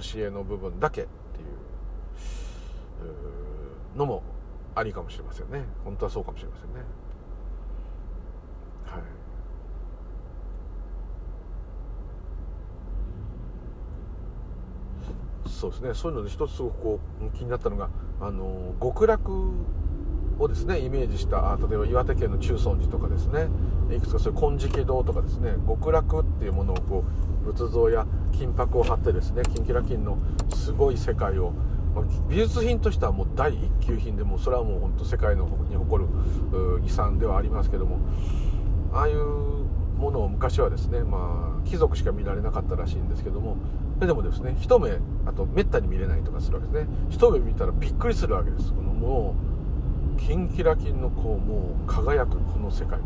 教えの部分だけっていうのもありかもしれませんね。本当はそうかもしれませんね。はい。そうですね。そういうので一つすごくこう気になったのがあの極楽をですねイメージした例えば岩手県の中尊寺とかですねいくつかそういう金色堂とかですね極楽っていうものをこう仏像や金箔を貼ってですねキキラキンのすごい世界を、美術品としてはもう第一級品でもそれはもう本当世界のに誇る遺産ではありますけどもああいうものを昔はですねまあ貴族しか見られなかったらしいんですけどもそれでもですね一目あとめったに見れないとかするわけですね。一目見たらびっくりするわけです。このもうキンキラキンのこうもう輝くこの世界。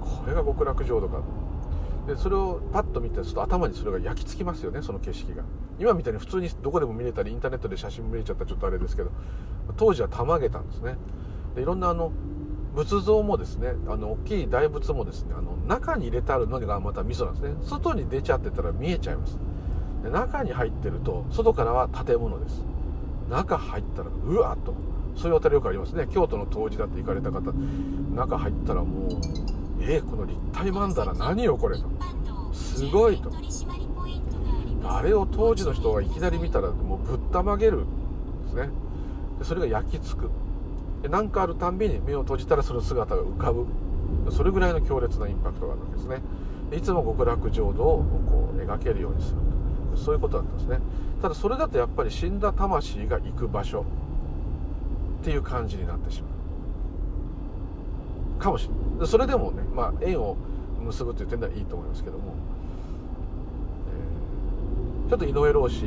これが極楽浄土か。でそれをパッと見てちょっと頭にそれが焼き付きますよねその景色が。今みたいに普通にどこでも見れたりインターネットで写真見れちゃったらちょっとあれですけど当時はたまげたんですね。でいろんなあの仏像もですねあの大きい大仏もですねあの中に入れてあるのがまた味噌なんですね。外に出ちゃってたら見えちゃいます。で中に入ってると外からは建物です。中入ったらうわっと。そういうお寺よくありますね。京都の東寺だって行かれた方中入ったらもうえー、この立体曼荼羅何よこれと。すごいと。あれを当時の人がいきなり見たらもうぶったまげるですね。でそれが焼き付く。何かあるたんびに目を閉じたらその姿が浮かぶ。それぐらいの強烈なインパクトがあるわけですね。いつも極楽浄土をこう描けるようにすると。そういうことだったんですね。ただそれだとやっぱり死んだ魂が行く場所。っていう感じになってしまう。かもしれない。それでもね、まあ、縁を結ぶという点ではいいと思いますけども、えー、ちょっと井上老子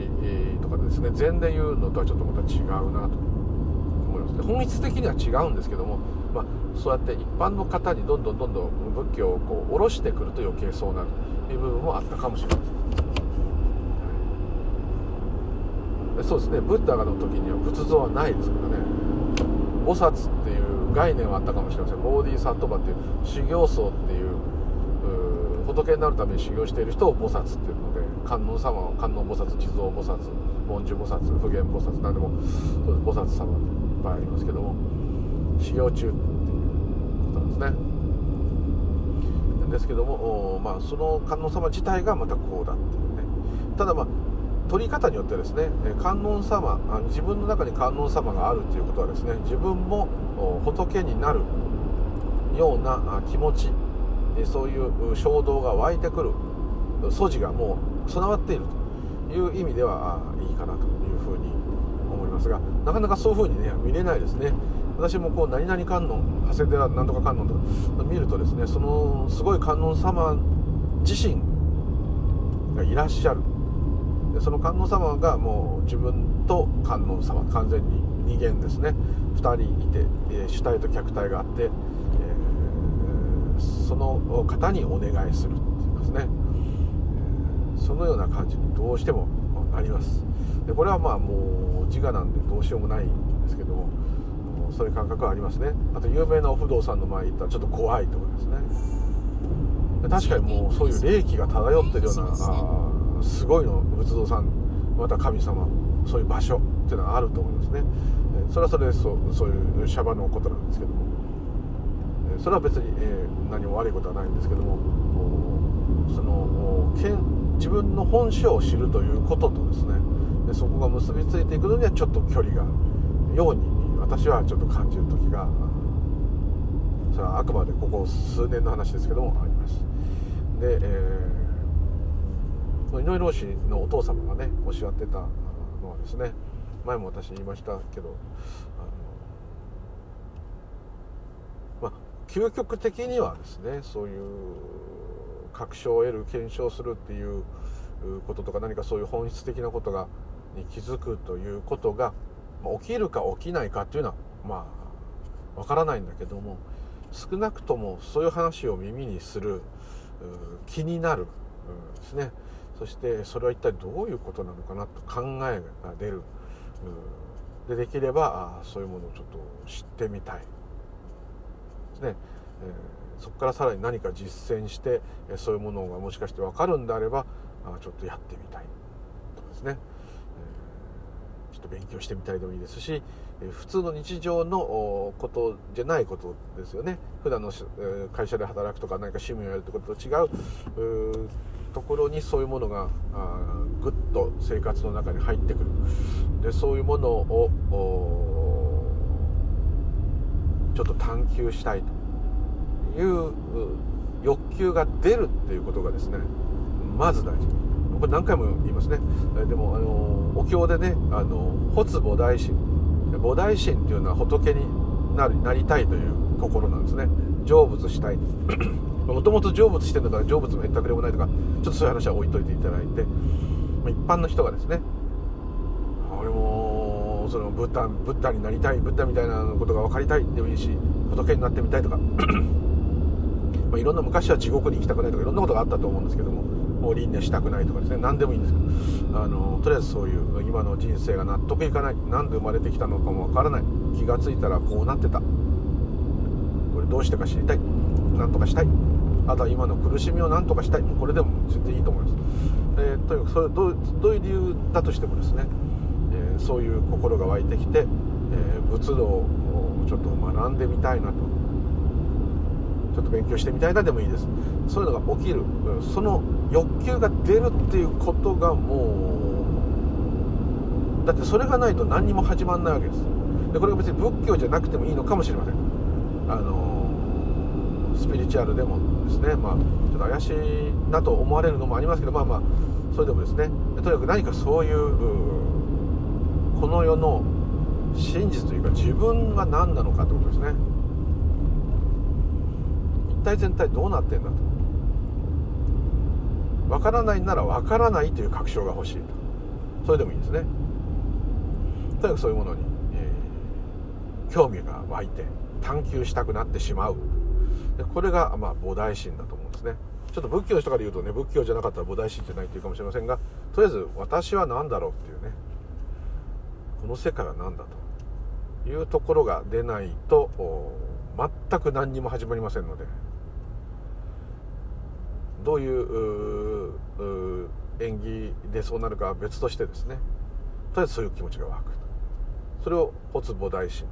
とかですね禅で言うのとはちょっとまた違うなと思います。で本質的には違うんですけども、まあ、そうやって一般の方にどんどんどんどん仏教をこう下ろしてくると余計そうなるという部分もあったかもしれません。そうですね。ブッダの時には仏像はないですからね。菩薩っていう概念はあったかもしれません。ボーディーサットバっていう修行僧っていう仏になるために修行している人を菩薩っていうので観音様を観音菩薩地蔵菩薩文殊菩薩普賢菩薩何でもそうです菩薩様っていっぱいありますけども修行中っていうことなんですねですけども、まあ、その観音様自体がまたこうだっていうねただまあ取り方によってですね観音様自分の中に観音様があるということはですね自分も仏になるような気持ちそういう衝動が湧いてくる素地がもう備わっているという意味ではいいかなというふうに思いますがなかなかそういうふうにね見れないですね。私もこう何々観音長谷寺なんとか観音とか見るとですねそのすごい観音様自身がいらっしゃる。でその観音様がもう自分と観音様完全に二元ですね。2人いて、え主体と客体があって、えー、その方にお願いするって言いますね、えー、そのような感じにどうしてもなります。でこれはまあもう自我なんでどうしようもないんですけどもそういう感覚はありますね。あと有名なお不動産の前に行ったらちょっと怖いとかですね。確かにもうそういう霊気が漂ってるようなすごいの仏像さんまた神様そういう場所っていうのはあると思いますね。それはそれでそうそういうシャバのことなんですけども。それは別に、え、何も悪いことはないんですけどもその自分の本性を知るということとですねでそこが結びついていくのにはちょっと距離がように私はちょっと感じる時がそれはあくまでここ数年の話ですけどもあります。で、えー、井上老師のお父様がねおっしゃってたのはですね前も私言いましたけどあのまあ究極的にはですねそういう確証を得る検証するっていうこととか何かそういう本質的なことがに気づくということが、起きるか起きないかっていうのはまあわからないんだけども少なくともそういう話を耳にする気になるですね。そしてそれは一体どういうことなのかなと考えが出る。でできればそういうものをちょっと知ってみたいですね、えー、そこからさらに何か実践してそういうものがもしかして分かるんであればちょっとやってみたいとかですね、えー、ちょっと勉強してみたいでもいいですし普通の日常のことじゃないことですよね。普段の会社で働くとか何か趣味をやるってことと違う。ところにそういうものがぐっと生活の中に入ってくる。でそういうものをちょっと探求したいという欲求が出るっていうことがですねまず大事。これ何回も言いますね。でもあのお経でね「あの発菩提心」菩提心っていうのは仏になるなりたいという心なんですね。成仏したいもともと成仏してるんだから成仏もへったくれもないとかちょっとそういう話は置いといていただいて一般の人がですね俺もそのブッダブッダになりたいブッダみたいなことが分かりたいでもいいし仏になってみたいとか まあいろんな昔は地獄に行きたくないとかいろんなことがあったと思うんですけどももう輪廻したくないとかですね何でもいいんですけどあのとりあえずそういう今の人生が納得いかない何で生まれてきたのかもわからない気が付いたらこうなってた。これどうしてか知りたい何とかしたい。あとは今の苦しみを何とかしたい。これでも全然いいと思います、えー、とにかくそれどうどういう理由だとしてもですね、えー、そういう心が湧いてきて、えー、仏道をちょっと学んでみたいなと。ちょっと勉強してみたいなでもいいです。そういうのが起きる。その欲求が出るっていうことがもうだってそれがないと何にも始まんないわけです。でこれが別に仏教じゃなくてもいいのかもしれません。あのスピリチュアルでも。ですね。まあちょっと怪しいなと思われるのもありますけどまあまあそれでもですね。とにかく何かそういうこの世の真実というか自分は何なのかってことですね。一体全体どうなってんだと。分からないなら分からないという確証が欲しいと。それでもいいですね。とにかくそういうものに、えー、興味が湧いて探求したくなってしまう。でこれが、まあ、菩提心だと思うんですね。ちょっと仏教の人から言うとね仏教じゃなかったら菩提心じゃないっていうかもしれませんがとりあえず私は何だろうっていうね。この世界は何だというところが出ないと全く何にも始まりませんので。どういう演技でそうなるかは別としてですね。とりあえずそういう気持ちが湧くそれを発菩提心。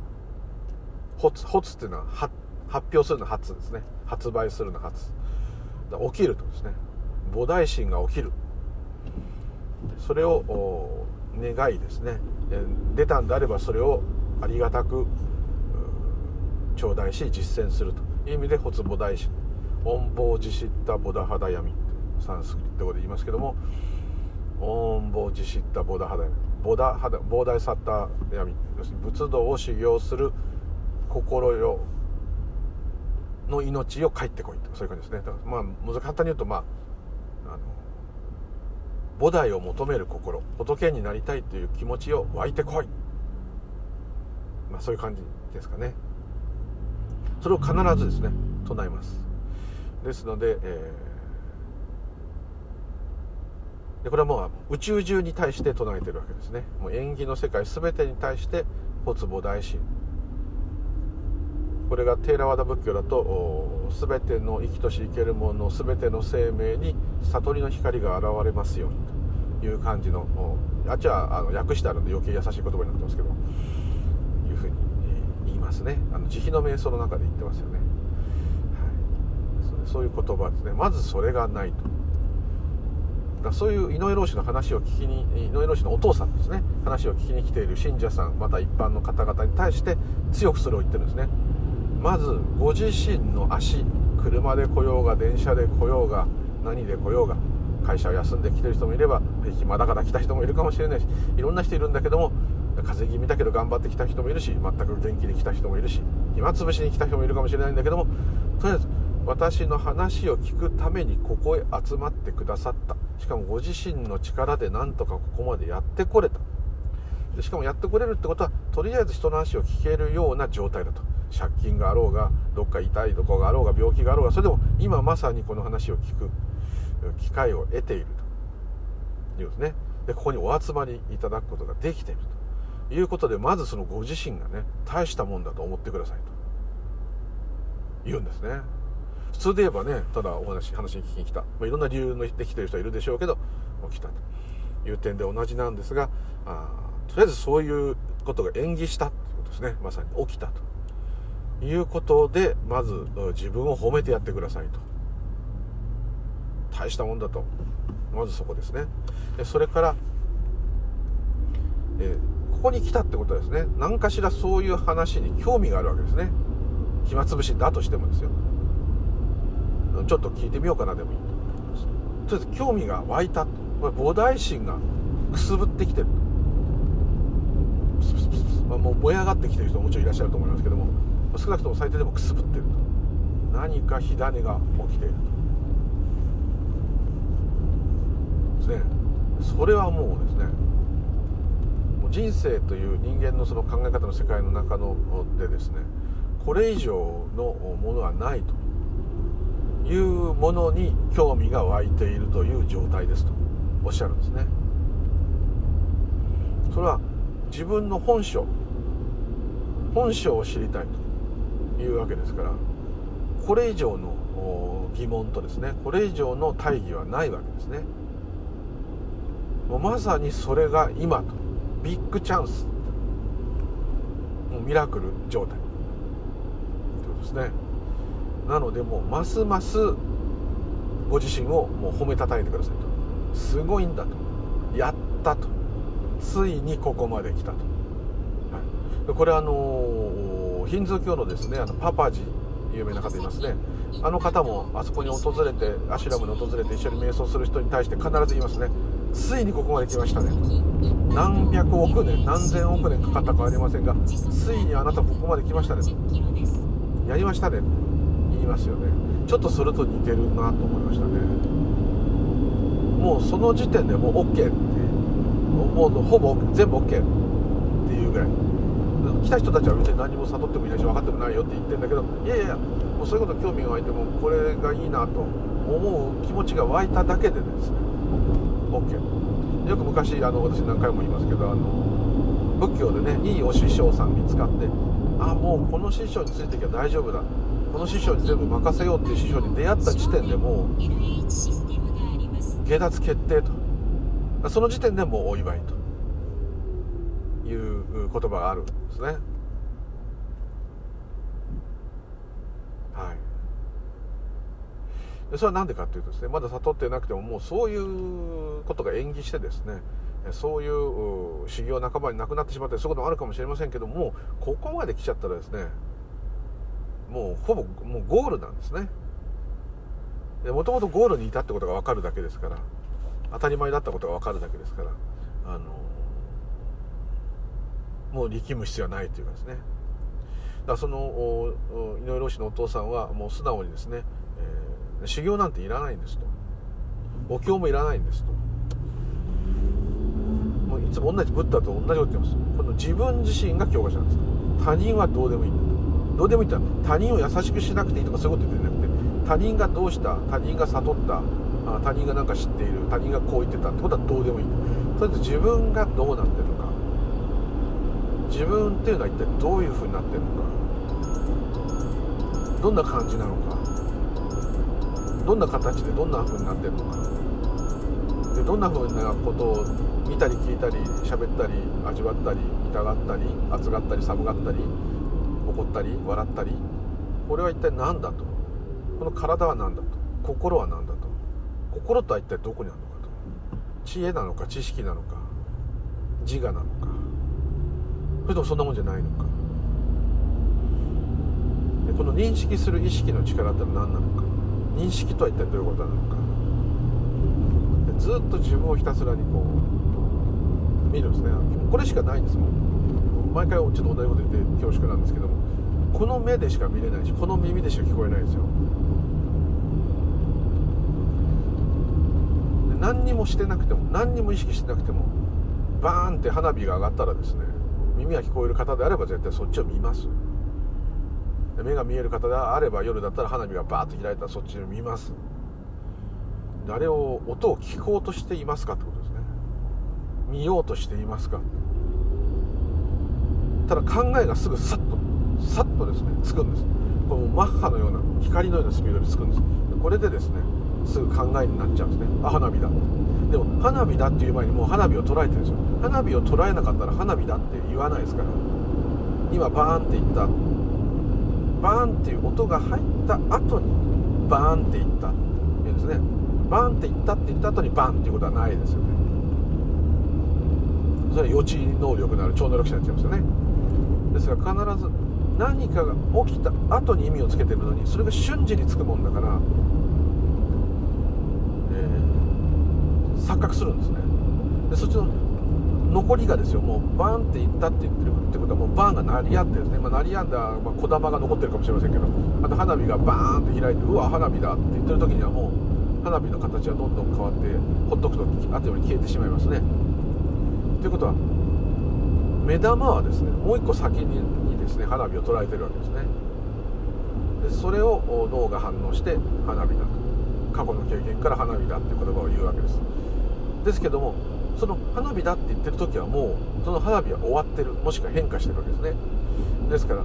発発っていうのは発発表するの発ですね。発売するの発起きるとですね。菩提心が起きる。それを願いですね。出たんであればそれをありがたく頂戴し実践すると。いう意味で発菩提心。音棒ジシッタボダハダヤミサンスクリット語で言いますけども。音棒ジシッタボダハダヤミボダハダボーダイサッタヤミ要するに仏道を修行する心よの命を帰ってこいと。そういう感じですね。だからまあ簡単に言うとまああの菩提を求める心仏になりたいという気持ちを湧いてこい。まあそういう感じですかね。それを必ずですね唱えます。ですので,、えー、でこれはもう宇宙中に対して唱えてるわけですね。もう縁起の世界全てに対して発母大心。これがテーラワダ仏教だと全ての生きとし生けるもの全ての生命に悟りの光が現れますようにという感じのあっちはあの訳してあるんで余計優しい言葉になってますけどいうふうに言いますね。あの慈悲の瞑想の中で言ってますよね、はい、そういう言葉ですね。まずそれがないと。だそういう井上老師の話を聞きに井上老師のお父さんですね。話を聞きに来ている信者さんまた一般の方々に対して強くそれを言ってるんですね。まずご自身の足車で来ようが電車で来ようが何で来ようが会社を休んできてる人もいれば暇だから来た人もいるかもしれないしいろんな人いるんだけども風邪気味だけど頑張ってきた人もいるし全く元気に来た人もいるし暇つぶしに来た人もいるかもしれないんだけどもとりあえず私の話を聞くためにここへ集まってくださった。しかもご自身の力でなんとかここまでやってこれた。でしかもやってこれるってことはとりあえず人の話を聞けるような状態だと。借金があろうがどっか痛いとこがあろうが病気があろうがそれでも今まさにこの話を聞く機会を得ていると。いうですね。でここにお集まりいただくことができていると。いうことでまずそのご自身がね大したもんだと思ってくださいと言うんですね。普通で言えばねただお話話に聞きに来た、まあ、いろんな理由のできてる人はいるでしょうけど来たという点で同じなんですがあとりあえずそういうことが演技したってことですね。まさに起きたと。いうことでまず自分を褒めてやってくださいと。大したもんだと。まずそこですね。それから、えー、ここに来たってことはですね。何かしらそういう話に興味があるわけですね。暇つぶしだとしてもですよ。ちょっと聞いてみようかなでもいいととりあえず興味が湧いた。これ菩提心がくすぶってきてる。まあ、もう燃え上がってきてる人ももちろんいらっしゃると思いますけども。少なくとも最低でもくすぶってると。何か火種が起きていると。ですね。それはもうですね。もう人生という人間のその考え方の世界の中のでですね。これ以上のものはないと。いうものに興味が湧いているという状態ですと。おっしゃるんですね。それは自分の本性。本性を知りたいと。いうわけですからこれ以上の疑問とですねこれ以上の大義はないわけですね。もうまさにそれが今とビッグチャンス。もうミラクル状態。ということですね。なのでもうますますご自身をもう褒めたたえてくださいと。すごいんだと。やったと。ついにここまで来たと、はい、これあのヒンズー教のですねあのパパジ有名な方いますね。あの方もあそこに訪れてアシュラムに訪れて一緒に瞑想する人に対して必ず言いますね。ついにここまで来ましたね。と何百億年何千億年かかったか分かりませんがついにあなたここまで来ましたね。とやりましたね。言いますよね。ちょっとそれと似てるなと思いましたね。もうその時点でもう OK ってもうほぼ全部 OK っていうぐらい。来た人たちは別に何も悟ってもいないし分かってもないよって言ってるんだけどいやいやもうそういうこと興味が湧いてもこれがいいなと思う気持ちが湧いただけでですね。OK よく昔あの私何回も言いますけどあの仏教でねいいお師匠さん見つかってあもうこの師匠についていけば大丈夫だ。この師匠に全部任せようっていう師匠に出会った時点でもう下脱決定と。その時点でもうお祝いという言葉があるんですね。はい。それは何でかっていうとですねまだ悟ってなくてももうそういうことが演技してですねそういう修行仲間になくなってしまったりそういうこともあるかもしれませんけどもここまで来ちゃったらですねもうほぼもうゴールなんですね。もともとゴールにいたってことが分かるだけですから当たり前だったことが分かるだけですからあのもう力む必要はないというかですね。だその井上老師のお父さんはもう素直にですね、えー、修行なんていらないんですと。お経もいらないんですと。もういつも同じブッダと同じこと言ってます。この自分自身が教科書なんです。と他人はどうでもいいんだと。どうでもいいって他人を優しくしなくていいとかそういうこと言ってなくて他人がどうした他人が悟った他人が何か知っている他人がこう言ってたってことはどうでもいいと。りあえず自分がどうなってるのか自分っていうのは一体どういうふうになってるのか？どんな感じなのか？どんな形でどんな風になってるのか？でどんな風なことを見たり聞いたり喋ったり味わったり痛がったり熱がったり寒がったり怒ったり笑ったりこれは一体何だと？この体は何だと？心は何だと？心とは一体どこにあるのかと？知恵なのか知識なのか自我なのか。れともそんなもんじゃないのか。でこの認識する意識の力って何なのか。認識とは一体どういうことなのか。ずっと自分をひたすらにこう見るんですね。これしかないんですもん。毎回ちょっと同じこと言って恐縮なんですけども。この目でしか見れないしこの耳でしか聞こえないんですよ。で何にもしてなくても何にも意識してなくてもバーンって花火が上がったらですね耳が聞こえる方であれば絶対そっちを見ます。目が見える方であれば夜だったら花火がバーッと開いたらそっちを見ます。あれを音を聞こうとしていますかってことですね。見ようとしていますか。ただ考えがすぐさっとさっとですねつくんです。このマッハのような光のようなスピードでつくんです。これでですねすぐ考えになっちゃうんですね。あ花火だ。でも花火だっていう前にもう花火を捉えてるんですよ。花火を捉えなかったら花火だって言わないですから。今バーンって言った。バーンっていう音が入った後にバーンって言った。っていうんですね。バーンって言ったって言った後にバーンっていうことはないですよね。それは予知能力のある超能力者になっちゃいますよね。ですから必ず何かが起きた後に意味をつけてるのにそれが瞬時につくもんだから、えー、錯覚するんですね。でそっちの残りがですよもうバーンっていったって言ってるってことはもうバーンが鳴り合ってですね、まあ、鳴りやんだ、まあ、小玉が残ってるかもしれませんけどあと花火がバーンって開いてうわ花火だって言ってる時にはもう花火の形はどんどん変わってほっとくとあっという間に消えてしまいますね。ということは目玉はですねもう一個先にですね花火を捉えてるわけですね。でそれを脳が反応して花火だと。過去の経験から花火だって言葉を言うわけです。ですけどもその花火だって言ってる時はもうその花火は終わってるもしくは変化してるわけですね。ですから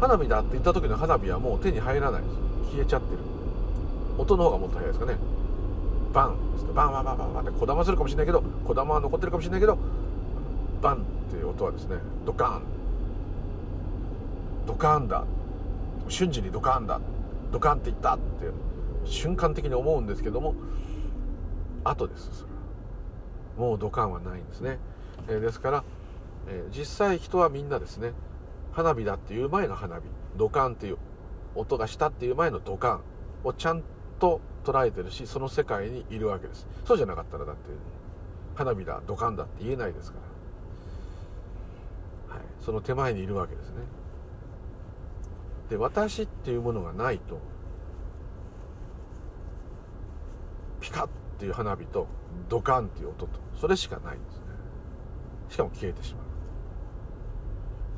花火だって言った時の花火はもう手に入らないです。消えちゃってる。音の方がもっと早いですかね。バンバンバンバンバンバンってこだまするかもしれないけどこだまは残ってるかもしれないけどバンっていう音はですねドカーン。ドカーンだ。瞬時にドカーンだ。ドカンって言ったって瞬間的に思うんですけども後です。もうドカンはないんですね、えー、ですから、えー、実際人はみんなですね花火だっていう前の花火ドカンっていう音がしたっていう前のドカンをちゃんと捉えてるしその世界にいるわけです。そうじゃなかったらだって花火だドカンだって言えないですから、はい、その手前にいるわけですね。で私っていうものがないとピカッっていう花火とドカンっていう音とそれしかないんですね。しかも消えてしまう。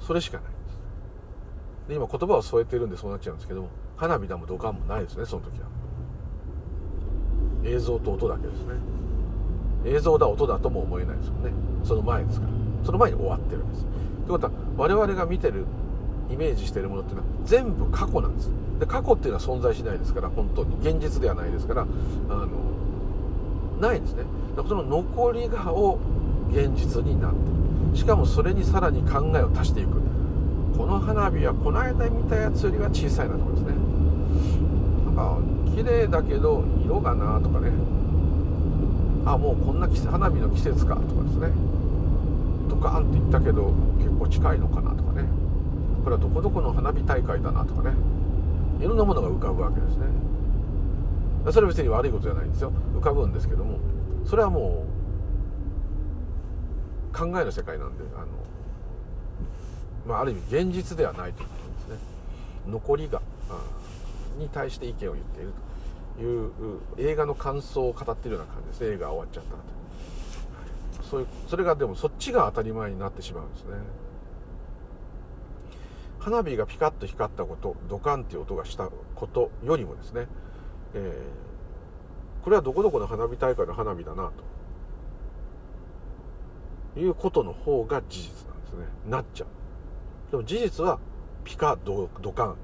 それしかないんです。で今言葉を添えてるんでそうなっちゃうんですけども花火だもドカンもないですねその時は。映像と音だけですね。映像だ音だとも思えないですよね。その前ですから。その前に終わってるんです。ということは我々が見てるイメージしてるものっていうのは全部過去なんです。で過去っていうのは存在しないですから本当に。現実ではないですからあのないですね。だからその残りがを現実になってる。しかもそれにさらに考えを足していく。この花火はこの間見たやつよりは小さいなとこですね。なんか綺麗だけど色がなとかね。あもうこんな花火の季節かとかですね。ドカーンって言ったけど結構近いのかなとかね。これはどこどこの花火大会だなとかね。いろんなものが浮かぶわけですね。それは別に悪いことじゃないんですよ。浮かぶんですけども。それはもう考えの世界なんであの、まあ、ある意味現実ではないということですね。残りがに対して意見を言っているという映画の感想を語っているような感じです映画終わっちゃったとそういうそれがでもそっちが当たり前になってしまうんですね。花火がピカッと光ったことドカンっていう音がしたことよりもですね、えー、これはどこどこの花火大会の花火だなと。いうことの方が事実なんですね。なっちゃう。でも事実はピカドドカン。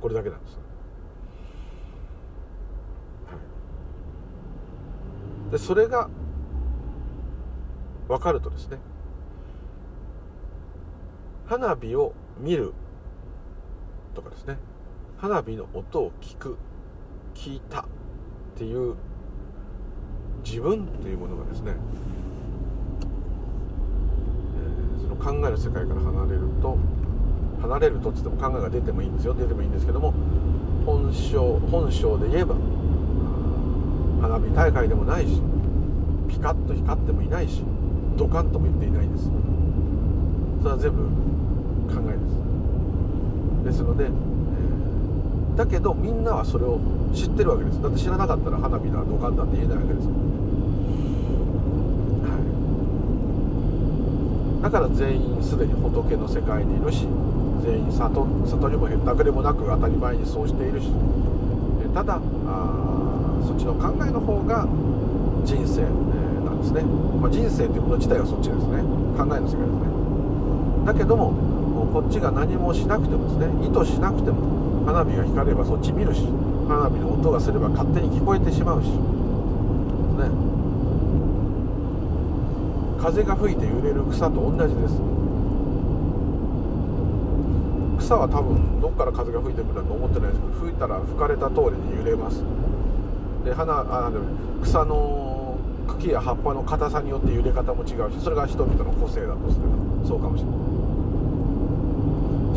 これだけなんです。でそれが分かるとですね。花火を見るとかですね。花火の音を聞く。聞いたっていう自分っていうものがですね、えー、その考えの世界から離れると離れるとっつっても考えが出てもいいんですよ。出てもいいんですけども本性本性で言えば花火大会でもないしピカッと光ってもいないしドカンとも言っていないです。それは全部考えです。ですので、だけどみんなはそれを知ってるわけです。だって知らなかったら花火だドカンだって言えないわけですはい。だから全員すでに仏の世界にいるし全員里里にもへったくれもなく当たり前にそうしているし。ただあそっちの考えの方が人生、え、なんですね、まあ、人生というもの自体はそっちですね。考えの世界ですね。だけどもこっちが何もしなくてもですね意図しなくても花火が光ればそっち見るし花火の音がすれば勝手に聞こえてしまうし。ね。風が吹いて揺れる草と同じです。草は多分どっから風が吹いてくるんだと思ってないですけど吹いたら吹かれた通りに揺れます。で花あ草の茎や葉っぱの硬さによって揺れ方も違うしそれが人々の個性だとすればそうかもしれない。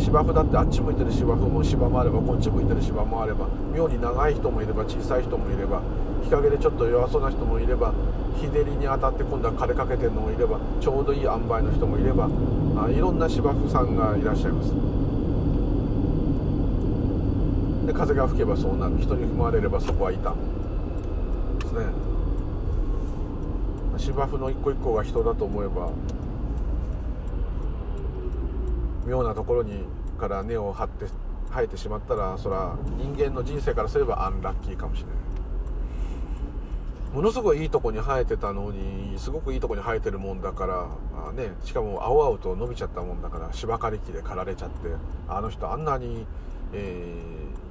芝生だってあっち向いてる芝生も芝もあればこっち向いてる芝もあれば妙に長い人もいれば小さい人もいれば日陰でちょっと弱そうな人もいれば日照りに当たって今度は枯れかけてるのもいればちょうどいい塩梅の人もいればあいろんな芝生さんがいらっしゃいます。で風が吹けばそうなる。人に踏まれればそこは板ですね。芝生の一個一個が人だと思えば妙なところにから根を張って生えてしまったらそれは人間の人生からすればアンラッキーかもしれない。ものすごいいいとこに生えてたのにすごくいいとこに生えてるもんだからあ、ね、しかも青々と伸びちゃったもんだから芝刈り機で刈られちゃってあの人あんなに、え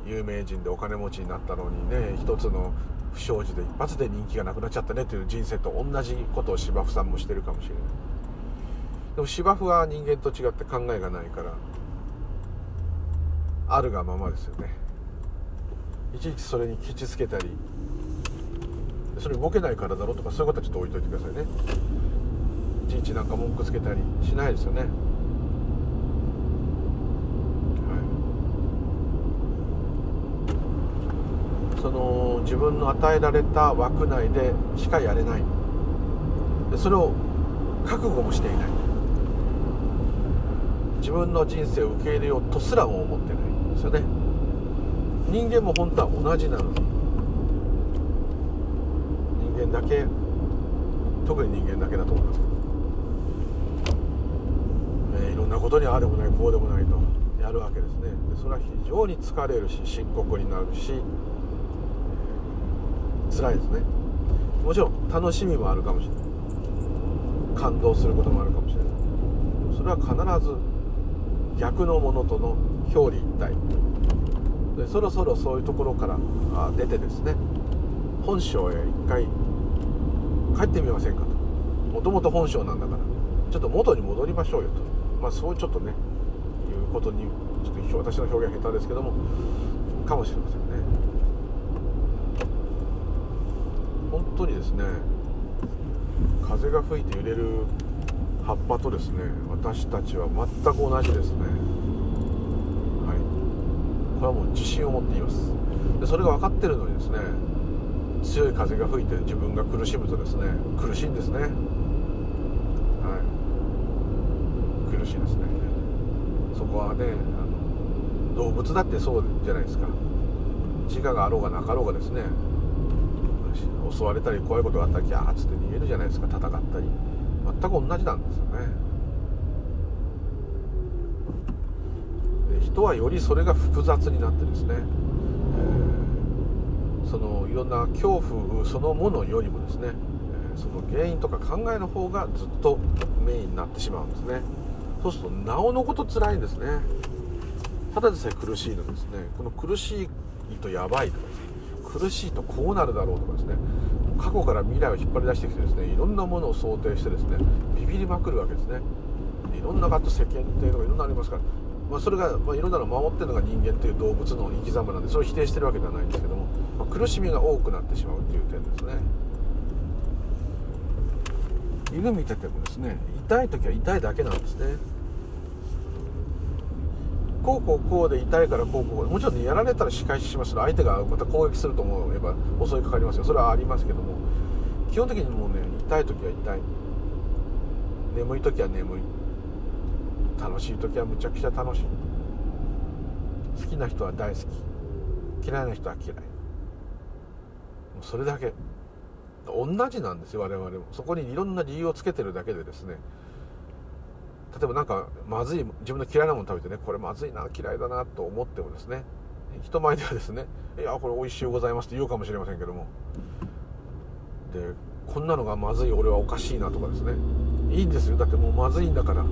ー、有名人でお金持ちになったのにね一つの不祥事で一発で人気がなくなっちゃったねという人生と同じことを芝生さんもしてるかもしれない。でも芝生は人間と違って考えがないからあるがままですよね。いちいちそれにケチつけたりそれ動けないからだろうとかそういうことはちょっと置いといてくださいね。いちいちなんか文句つけたりしないですよね。その自分の与えられた枠内でしかやれない。でそれを覚悟もしていない。自分の人生を受け入れようとすらも思ってない。ですよね。人間も本当は同じなの。に人間だけ特に人間だけだと思います。え、いろんなことにああでもないこうでもないとやるわけですね。でそれは非常に疲れるし深刻になるし辛いですね。もちろん楽しみもあるかもしれない。感動することもあるかもしれない。それは必ず逆のものとの表裏一体。でそろそろそういうところから出てですね本性へ一回帰ってみませんかと。もともと本性なんだからちょっと元に戻りましょうよと。まあそうちょっとねいうことにちょっと私の表現下手ですけどもかもしれませんね。本当にですね風が吹いて揺れる葉っぱとですね私たちは全く同じですね。れはもう自信を持っています。でそれが分かってるのにですね強い風が吹いて自分が苦しむとですね苦しいんですね。はい。苦しいですね。そこはねあの動物だってそうじゃないですか。自我があろうがなかろうがですね襲われたり怖いことがあったらギャーッつって逃げるじゃないですか。戦ったり。全く同じなんですよねで人はよりそれが複雑になってですね、えー、そのいろんな恐怖そのものよりもですね、え、その原因とか考えの方がずっとメインになってしまうんですね。そうするとなおのこと辛いんですね。ただでさえ苦しいのですね。この苦しいとやばいとかですね苦しいとこうなるだろうとかですね過去から未来を引っ張り出してきてですねいろんなものを想定してですねビビりまくるわけですね。いろんなガッと世間体とかいろんなありますから、まあ、それが、まあ、いろんなのを守ってるのが人間っていう動物の生き様なんでそれを否定してるわけではないんですけども、まあ、苦しみが多くなってしまうっていう点ですね。犬見ててもですね痛い時は痛いだけなんですね。こうこうこうで痛いからこうこうもちろん、やられたら仕返しします相手がまた攻撃すると思えば襲いかかりますよ。それはありますけども基本的にもうね痛い時は痛い。眠い時は眠い。楽しい時はむちゃくちゃ楽しい。好きな人は大好き。嫌いな人は嫌い。もうそれだけ。同じなんですよ我々も。そこにいろんな理由をつけてるだけでですね。例えば何かまずい自分の嫌いなもの食べてねこれまずいな嫌いだなと思ってもですね。人前ではですね「いやこれ美味しいございます」って言うかもしれませんけども。でこんなのがまずい俺はおかしいなとかですね。いいんですよ。だってもうまずいんだから。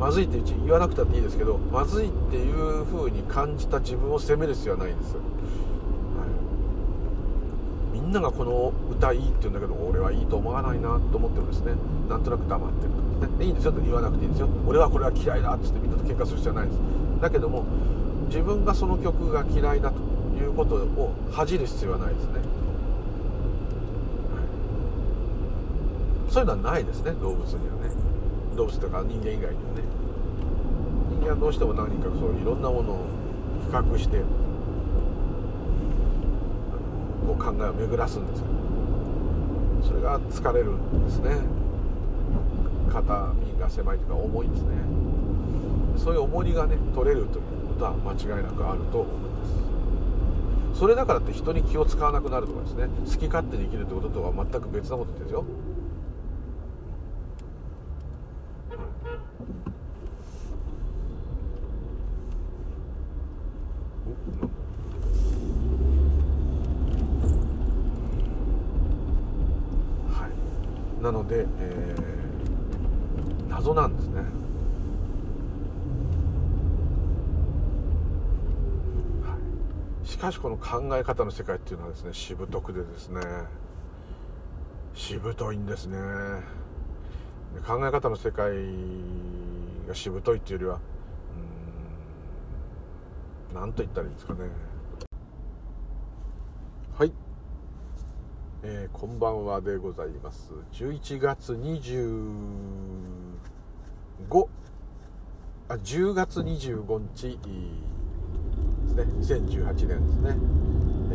まずいって言わなくたっていいですけどまずいっていう風に感じた自分を責める必要はないです、はい、みんながこの歌いいって言うんだけど俺はいいと思わないなと思ってるんですね。なんとなく黙ってるとでね。いいんですよと言わなくていいんですよ。俺はこれは嫌いだっつってみんなと喧嘩する必要はないです。だけども自分がその曲が嫌いだということを恥じる必要はないですね、そういうのはないですね。動物にはね。動物とか人間以外にはね。人間はどうしても何かそういろんなものを比較してこう考えを巡らすんですよ。それが疲れるんですね。肩身が狭いというか重いんですね。そういう重りがね取れるということは間違いなくあると思います。それだからって人に気を使わなくなるとかですね。好き勝手に生きるということとは全く別なことですよなので、えー、謎なんですね。しかしこの考え方の世界っていうのはですねしぶとくでですねしぶといんですね。考え方の世界がしぶといっていうよりは何と言ったらいいんですかね。はい。えー、こんばんはでございます。11月25あ10月25日。ですね。2018年ですね、え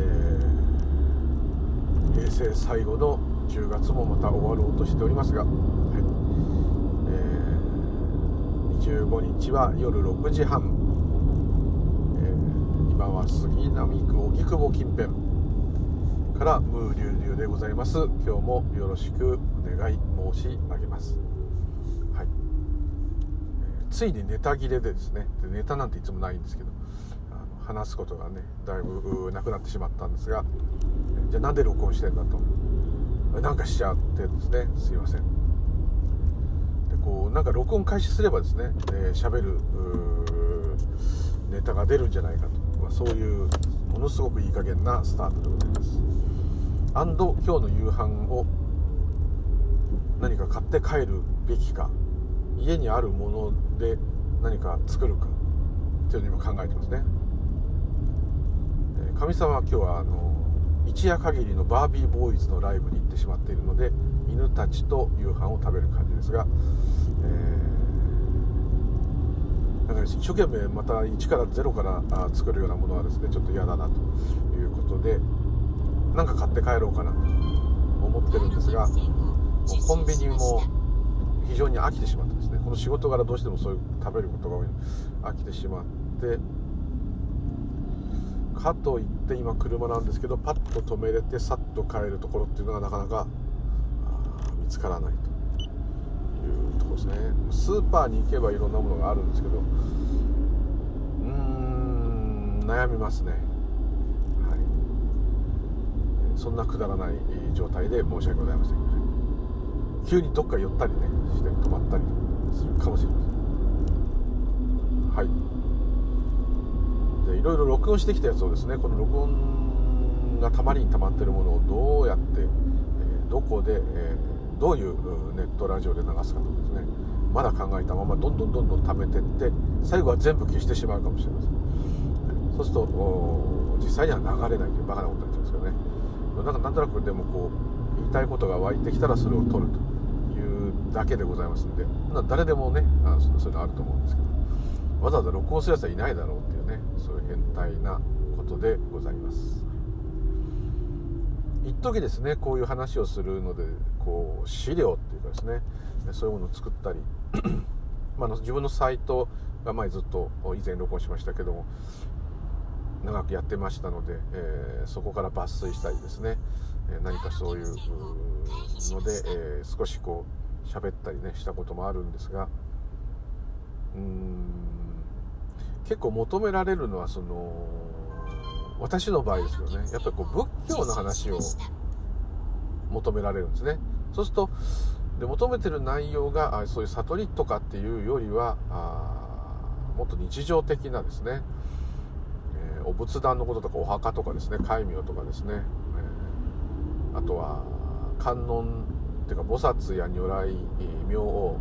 ー、平成最後の10月もまた終わろうとしておりますが、はい。えー、25日は夜6時半、えー、今は杉並区荻窪近辺からムーリュウリュウでございます。今日もよろしくお願い申し上げます。はい、えー、ついにネタ切れでですね。でネタなんていつもないんですけど。話すことがねだいぶなくなってしまったんですがじゃあなんで録音してんだと。なんかしちゃってですね。すいません。でこうなんか録音開始すればですね喋、えー、るネタが出るんじゃないかと、まあ、そういうものすごくいい加減なスタートでございます。アンド今日の夕飯を何か買って帰るべきか。家にあるもので何か作るか。というのを今考えてますね。かみさんは今日はあの一夜限りのバービーボーイズのライブに行ってしまっているので犬たちと夕飯を食べる感じですが、えー、なんか一生懸命また1から0から作るようなものはですねちょっと嫌だなということでなんか買って帰ろうかなと思ってるんですがコンビニも非常に飽きてしまってですねこの仕事柄どうしてもそういう食べることが多い飽きてしまってかといって今車なんですけどパッと止めれてさっと帰るところっていうのがなかなか見つからないと。いうところですね。スーパーに行けばいろんなものがあるんですけどうーん悩みますね。はい。そんなくだらない状態で申し訳ございません。急にどっか寄ったりねして止まったりするかもしれません。はい。でいろいろ録音してきたやつをですねこの録音がたまりにたまってるものをどうやって、え、どこで、え、どういうネットラジオで流すかとかですね。まだ考えたままどんどんどんどん貯めてって最後は全部消してしまうかもしれません。そうすると実際には流れないというバカなことになっちゃうんですけどね。なんかなんとなくでもこう言いたいことが湧いてきたらそれを取るというだけでございますんで誰でもねあそういうのあると思うんですけど。わざわざ録音するやつはいないだろうっていうねそういう変態なことでございます。一時ですねこういう話をするのでこう資料っていうかですねそういうものを作ったりまあの、自分のサイトが前ずっと以前録音しましたけども長くやってましたので、えー、そこから抜粋したりですね、え何かそういうので、えー、少しこう喋ったりねしたこともあるんですが結構求められるのはその私の場合ですけどね。やっぱりこう仏教の話を求められるんですね。そうするとで求めてる内容がそういう悟りとかっていうよりはもっと日常的なですね、えー、お仏壇のこととかお墓とかですね。戒名とかですね、えー、あとは観音っていうか菩薩や如来明王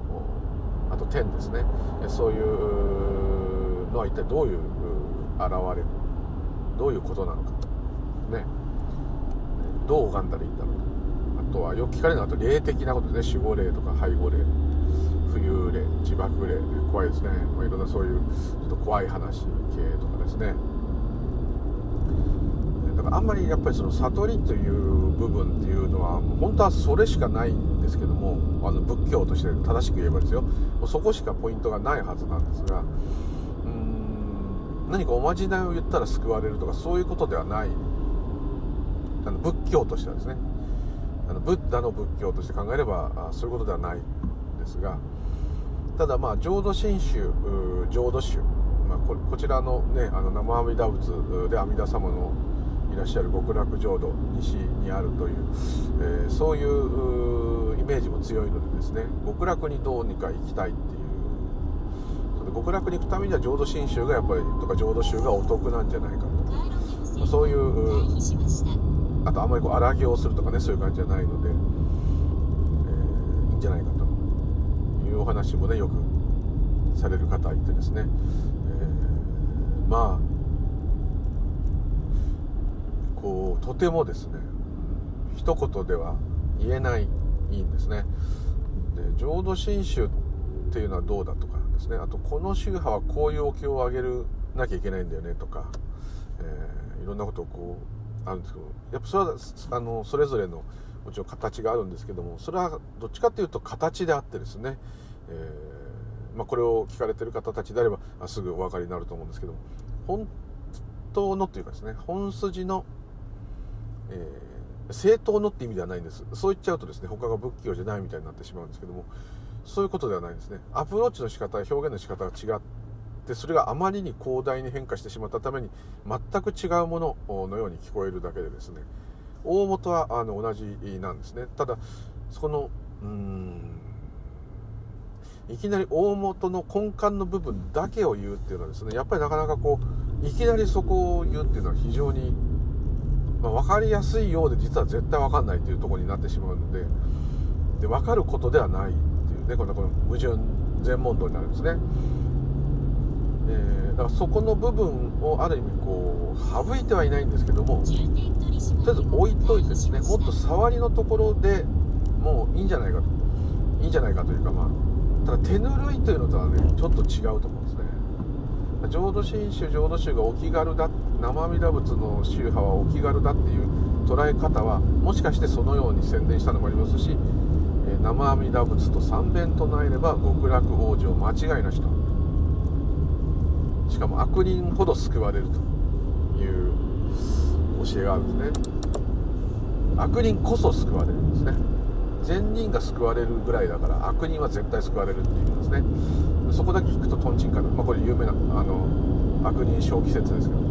あと天ですね。そういうのは一体どういう現れどういうことなのか。ね。どう拝んだらいいんだろうと。あとはよく聞かれるのはあと霊的なことですね。守護霊とか背後霊。浮遊霊自爆霊。怖いですね、ま、いろんなそういうちょっと怖い話系とかですね。からあんまりやっぱりその悟りという部分っていうのは本当はそれしかないんですけどもあの仏教として正しく言えばですよ。そこしかポイントがないはずなんですがうん何かおまじないを言ったら救われるとかそういうことではない。あの仏教としてはですね。あのブッダの仏教として考えればそういうことではないんですがただまあ浄土真宗浄土宗、まあ、こちらのねあの生阿弥陀仏で阿弥陀様のいらっしゃる極楽浄土西にあるという、えー、そういうイメージも強いのでですね極楽にどうにか行きたいっていう極楽に行くためには浄土真宗がやっぱりとか浄土宗がお得なんじゃないかと。そういうあとあんまりこう荒行するとかねそういう感じじゃないので、えー、いいんじゃないかと。いうお話もねよくされる方いてですね、えー、まあこうとてもですね一言では言えないいいんですね。で浄土真宗っていうのはどうだとかですね。あとこの宗派はこういうお経をあげるなきゃいけないんだよねとか、えー、いろんなことをこうあるんですけどやっぱそれはあのそれぞれのもちろん形があるんですけどもそれはどっちかっていうと形であってですね、えー、まあ、これを聞かれてる方たちであればすぐお分かりになると思うんですけども本当のというかですね本筋の、えー、正当のって意味ではないんです。そう言っちゃうとですね他が仏教じゃないみたいになってしまうんですけどもそういうことではないんですね。アプローチの仕方表現の仕方が違ってそれがあまりに広大に変化してしまったために全く違うもののように聞こえるだけでですね大元はあの同じなんですね。ただそこのうーんいきなり大元の根幹の部分だけを言うっていうのはですねやっぱりなかなかこういきなりそこを言うっていうのは非常に、まあ、分かりやすいようで実は絶対分かんないっていうとこになってしまうのでで分かることではないっていうねこの矛盾全問答になるんですね。えー、だからそこの部分をある意味こう省いてはいないんですけどもとりあえず置いといてですねもっと触りのところでもういいんじゃないかといいんじゃないかというかまあただ手ぬるいというのとはねちょっと違うと思う浄土真宗浄土宗がお気軽だ生阿弥陀仏の宗派はお気軽だっていう捉え方はもしかしてそのように宣伝したのもありますし生阿弥陀仏と三遍唱えれば極楽往生間違いなしと。しかも悪人ほど救われるという教えがあるんですね。悪人こそ救われるんですね。善人が親れるぐらいだから悪人は絶対救われるっていうんですね。そこだけ聞くとトンチンカンまあ、これ有名なあの悪人小季節ですけど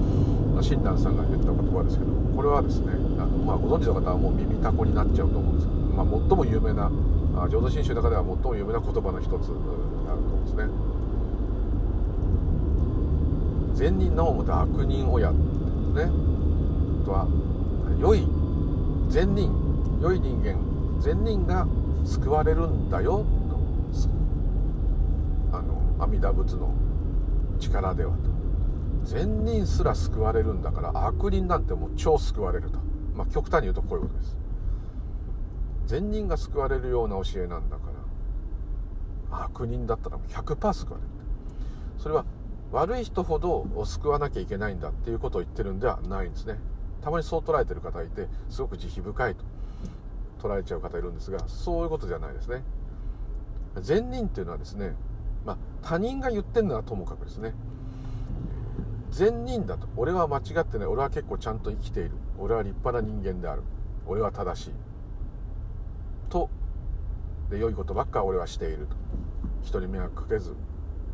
親鸞さんが言った言葉ですけどこれはですねあの、まあ、ご存知の方はもう耳たこになっちゃうと思うんですけど、まあ、最も有名な浄土真宗の中では最も有名な言葉の一つになると思うんですね。善人なおもて悪人親ねとは良い善人良い人間善人が救われるんだよと。阿弥陀仏の力ではと。善人すら救われるんだから悪人なんてもう超救われると。まあ極端に言うとこういうことです。善人が救われるような教えなんだから悪人だったら100%救われる。それは悪い人ほど救わなきゃいけないんだっていうことを言ってるんではないんですね。たまにそう捉えてる方がいてすごく慈悲深いと。捉えちゃう方いるんですがそういうことじゃないですね。善人っていうのはですね、まあ、他人が言ってるのはともかくですね。善人だと。俺は間違ってない。俺は結構ちゃんと生きている。俺は立派な人間である。俺は正しい。とで良いことばっか俺はしていると。人に迷惑かけず。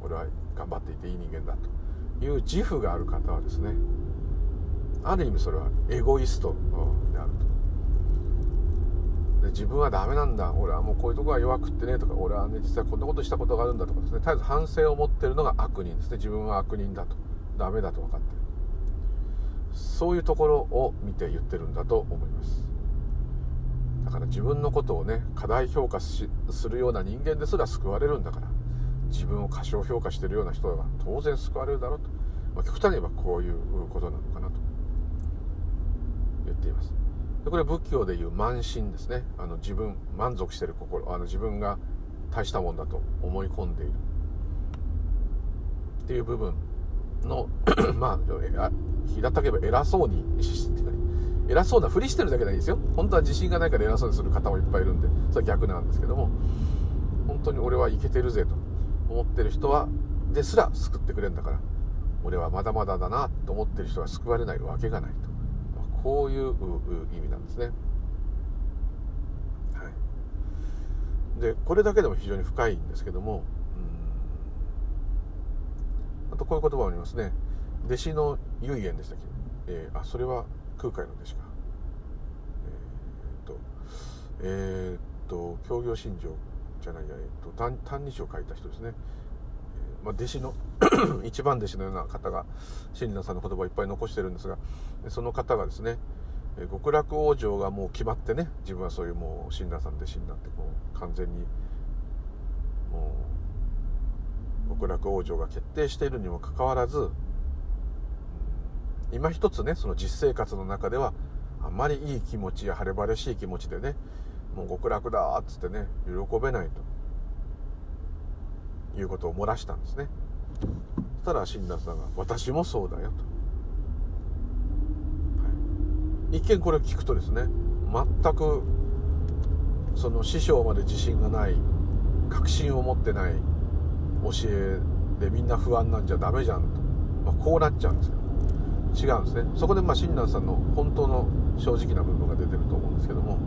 俺は頑張っていていい人間だと。いう自負がある方はですね。ある意味それはエゴイストであると。で自分はダメなんだ。俺はもうこういうとこが弱くってねとか俺はね実はこんなことしたことがあるんだとかですね。絶えず反省を持ってるのが悪人ですね。自分は悪人だと。ダメだと分かってる。そういうところを見て言ってるんだと思います。だから自分のことをね過大評価するような人間ですら救われるんだから自分を過小評価してるような人は当然救われるだろうと、まあ、極端に言えばこういうことなのかなと。言っています。でこれ仏教でいう慢心ですね。あの自分満足してる心。あの自分が大したもんだと思い込んでいる。っていう部分の まあ平たけば偉そうに偉そうなふりしてるだけないいですよ。本当は自信がないから偉そうにする方もいっぱいいるんでそれは逆なんですけども。本当に俺はいけてるぜと思ってる人はですら救ってくれるんだから俺はまだまだだなと思ってる人は救われないわけがないと、こういう意味なんですね。はい、でこれだけでも非常に深いんですけどもあとこういう言葉もありますね。弟子の唯円でしたっけ、えー、あそれは空海の弟子か。えー、っとえー、っと協業信条じゃないや、えっと、単日を書いた人ですね、まあ、弟子の 一番弟子のような方が親鸞さんの言葉をいっぱい残してるんですがその方がですね極楽往生がもう決まってね自分はそういうもう親鸞さん弟子になってこう完全にもう極楽往生が決定しているにもかかわらず今一つねその実生活の中ではあんまりいい気持ちや晴れ晴れしい気持ちでねもう極楽だっつってね喜べないと。いうことを漏らしたんですね。そしたら親鸞さんが「私もそうだよ」と、はい、一見これを聞くとですね全くその師匠まで自信がない確信を持ってない教えでみんな不安なんじゃダメじゃんと、まあ、こうなっちゃうんですけど違うんですね。そこでま親鸞さんの本当の正直な部分が出てると思うんですけども。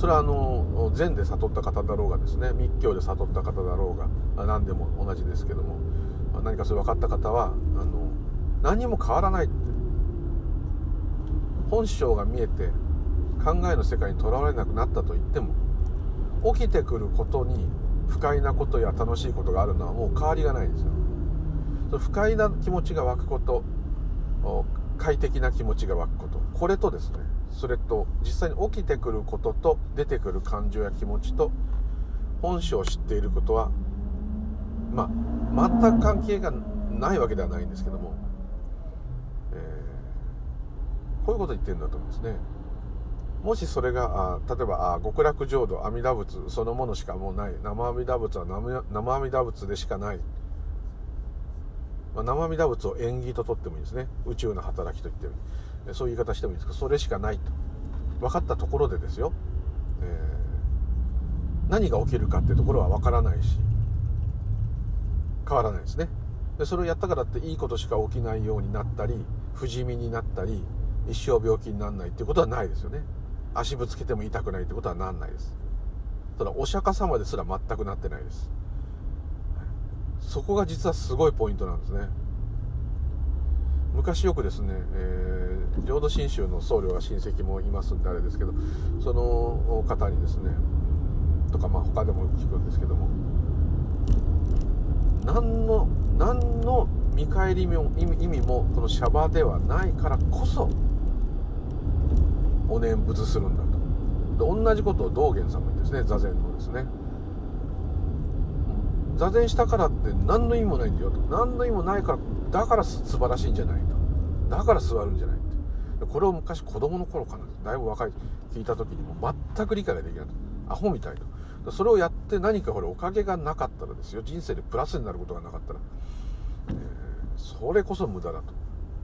それはあの禅で悟った方だろうがですね密教で悟った方だろうが何でも同じですけども何かそれ分かった方はあの何も変わらないって本性が見えて考えの世界にとらわれなくなったと言っても起きてくることに不快なことや楽しいことがあるのはもう変わりがないんですよ。その不快な気持ちが湧くこと快適な気持ちが湧くこと。これとですねそれと実際に起きてくることと出てくる感情や気持ちと本性を知っていることはまあ全く関係がないわけではないんですけども、えー、こういうことを言ってるんだと思うんですね。もしそれがあ例えばあ極楽浄土阿弥陀仏そのものしかもうない。生阿弥陀仏は生阿弥陀仏でしかない、まあ、生阿弥陀仏を縁起ととってもいいですね。宇宙の働きと言ってもいいそういう言い方してもいいですけどそれしかないと。分かったところでですよ、えー、何が起きるかっていうところは分からないし変わらないですね。でそれをやったからっていいことしか起きないようになったり不死身になったり一生病気にならないっていうことはないですよね。足ぶつけても痛くないってことはなんないです。ただお釈迦様ですら全くなってないです。そこが実はすごいポイントなんですね。昔よくですね、えー、浄土真宗の僧侶が親戚もいますんであれですけどその方にですねとかまあ他でも聞くんですけども何の何の見返りも意味もこのシャバではないからこそお念仏するんだと。で同じことを道元さんも言ってですね座禅のですね。座禅したからって何の意味もないんだよと。何の意味もないからだから素晴らしいんじゃないと。だから座るんじゃないって。これを昔子供の頃かな。だいぶ若い聞いた時にも全く理解ができないとアホみたいと。それをやって何かこれおかげがなかったらですよ。人生でプラスになることがなかったら、えー、それこそ無駄だと。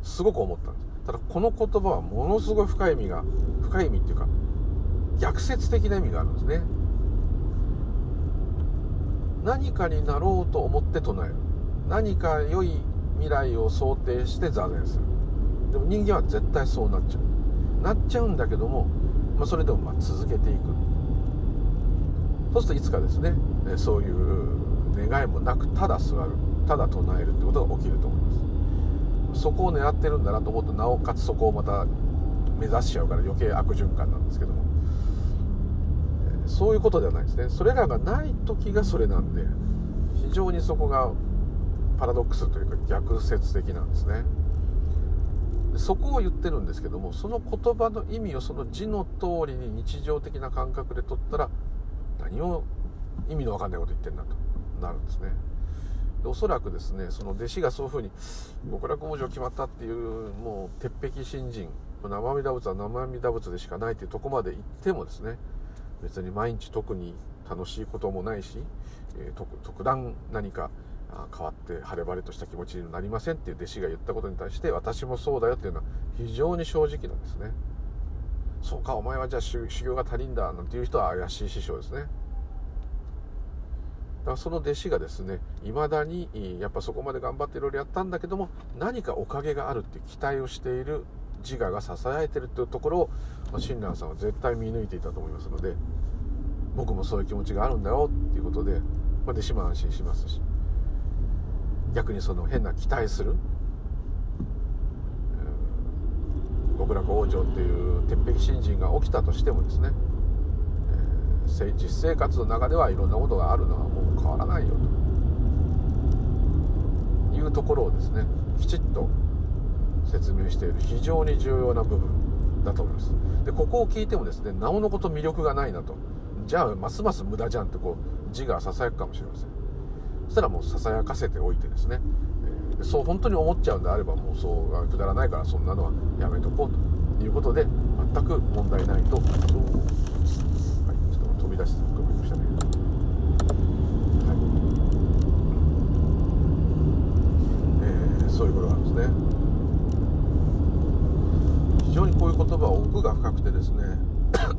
すごく思ったんです。ただこの言葉はものすごい深い意味が深い意味っていうか逆説的な意味があるんですね。何かになろうと思って唱える。何か良い未来を想定して座禅する。でも人間は絶対そうなっちゃう。なっちゃうんだけども、まあ、それでもま続けていく。そうするといつかですねそういう願いもなくただ座る。ただ唱えるってことが起きると思います。そこを狙ってるんだなと思うとなおかつそこをまた目指しちゃうから余計悪循環なんですけども。そういうことではないですね。それらがない時がそれなんで非常にそこがパラドックスというか逆説的なんですね。そこを言ってるんですけどもその言葉の意味をその字の通りに日常的な感覚で取ったら何を意味の分かんないこと言ってんだとなるんですね。でおそらくですねその弟子がそういうふうに極楽往生決まったっていうもう鉄壁新人生阿弥陀仏は生阿弥陀仏でしかないっていうとこまで行ってもですね別に毎日特に楽しいこともないし、えー、特段何か変わって晴れ晴れとした気持ちになりませんっていう弟子が言ったことに対して私もそうだよっていうのは非常に正直なんですね。そうかお前はじゃあ修行が足りんだなんていう人は怪しい師匠ですね。だからその弟子がですねいまだにやっぱそこまで頑張っていろいろやったんだけども何かおかげがあるって期待をしている自我が支えてるっていうところを、親鸞さんは絶対見抜いていたと思いますので僕もそういう気持ちがあるんだよっていうことで、まあ、弟子も安心しますし。逆にその変な期待する？極楽往生っていう鉄壁新人が起きたとしてもですね、えー、実生活の中ではいろんなことがあるのはもう変わらないよと。いうところをですねきちっと説明している非常に重要な部分だと思います。でここを聞いてもですねなおのこと魅力がないなと。じゃあますます無駄じゃんってこう字がささやくかもしれません。そしたらもうささやかせておいてですね、えー、そう本当に思っちゃうんであればもうそうがくだらないからそんなのはやめとこうということで全く問題ないと。思います、はい、ちょっと飛び出してくましたね。はい。えー、そういうことなんですね。非常にこういう言葉は奥が深くてですね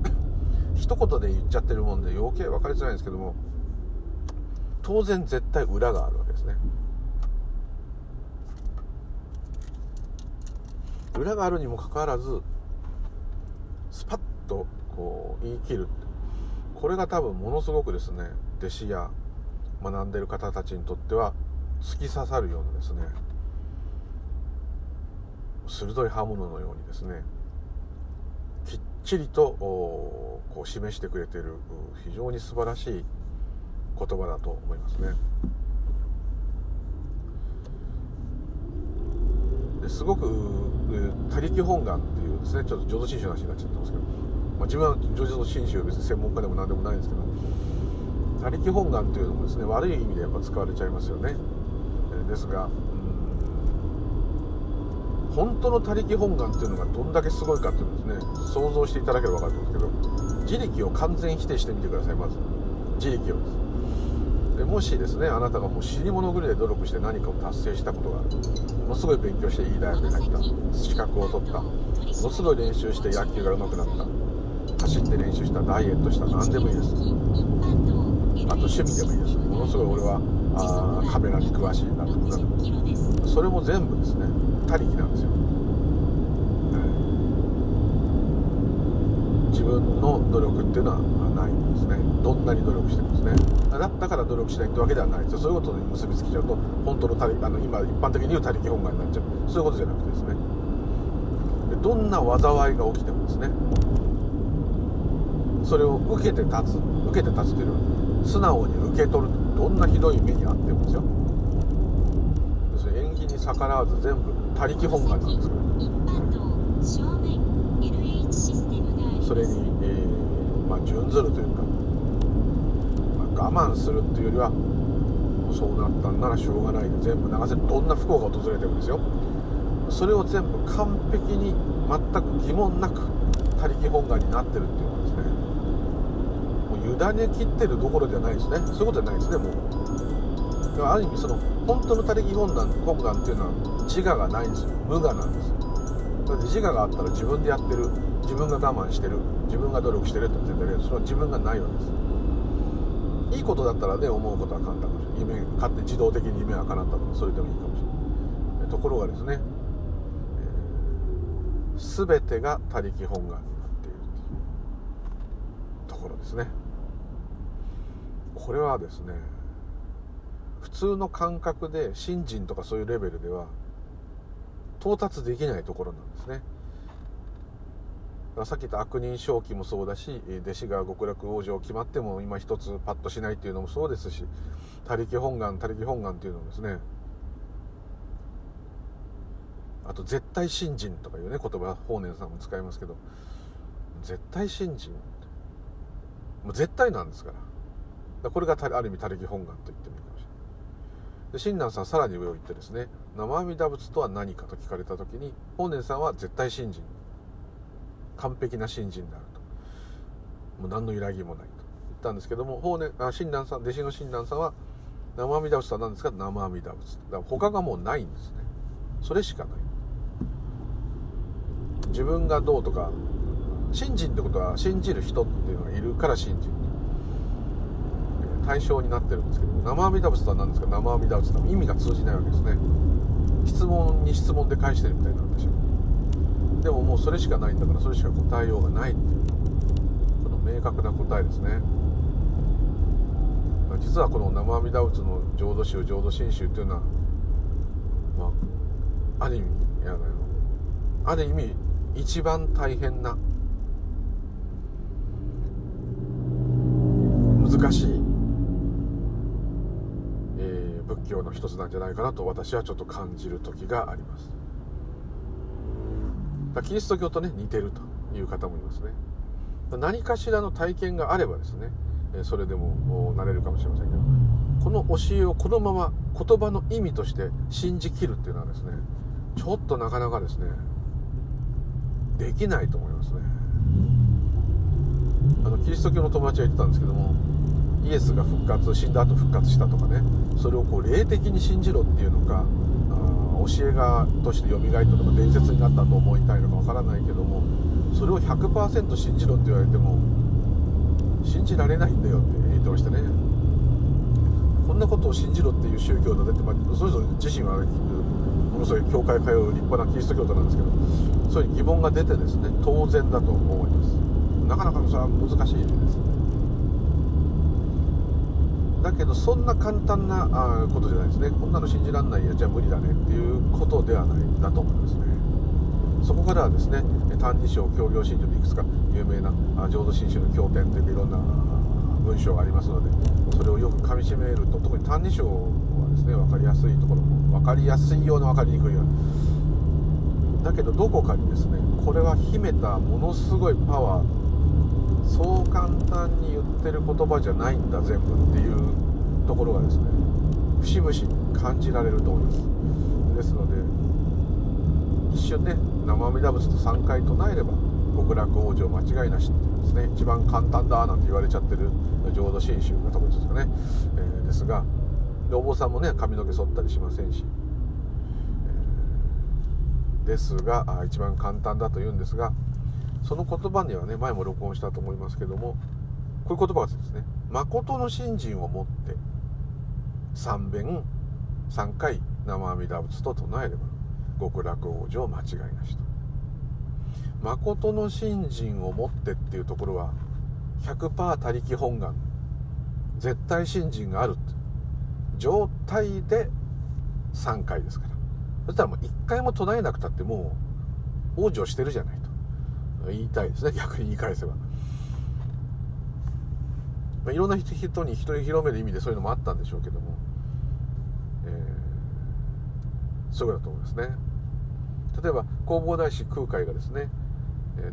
一言で言っちゃってるもんで余計分かりづらいんですけども当然絶対裏があるわけですね。裏があるにもかかわらずスパッとこう言い切る。これが多分ものすごくですね弟子や学んでる方たちにとっては突き刺さるようなですね鋭い刃物のようにですねきっちりとこう示してくれてる非常に素晴らしい言葉だと思いますね。ですごく「他力本願」っていうですねちょっと浄土真宗の話になっちゃってますけど、まあ、自分は浄土真宗別に専門家でも何でもないんですけど「他力本願」というのもですね悪い意味でやっぱ使われちゃいますよね。ですが本当の他力本願っていうのがどんだけすごいかっていうのですね想像していただければ分かると思うんですけど。自力を完全否定してみてくださいまず。自力をです。でもしですねあなたがもう死に物狂いで努力して何かを達成したことがあるものすごい勉強していい大学に入った。資格を取った。ものすごい練習して野球が上手くなった。走って練習した。ダイエットした。何でもいいです。あと趣味でもいいです。ものすごい俺はあカメラに詳しいなとかそれも全部ですね。他力なんですよ、自分の努力っていうのはないんですね。どんなに努力してもですね。だから努力しないってわけではない。ですよそういうことに結びつけちゃうと本当の他力あの今一般的に言う他力本願になっちゃう。そういうことじゃなくてですね。どんな災いが起きてもですね。それを受けて立つ。受けて立つというのは素直に受け取る。どんなひどい目にあってもですよ。気に逆らわず全部他力本願なんですからそれに、えー、まあ、準ずるというか、まあ、我慢するっていうよりはもうそうなったんならしょうがない。で全部流せるどんな不幸が訪れてるんですよ。それを全部完璧に全く疑問なく他力本願になってるっていうのはですねもう委ねきってるどころじゃないですね。そういうことじゃないですねもう。ある意味その本当の他力本願本願っていうのは自我がないんですよ。無我なんです。だって自我があったら自分でやってる。自分が我慢してる自分が努力してるって言ってるけどそれは自分がないわけです。いいことだったらね思うことは簡単かもしれない夢勝手に自動的に夢が叶ったとかそれでもいいかもしれない。ところがですね、えー、全てが他力本願になっているというところですね。これはですね普通の感覚で信心とかそういうレベルでは到達できないところなんですね。さっき言った悪人正気もそうだし弟子が極楽往生決まっても今一つパッとしないっていうのもそうですし他力本願他力本願っていうのもですね。あと絶対信心とかいうね言葉法然さんも使いますけど絶対信心もう絶対なんですから。これがある意味他力本願と言ってもいいかもしれない。で親鸞さんさらに上を言ってですね生阿弥陀仏とは何かと聞かれた時に法然さんは絶対信心。完璧な信心であると。もう何の揺らぎもないと。言ったんですけども法然あ親鸞さん弟子の親鸞さんは生阿弥陀仏とは何ですか？生阿弥陀仏。だから他がもうないんですね。それしかない。自分がどうとか信心ってことは信じる人っていうのがいるから信心対象になってるんですけど生阿弥陀仏とは何ですか？生阿弥陀仏とは意味が通じないわけですね。質問に質問で返してるみたいなんでしょう。でももうそれしかないんだからそれしか答えようがないっていうこの明確な答えですね。実はこの生阿弥陀仏の浄土宗浄土真宗っていうのはまあある意味いやある意味一番大変な難しい、えー、仏教の一つなんじゃないかなと私はちょっと感じる時があります。だキリスト教とね似てるという方もいますね。何かしらの体験があればですねそれでもなれるかもしれませんけどこの教えをこのまま言葉の意味として信じきるっていうのはですねちょっとなかなかですねできないと思いますね。あのキリスト教の友達が言ってたんですけどもイエスが復活死んだ後復活したとかねそれをこう霊的に信じろっていうのか教えがとして蘇ったとか伝説になったと思いたいのかわからないけどもそれを100%信じろって言われても信じられないんだよって言ってましたね。こんなことを信じろっていう宗教だって、まあ、それぞれ自身はものすごい教会通う立派なキリスト教徒なんですけどそういう疑問が出てですね当然だと思います。なかなかそれは難しいです。ねだけどそんな簡単なあことじゃないですね。こんなの信じらんない。やじゃあ無理だねっていうことではないんだと思いますね。そこからはですね「歎異抄教行信条」でいくつか有名な浄土真宗の経典というかいろんな文章がありますのでそれをよくかみしめると特に「歎異抄」はですね分かりやすいところも分かりやすいような分かりにくいような。だけどどこかにですねこれは秘めたものすごいパワーそう簡単に言ってる言葉じゃないんだ全部っていうところがですね節々感じられると思います。ですので一瞬ね生阿弥陀仏と3回唱えれば極楽往生間違いなしっていうですね一番簡単だなんて言われちゃってる浄土真宗が特にですかね、えー、ですがお坊さんもね髪の毛剃ったりしませんし、え、ですが一番簡単だと言うんですがその言葉にはね前も録音したと思いますけどもこういう言葉がですね。誠の信心を持って三遍三回生阿弥陀仏と唱えれば極楽往生間違いなしと。誠の信心を持ってっていうところは100%他力本願絶対信心がある状態で3回ですから。そしたらもう1回も唱えなくたってもう往生してるじゃない。言いたいですね。逆に言い返せば、まあ、いろんな人に人に広める意味でそういうのもあったんでしょうけども、えー、そうだと思いますね。例えば弘法大師空海がですね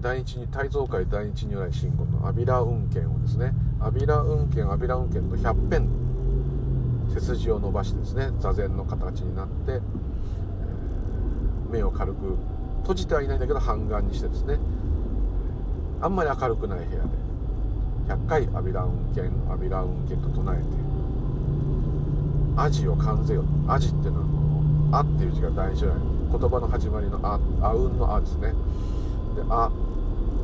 第一に大蔵会第一如来信言の阿弥陀運慶をですね阿弥陀運慶阿弥陀運慶と100遍背筋を伸ばしてですね座禅の形になって、えー、目を軽く閉じてはいないんだけど半眼にしてですねあんまり明るくない部屋で。100回阿弥陀運慶阿弥陀運慶と唱えて「アジを感ぜよ」アジっていうのは「あ」っていう字が大事な言葉の始まりの「あ」「あうん」の「あ」ですね。で「あ」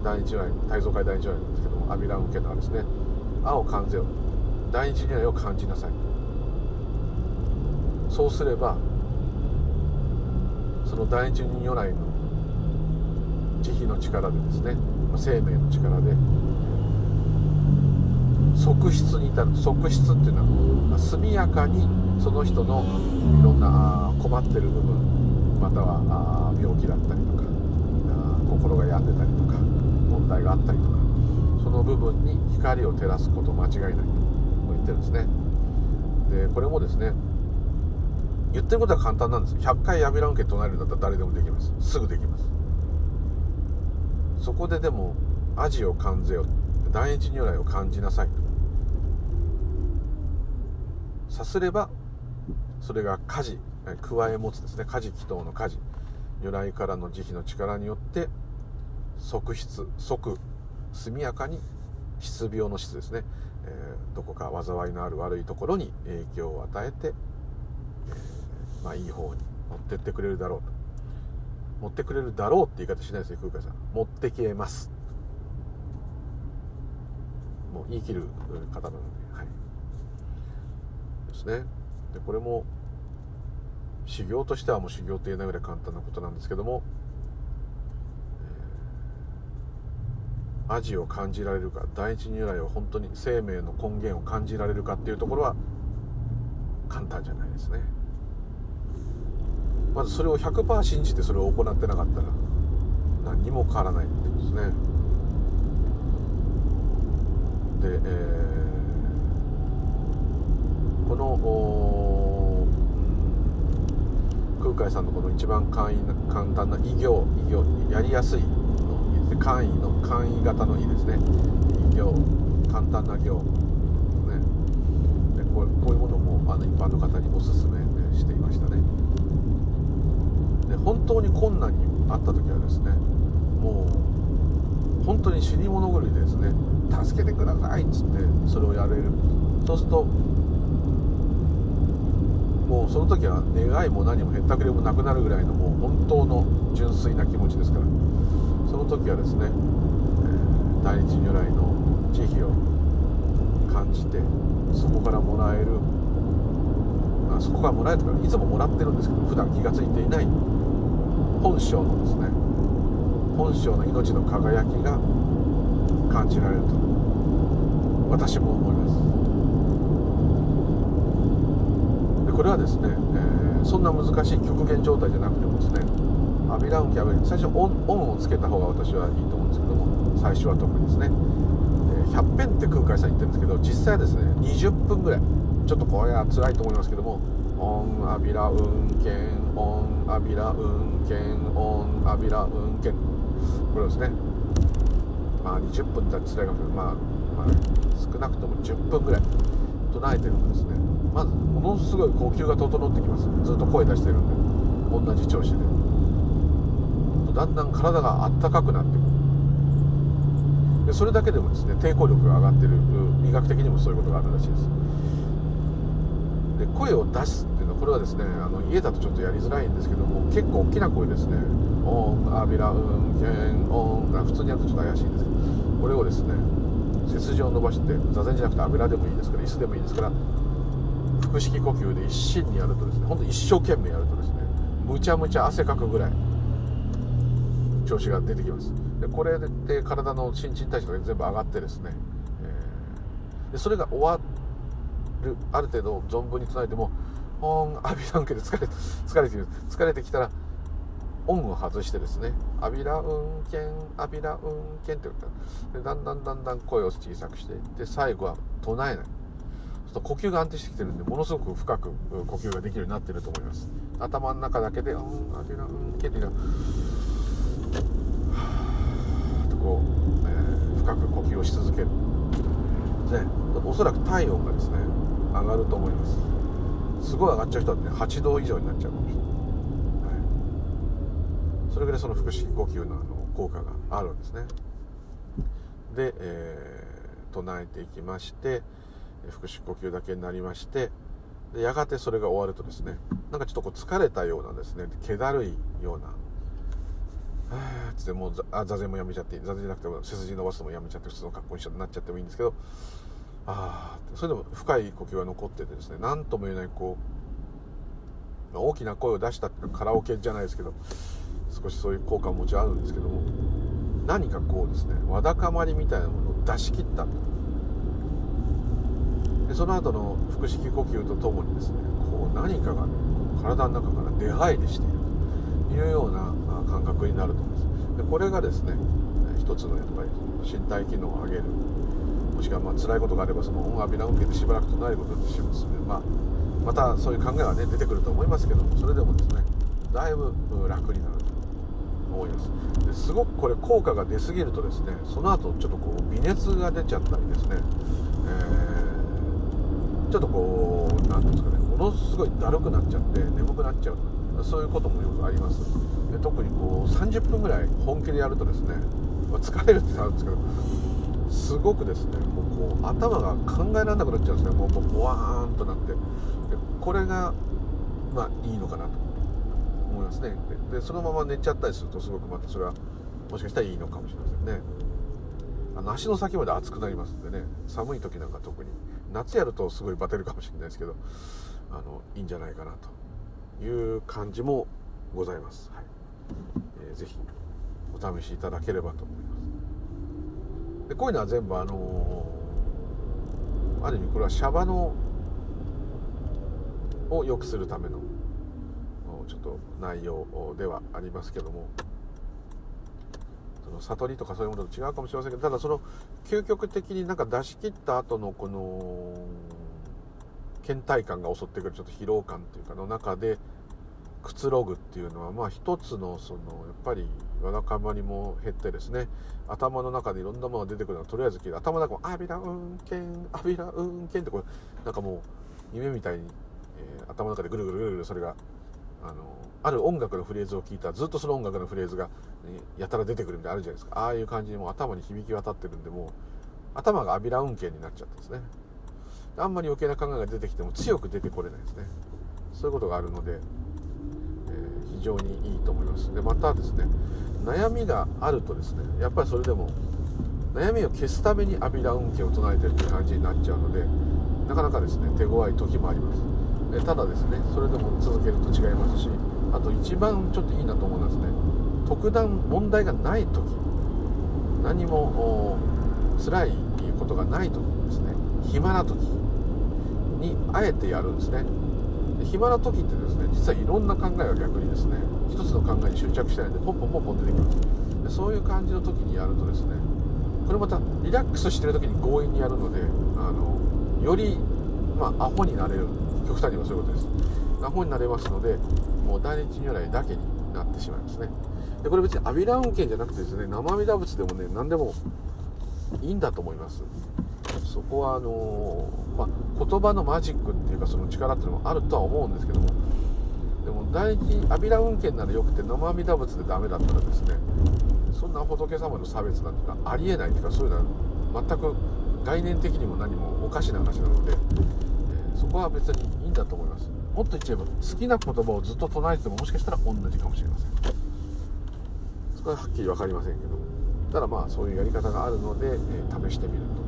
第一如来大蔵会第一如来なんですけども阿弥陀運慶の「あ」ですね「あ」を感ぜよ。第一如来を感じなさい。そうすればその第一如来の慈悲の力でですね生命の力で。側室に至る。側室っていうのは速やかにその人のいろんな困ってる部分または病気だったりとか心が病んでたりとか問題があったりとかその部分に光を照らすこと間違いないと言ってるんですね。でこれもですね言ってることは簡単なんです。100回やめらんけ唱えるんだったら誰でもできます。すぐできます。そこででもアジを感ぜよ第一如来を感じなさいと。さすればそれが家事加え持つですね。家事祈祷の家事。如来からの慈悲の力によって側室即速やかに失病の質ですね、えー、どこか災いのある悪いところに影響を与えて、えー、まあ、いい方に持ってってくれるだろうと。持ってくれるだろうって言い方しないですよ空海さん。持ってけます。もう言い切る方なのではい。ですね。でこれも修行としてはもう修行と言えないぐらい簡単なことなんですけども、えー、味を感じられるか第一如来を本当に生命の根源を感じられるかっていうところは簡単じゃないですね。まずそれを100%信じてそれを行ってなかったら何にも変わらないってことですね。で、えー、この空海さんのこの一番簡易な簡単な異行異行やりやすいの簡易の簡易型の「い」ですね。異行簡単な行ね。でこうこういうものもあの一般の方におすすめしていましたね。で本当に困難にあった時はですねもう本当に死に物狂いでですね助けてくださいっつってそれをやれる。そうするともうその時は願いも何もへったくれもなくなるぐらいのもう本当の純粋な気持ちですから。その時はですね、えー、大日如来の慈悲を感じてそこからもらえる。あそこからもらえるとかいつももらってるんですけど普段気が付いていない。本性のですね本性の命の輝きが感じられると私も思います。でこれはですね、えー、そんな難しい極限状態じゃなくてもですねアビラウンキャベ最初オンオンをつけた方が私はいいと思うんですけども最初は特にですね100遍って空海さん言ってるんですけど実際はですね20分ぐらいちょっとこれは辛いと思いますけどもオンアビラウンケンオンアビラウンケンオンアビラウンケンこれですね。まあ20分だって辛いかもしれないまあ、まあ、少なくとも10分ぐらい。唱えてるとですね。まずものすごい呼吸が整ってきます。ずっと声出してるんで同じ調子で。だんだん体があったかくなってくる。でそれだけでもですね抵抗力が上がってる。医学的にもそういうことがあるらしいです。で声を出すっていうこれはですねあの家だとちょっとやりづらいんですけども結構大きな声ですね。オンアビラウンケンオン普通にやるとちょっと怪しいんです。けどこれをですね背筋を伸ばして座禅じゃなくて油でもいいですから椅子でもいいですから腹式呼吸で一心にやるとですねほんと一生懸命やるとですねむちゃむちゃ汗かくぐらい調子が出てきます。でこれで体の新陳代謝が全部上がってですね、えー、でそれが終わるある程度存分に唱えてもオンアビランケで疲れ疲れて疲れてきたらオンを外してですね。アビラウンケンアビラウンケンって言ったでだんだんだんだん声を小さくしていって最後は唱えない。と呼吸が安定してきてるんでものすごく深く呼吸ができるようになってると思います。頭の中だけで「うんあてなうんけてな」とこう、えー、深く呼吸をし続ける。ねおそらく体温がですね上がると思います。すごい上がっちゃう人はね8度以上になっちゃう。かもしれない、はい、それぐらいその腹式呼吸のあの効果があるんですね。で、えー、唱えていきまして腹式呼吸だけになりましてでやがてそれが終わるとですねなんかちょっとこう疲れたようなですね。気だるいような。はあつってもうあ座禅もやめちゃって座禅じゃなくても背筋伸ばすのもやめちゃって普通の格好になっちゃってもいいんですけどあそれでも深い呼吸が残っててですね何とも言えないこう大きな声を出したっていうかカラオケじゃないですけど少しそういう効果ももちろんあるんですけども何かこうですねわだかまりみたいなものを出し切った。でその後の腹式呼吸とともにですねこう何かが、ね、体の中から出入りしているというような感覚になると思います。でこれがですね一つのやっぱり身体機能を上げるもしくはまあ辛いことがあればその音浴びな受けてしばらく唱えることにしますので、まあ、またそういう考えはね出てくると思いますけどもそれでもですねだいぶ楽になると思います。ですごくこれ効果が出過ぎるとですねその後ちょっとこう微熱が出ちゃったりですね、えー、ちょっとこう何ていうんですかねものすごいだるくなっちゃって眠くなっちゃうそういうこともよくあります。で特にこう30分ぐらい本気でやるとですね、まあ、疲れるってなるんですけどすごくですねもうこう頭が考えられなくなっちゃうんですね。もうもうボワーンとなって。でこれがまあいいのかなと思いますね。でそのまま寝ちゃったりするとすごくまたそれはもしかしたらいいのかもしれませんね。あの足の先まで熱くなりますんでね。寒い時なんか特に。夏やるとすごいバテるかもしれないですけどあのいいんじゃないかなという感じもございます、はい。えー、ぜひお試しいただければと思います。でこういうのは全部あのー、ある意味これはシャバのを良くするためのちょっと内容ではありますけども。その悟りとかそういうものと違うかもしれませんけどただその究極的になんか出し切った後のこの倦怠感が襲ってくるちょっと疲労感っていうかの中でくつろぐっていうのはまあ一つのそのやっぱりわだかまりも減ってですね頭の中でいろんなものが出てくるのはとりあえず聞いて頭の中も「アビラ運転アビラ運転」ってこれなんかもう夢みたいに、えー、頭の中でぐるぐるぐるぐるそれがあのある音楽のフレーズを聞いたらずっとその音楽のフレーズが、やたら出てくるみたいなあるじゃないですか。ああいう感じにもう頭に響き渡ってるんでもう頭がアビラ運転になっちゃってですね。あんまり余計な考えが出てきても強く出てこれないですね。そういうことがあるので、非常にいいと思います。でまたですね悩みがあるとですねやっぱりそれでも悩みを消すためにアビラ運転を唱えてるっていう感じになっちゃうのでなかなかですね手強い時もあります。えただですねそれでも続けると違いますしあと一番ちょっといいなと思うのはですね特段問題がない時何も辛いことがない時ですね暇な時にあえてやるんですね。で暇な時ってですね実はいろんな考えが逆にですね一つの考えに執着してないんでポンポンポンポン出てきますでそういう感じの時にやるとですねこれまたリラックスしてる時に強引にやるのであのよりまあアホになれる。極端にはそういうことです。アホになれますのでもう大日如来だけになってしまいますね。でこれ別に阿弥陀運慶じゃなくてですね生阿弥陀仏でもね何でもいいんだと思います。そこはあのー、まあ、言葉のマジックっていうかその力っていうのもあるとは思うんですけども。でも大日阿弥陀運慶ならよくて生阿弥陀仏でダメだったらですねそんな仏様の差別なんていうかありえないっていうかそういうのは全く概念的にも何もおかしな話なのでえそこは別にいいんだと思います。もっと言っちゃえば好きな言葉をずっと唱えててももしかしたら同じかもしれません。そこははっきり分かりませんけどただまあそういうやり方があるので、えー、試してみると。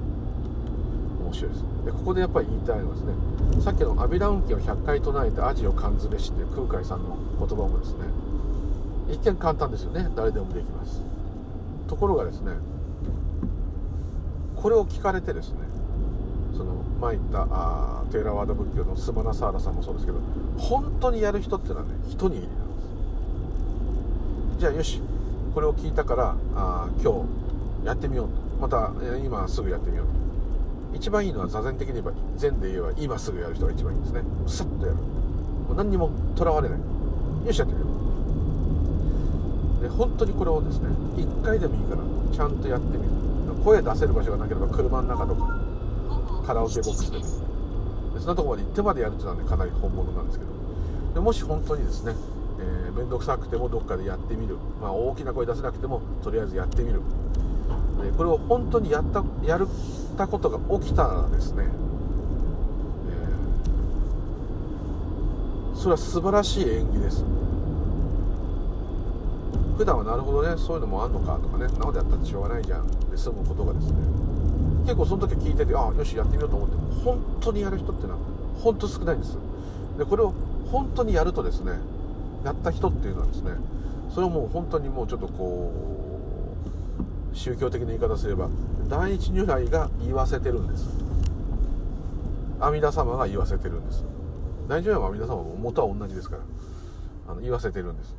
面白いです。でここでやっぱり言いたいのはですねさっきの「阿弥陀運慶を100回唱えてアジを感ずべし」っていう空海さんの言葉もですね一見簡単ですよね。誰でもできます。ところがですねこれを聞かれてですねその前言ったあテーラワード仏教のスマナサーラさんもそうですけど本当にやる人っていうのはね一握りなんです。じゃあよしこれを聞いたからあ今日やってみようと。また今すぐやってみようと。一番いいのは座禅的に言えば禅で言えば今すぐやる人が一番いいんですね。さっとやる。もう何にもとらわれない。よしやってみよう。で本当にこれをですね1回でもいいからちゃんとやってみる。声出せる場所がなければ車の中とかカラオケボックスでもでそんなとこまで行ってまでやるっていうのはねかなり本物なんですけど。でもし本当にですね面倒、くさくてもどっかでやってみる、まあ、大きな声出せなくてもとりあえずやってみる。でこれを本当にやったやるったことが起きたらですね、えー、それは素晴らしい演技です。普段はなるほどねそういうのもあんのかとかね。なのでやったってしょうがないじゃん。で済むことがですね。結構その時聞いててああよしやってみようと思って。本当にやる人ってのは本当少ないんです。でこれを本当にやるとですねやった人っていうのはですねそれをもう本当にもうちょっとこう宗教的な言い方すれば第一如来が言わせてるんです。阿弥陀様が言わせてるんです。第一如来も阿弥陀様も元は同じですからあの言わせてるんです。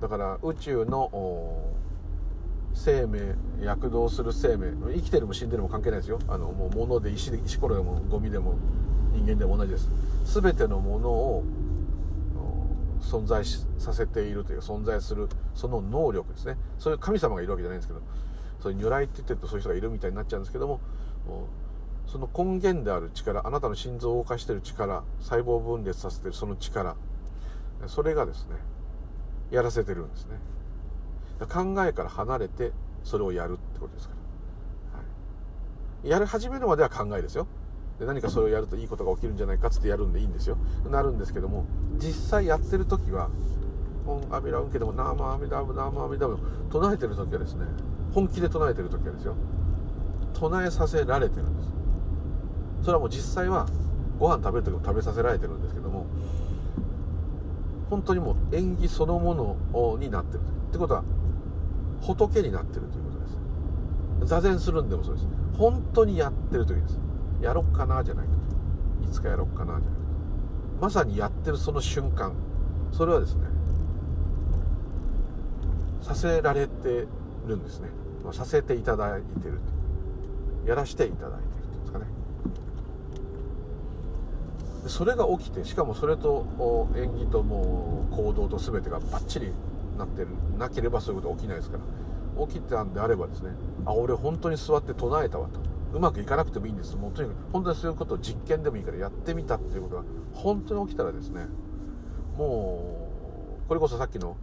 だから宇宙の生命躍動する生命生きてるも死んでるも関係ないですよ。あのもう物で石で石ころでもゴミでも人間でも同じです。全てのものを存在させているという存在するその能力ですね。そういう神様がいるわけじゃないんですけどそういう如来って言ってるとそういう人がいるみたいになっちゃうんですけどもその根源である力あなたの心臓を動かしてる力細胞分裂させてるその力それがですねやらせてるんですね。考えから離れてそれをやるってことですから、はい、やる始めるまでは考えですよ。で何かそれをやるといいことが起きるんじゃないかっつってやるんでいいんですよ。なるんですけども実際やってる時は「オンアミラウンケ」でも「ナーマアミダムナーマアミダム」唱えてる時はですね本気で唱えてる時はですよ。唱えさせられてるんです。それはもう実際はご飯食べる時も食べさせられてるんですけども本当にもう縁起そのものになってる。ってことは仏になってるということです。座禅するんでもそうです。本当にやってる時です。やろっかなじゃないかと。いつかやろっかなじゃないと。まさにやってるその瞬間。それはですねさせられてるんですね。させていただいてるやらしていただいてるっていうんですかね。それが起きてしかもそれと演技ともう行動と全てがバッチリなってる。なければそういうこと起きないですから。起きたんであればですねあ俺本当に座って唱えたわと。うまくいかなくてもいいんです。もうとにかく本当にそういうことを実験でもいいからやってみたっていうことが本当に起きたらですねもうこれこそさっきの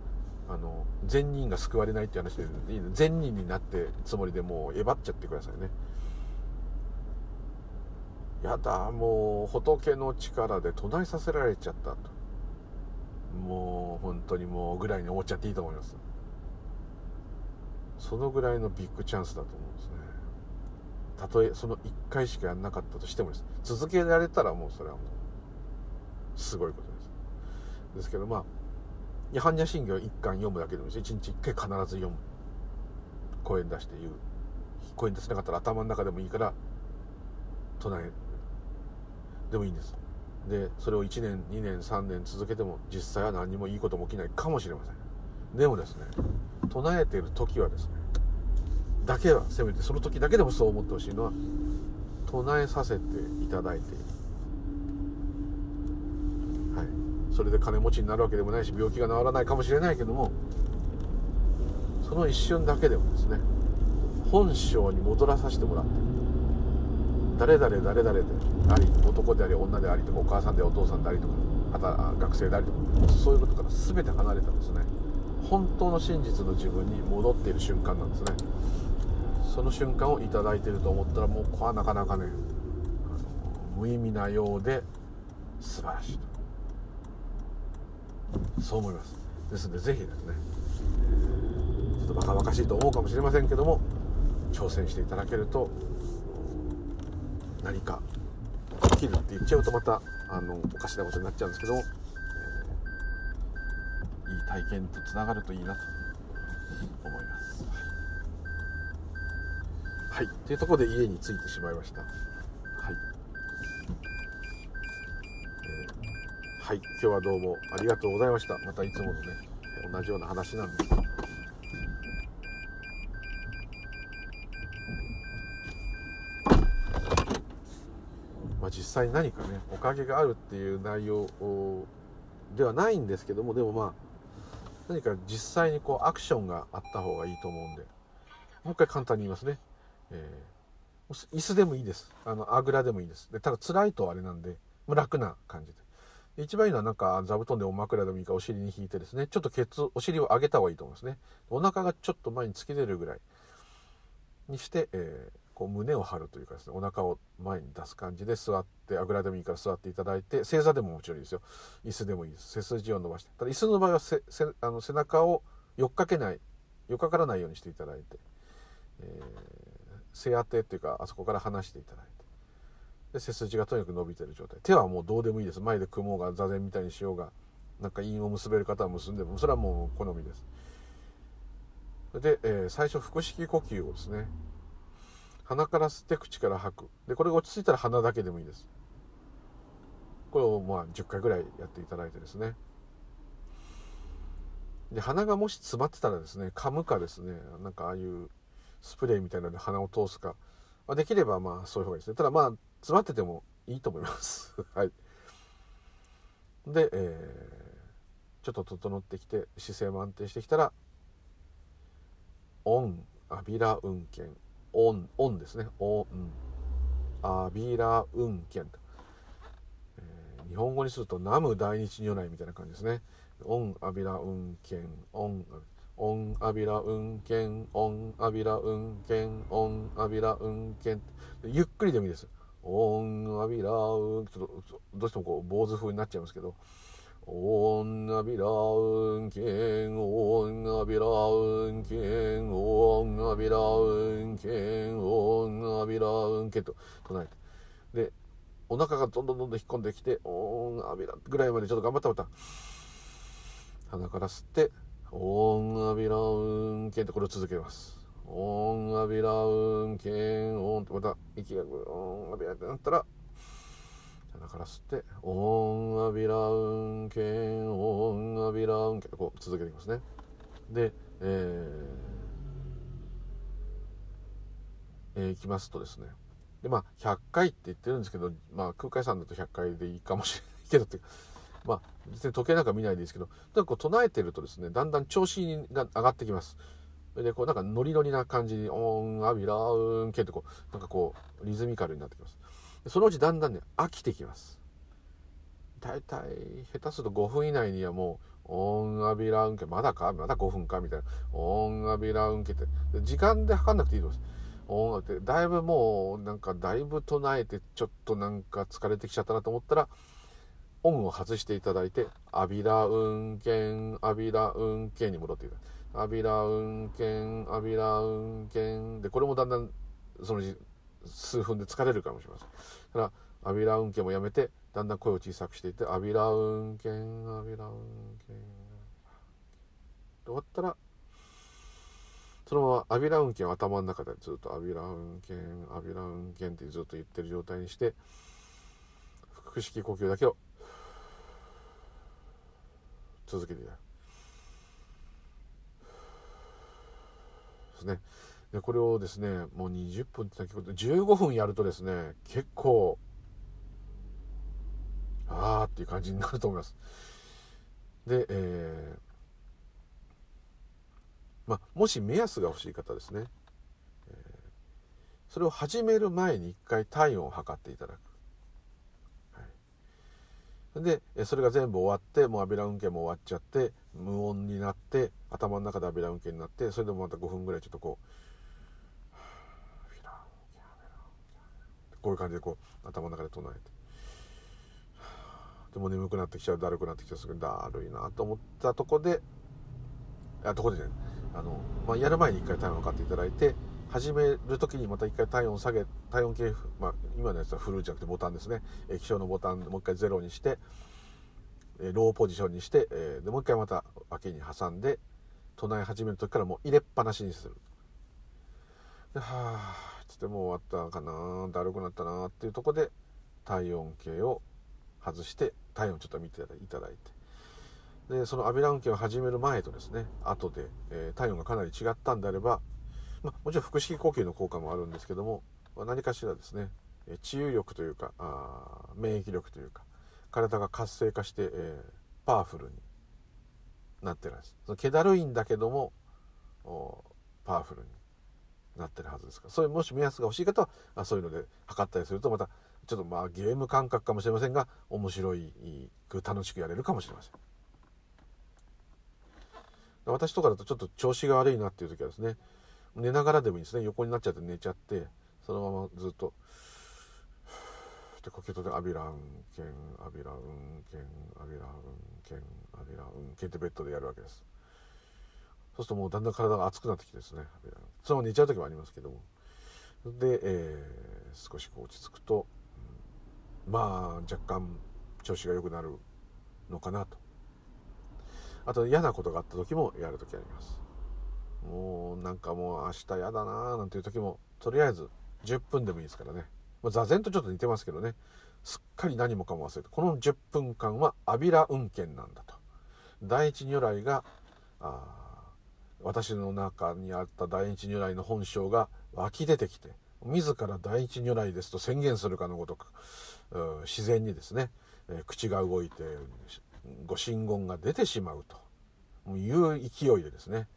あの善人が救われないっていう話でいい善人になってつもりでもうえばっちゃってくださいね。やだもう仏の力で唱えさせられちゃったと。もう本当にもうぐらいに思っちゃっていいと思います。そのぐらいのビッグチャンスだと思たとえその1回しかやんなかったとしてもです。続けられたらもうそれはもうすごいことです。ですけどまあ「般若心経」1巻読むだけでも1日1回必ず読む。声に出して言う。声に出せなかったら頭の中でもいいから唱えでもいいんです。でそれを1年2年3年続けても実際は何にもいいことも起きないかもしれません。でもですね唱えている時はですねだけはせめてその時だけでもそう思ってほしいのは唱えさせていただいて。はい。それで金持ちになるわけでもないし病気が治らないかもしれないけどもその一瞬だけでもですね本性に戻らさせてもらって誰々誰々であり男であり女でありとかお母さんでお父さんでありとかあとは学生でありとかそういうことから全て離れたんですね。本当の真実の自分に戻っている瞬間なんですね。その瞬間を頂いてると思ったらもうここはなかなかね無意味なようで素晴らしいとそう思いますですので是非ですねちょっとバカバカしいと思うかもしれませんけども挑戦していただけると何か起きるって言っちゃうとまたあのおかしなことになっちゃうんですけども、えー、いい体験とつながるといいなと思います。はい、というところで家に着いてしまいました。はい。えー、はい、今日はどうもありがとうございました。またいつものね、同じような話なんですけど。まあ、実際に何かねおかげがあるっていう内容ではないんですけどもでもまあ何か実際にこうアクションがあった方がいいと思うんでもう一回簡単に言いますね、えー、椅子でもいいです。あのあぐらでもいいです。でただ辛いとあれなんで楽な感じで。一番いいのはなんか座布団でお枕でもいいかお尻に引いてですね。ちょっとケツお尻を上げた方がいいと思いますね。お腹がちょっと前に突き出るぐらいにして、えーこう胸を張るというかですね。お腹を前に出す感じで座ってあぐらでもいいから座っていただいて正座でももちろんいいですよ。椅子でもいいです。背筋を伸ばして。ただ椅子の場合はせあの背中をよっかけないよっかからないようにしていただいて、えー、背当てっていうかあそこから離していただいて。で背筋がとにかく伸びてる状態。手はもうどうでもいいです。前で組もうが座禅みたいにしようがなんか陰を結べる方は結んでもそれはもう好みです。で、えー、最初腹式呼吸をですね鼻から吸って口から吐く。でこれが落ち着いたら鼻だけでもいいです。これをまあ10回ぐらいやっていただいてですね。で鼻がもし詰まってたらですね噛むかですねなんかああいうスプレーみたいなので鼻を通すか、まあ、できればまあそういう方がいいですね。ただまあ詰まっててもいいと思います。はい。で、えー、ちょっと整ってきて姿勢も安定してきたらオンアビラウンケンオン、オンですね。オン、アビラウンケンと。えー、日本語にすると南無大日如来みたいな感じですね。オン、アビラウンケン、オン、オン、アビラウンケン、オン、アビラウンケン、オン、アビラウンケン。ゆっくりでもいいです。オン、アビラウン、ちょっとどうしてもこう坊主風になっちゃいますけど、オンアビラウンケン、オンアビラウンケン、オンアビラウンケン、オンアビラウンケンと唱えて。で、お腹がどんどんどんどん引っ込んできて、オンアビラぐらいまでちょっと頑張ったまた。鼻から吸って、オンアビラウンケンとこれを続けます。オンアビラウンケン、オンとまた息がオンアビラってなったら、鼻から吸って「オンアビラウンケンオンアビラウンケン」とこう続けていきますね。でえー、えー、いきますとですね。でまあ100回って言ってるんですけどまあ空海さんだと100回でいいかもしれないけどってまあ別に時計なんか見ないですけどだこう唱えてるとですねだんだん調子が上がってきます。でこうなんかノリノリな感じに「オーンアビラウンケン」ってこうなんかこうリズミカルになってきます。そのうちだんだんね飽きてきます。大体下手すると5分以内にはもうオンアビラウンケまだかまだ5分かみたいな。オンアビラウンケって。時間で測んなくていいと思います。音楽って。だいぶもうなんかだいぶ唱えてちょっとなんか疲れてきちゃったなと思ったらオンを外していただいてアビラウンケンアビラウンケンに戻っていただいてアビラウンケンアビラウンケンでこれもだんだんその数分で疲れるかもしれません。だからアビラ運転もやめてだんだん声を小さくしていってアビラ運転アビラ運転終わったらそのままアビラ運転を頭の中でずっとアビラ運転アビラ運転ってずっと言ってる状態にして腹式呼吸だけを続けて。ですね。でこれをですねもう20分って先ほど15分やるとですね結構ああっていう感じになると思いますで、えー、まあ、もし目安が欲しい方ですね、それを始める前に一回体温を測っていただくでそれが全部終わってもうアビラ運転も終わっちゃって無音になって頭の中でアビラ運転になってそれでもまた5分ぐらいちょっとこうこういう感じでこう頭の中で唱えて。でも眠くなってきちゃうだるくなってきちゃうすぐだるいなと思ったとこであとこでねあの、まあ、やる前に一回体温を測っていただいて始める時にまた一回体温下げ体温計、まあ、今のやつはフルーじゃなくてボタンですね。液晶のボタンもう一回ゼロにしてローポジションにして、でもう一回また脇に挟んで唱え始める時からもう入れっぱなしにする。ではあつってもう終わったかなだるくなったなっていうとこで体温計を外して体温ちょっと見ていただいてでそのアビラ運計を始める前とですね後で、えー、体温がかなり違ったんであれば、まあ、もちろん腹式呼吸の効果もあるんですけども、まあ、何かしらですね、治癒力というかあ免疫力というか体が活性化して、えー、パワフルになってるんですその気だるいんだけどもパワフルになってるはずですから。そういうもし目安が欲しい方はそういうので測ったりするとまたちょっとまあゲーム感覚かもしれませんが面白いく楽しくやれるかもしれません。私とかだとちょっと調子が悪いなっていう時はですね寝ながらでもいいですね。横になっちゃって寝ちゃってそのままずっとで呼吸とでアビランケンアビラウンケンアビラウンケンアビラウンケンってベッドでやるわけです。そうするともうだんだん体が熱くなってきてですね。そのまま寝ちゃう時もありますけども。で、えー、少しこう落ち着くと、うん、まあ若干調子が良くなるのかなと。あと嫌なことがあった時もやる時あります。もうなんかもう明日嫌だなーなんていう時もとりあえず10分でもいいですからね。まあ、座禅とちょっと似てますけどね。すっかり何もかも忘れて。この10分間は阿弥陀運転なんだと。第一如来があ私の中にあった第一如来の本性が湧き出てきて自ら第一如来ですと宣言するかのごとく自然にですね、え、口が動いてご神言が出てしまうと。いう勢いでですね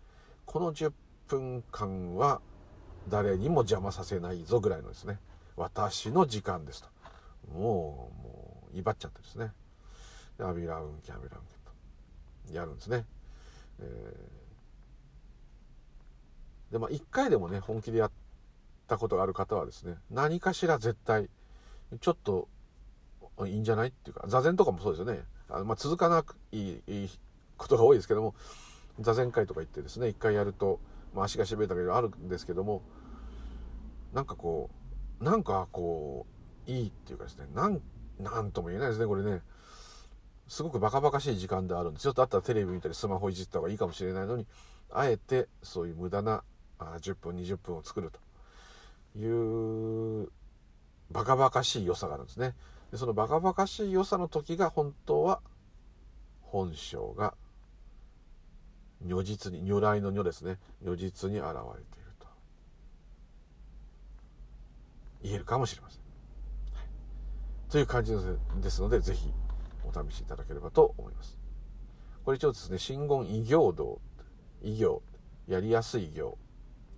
この10分間は誰にも邪魔させないぞぐらいのですね私の時間ですと。もう、もう、威張っちゃってですね。アビラウンケ、アビラウンケと、やるんですね。えー、で、まあ、一回でもね、本気でやったことがある方はですね、何かしら絶対、ちょっと、いいんじゃないっていうか、座禅とかもそうですよね。あのまあ、続かなくいいいいことが多いですけども、座禅会とか行ってですね、一回やると、まあ、足がしびれたけどあるんですけども、なんかこう、なんかこういいっていうかですねなんなんとも言えないですねこれね。すごくバカバカしい時間であるんですよ。だったらテレビ見たりスマホいじった方がいいかもしれないのにあえてそういう無駄なあ10分20分を作ると。いうバカバカしい良さがあるんですね。でそのバカバカしい良さの時が本当は本性が如実に如来の如ですね如実に現れていると言えるかもしれません。はい、という感じですので、ぜひお試しいただければと思います。これ一応ですね、真言異行道、異行、やりやすい行、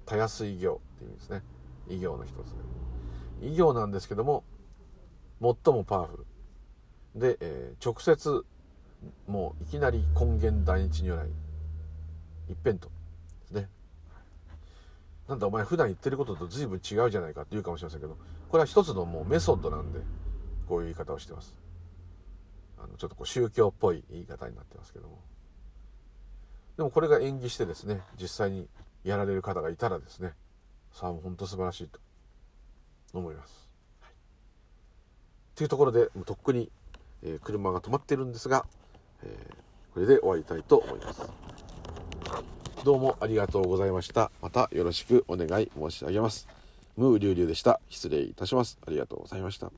たやすい行っていう意味ですね。異行の一つで。異行なんですけども、最もパワフル。で、えー、直接、もういきなり根源第一如来、一辺とですね。なんだお前普段言ってることと随分違うじゃないかって言うかもしれませんけど、これは一つのもうメソッドなんで、こういう言い方をしてます。あの、ちょっとこう宗教っぽい言い方になってますけども。でもこれが演技してですね、実際にやられる方がいたらですね、さあもう本当素晴らしいと思います。はい、というところで、もうとっくに、えー、車が止まってるんですが、えー、これで終わりたいと思います。どうもありがとうございました。またよろしくお願い申し上げます。ムーリュウリュウでした。失礼いたします。ありがとうございました。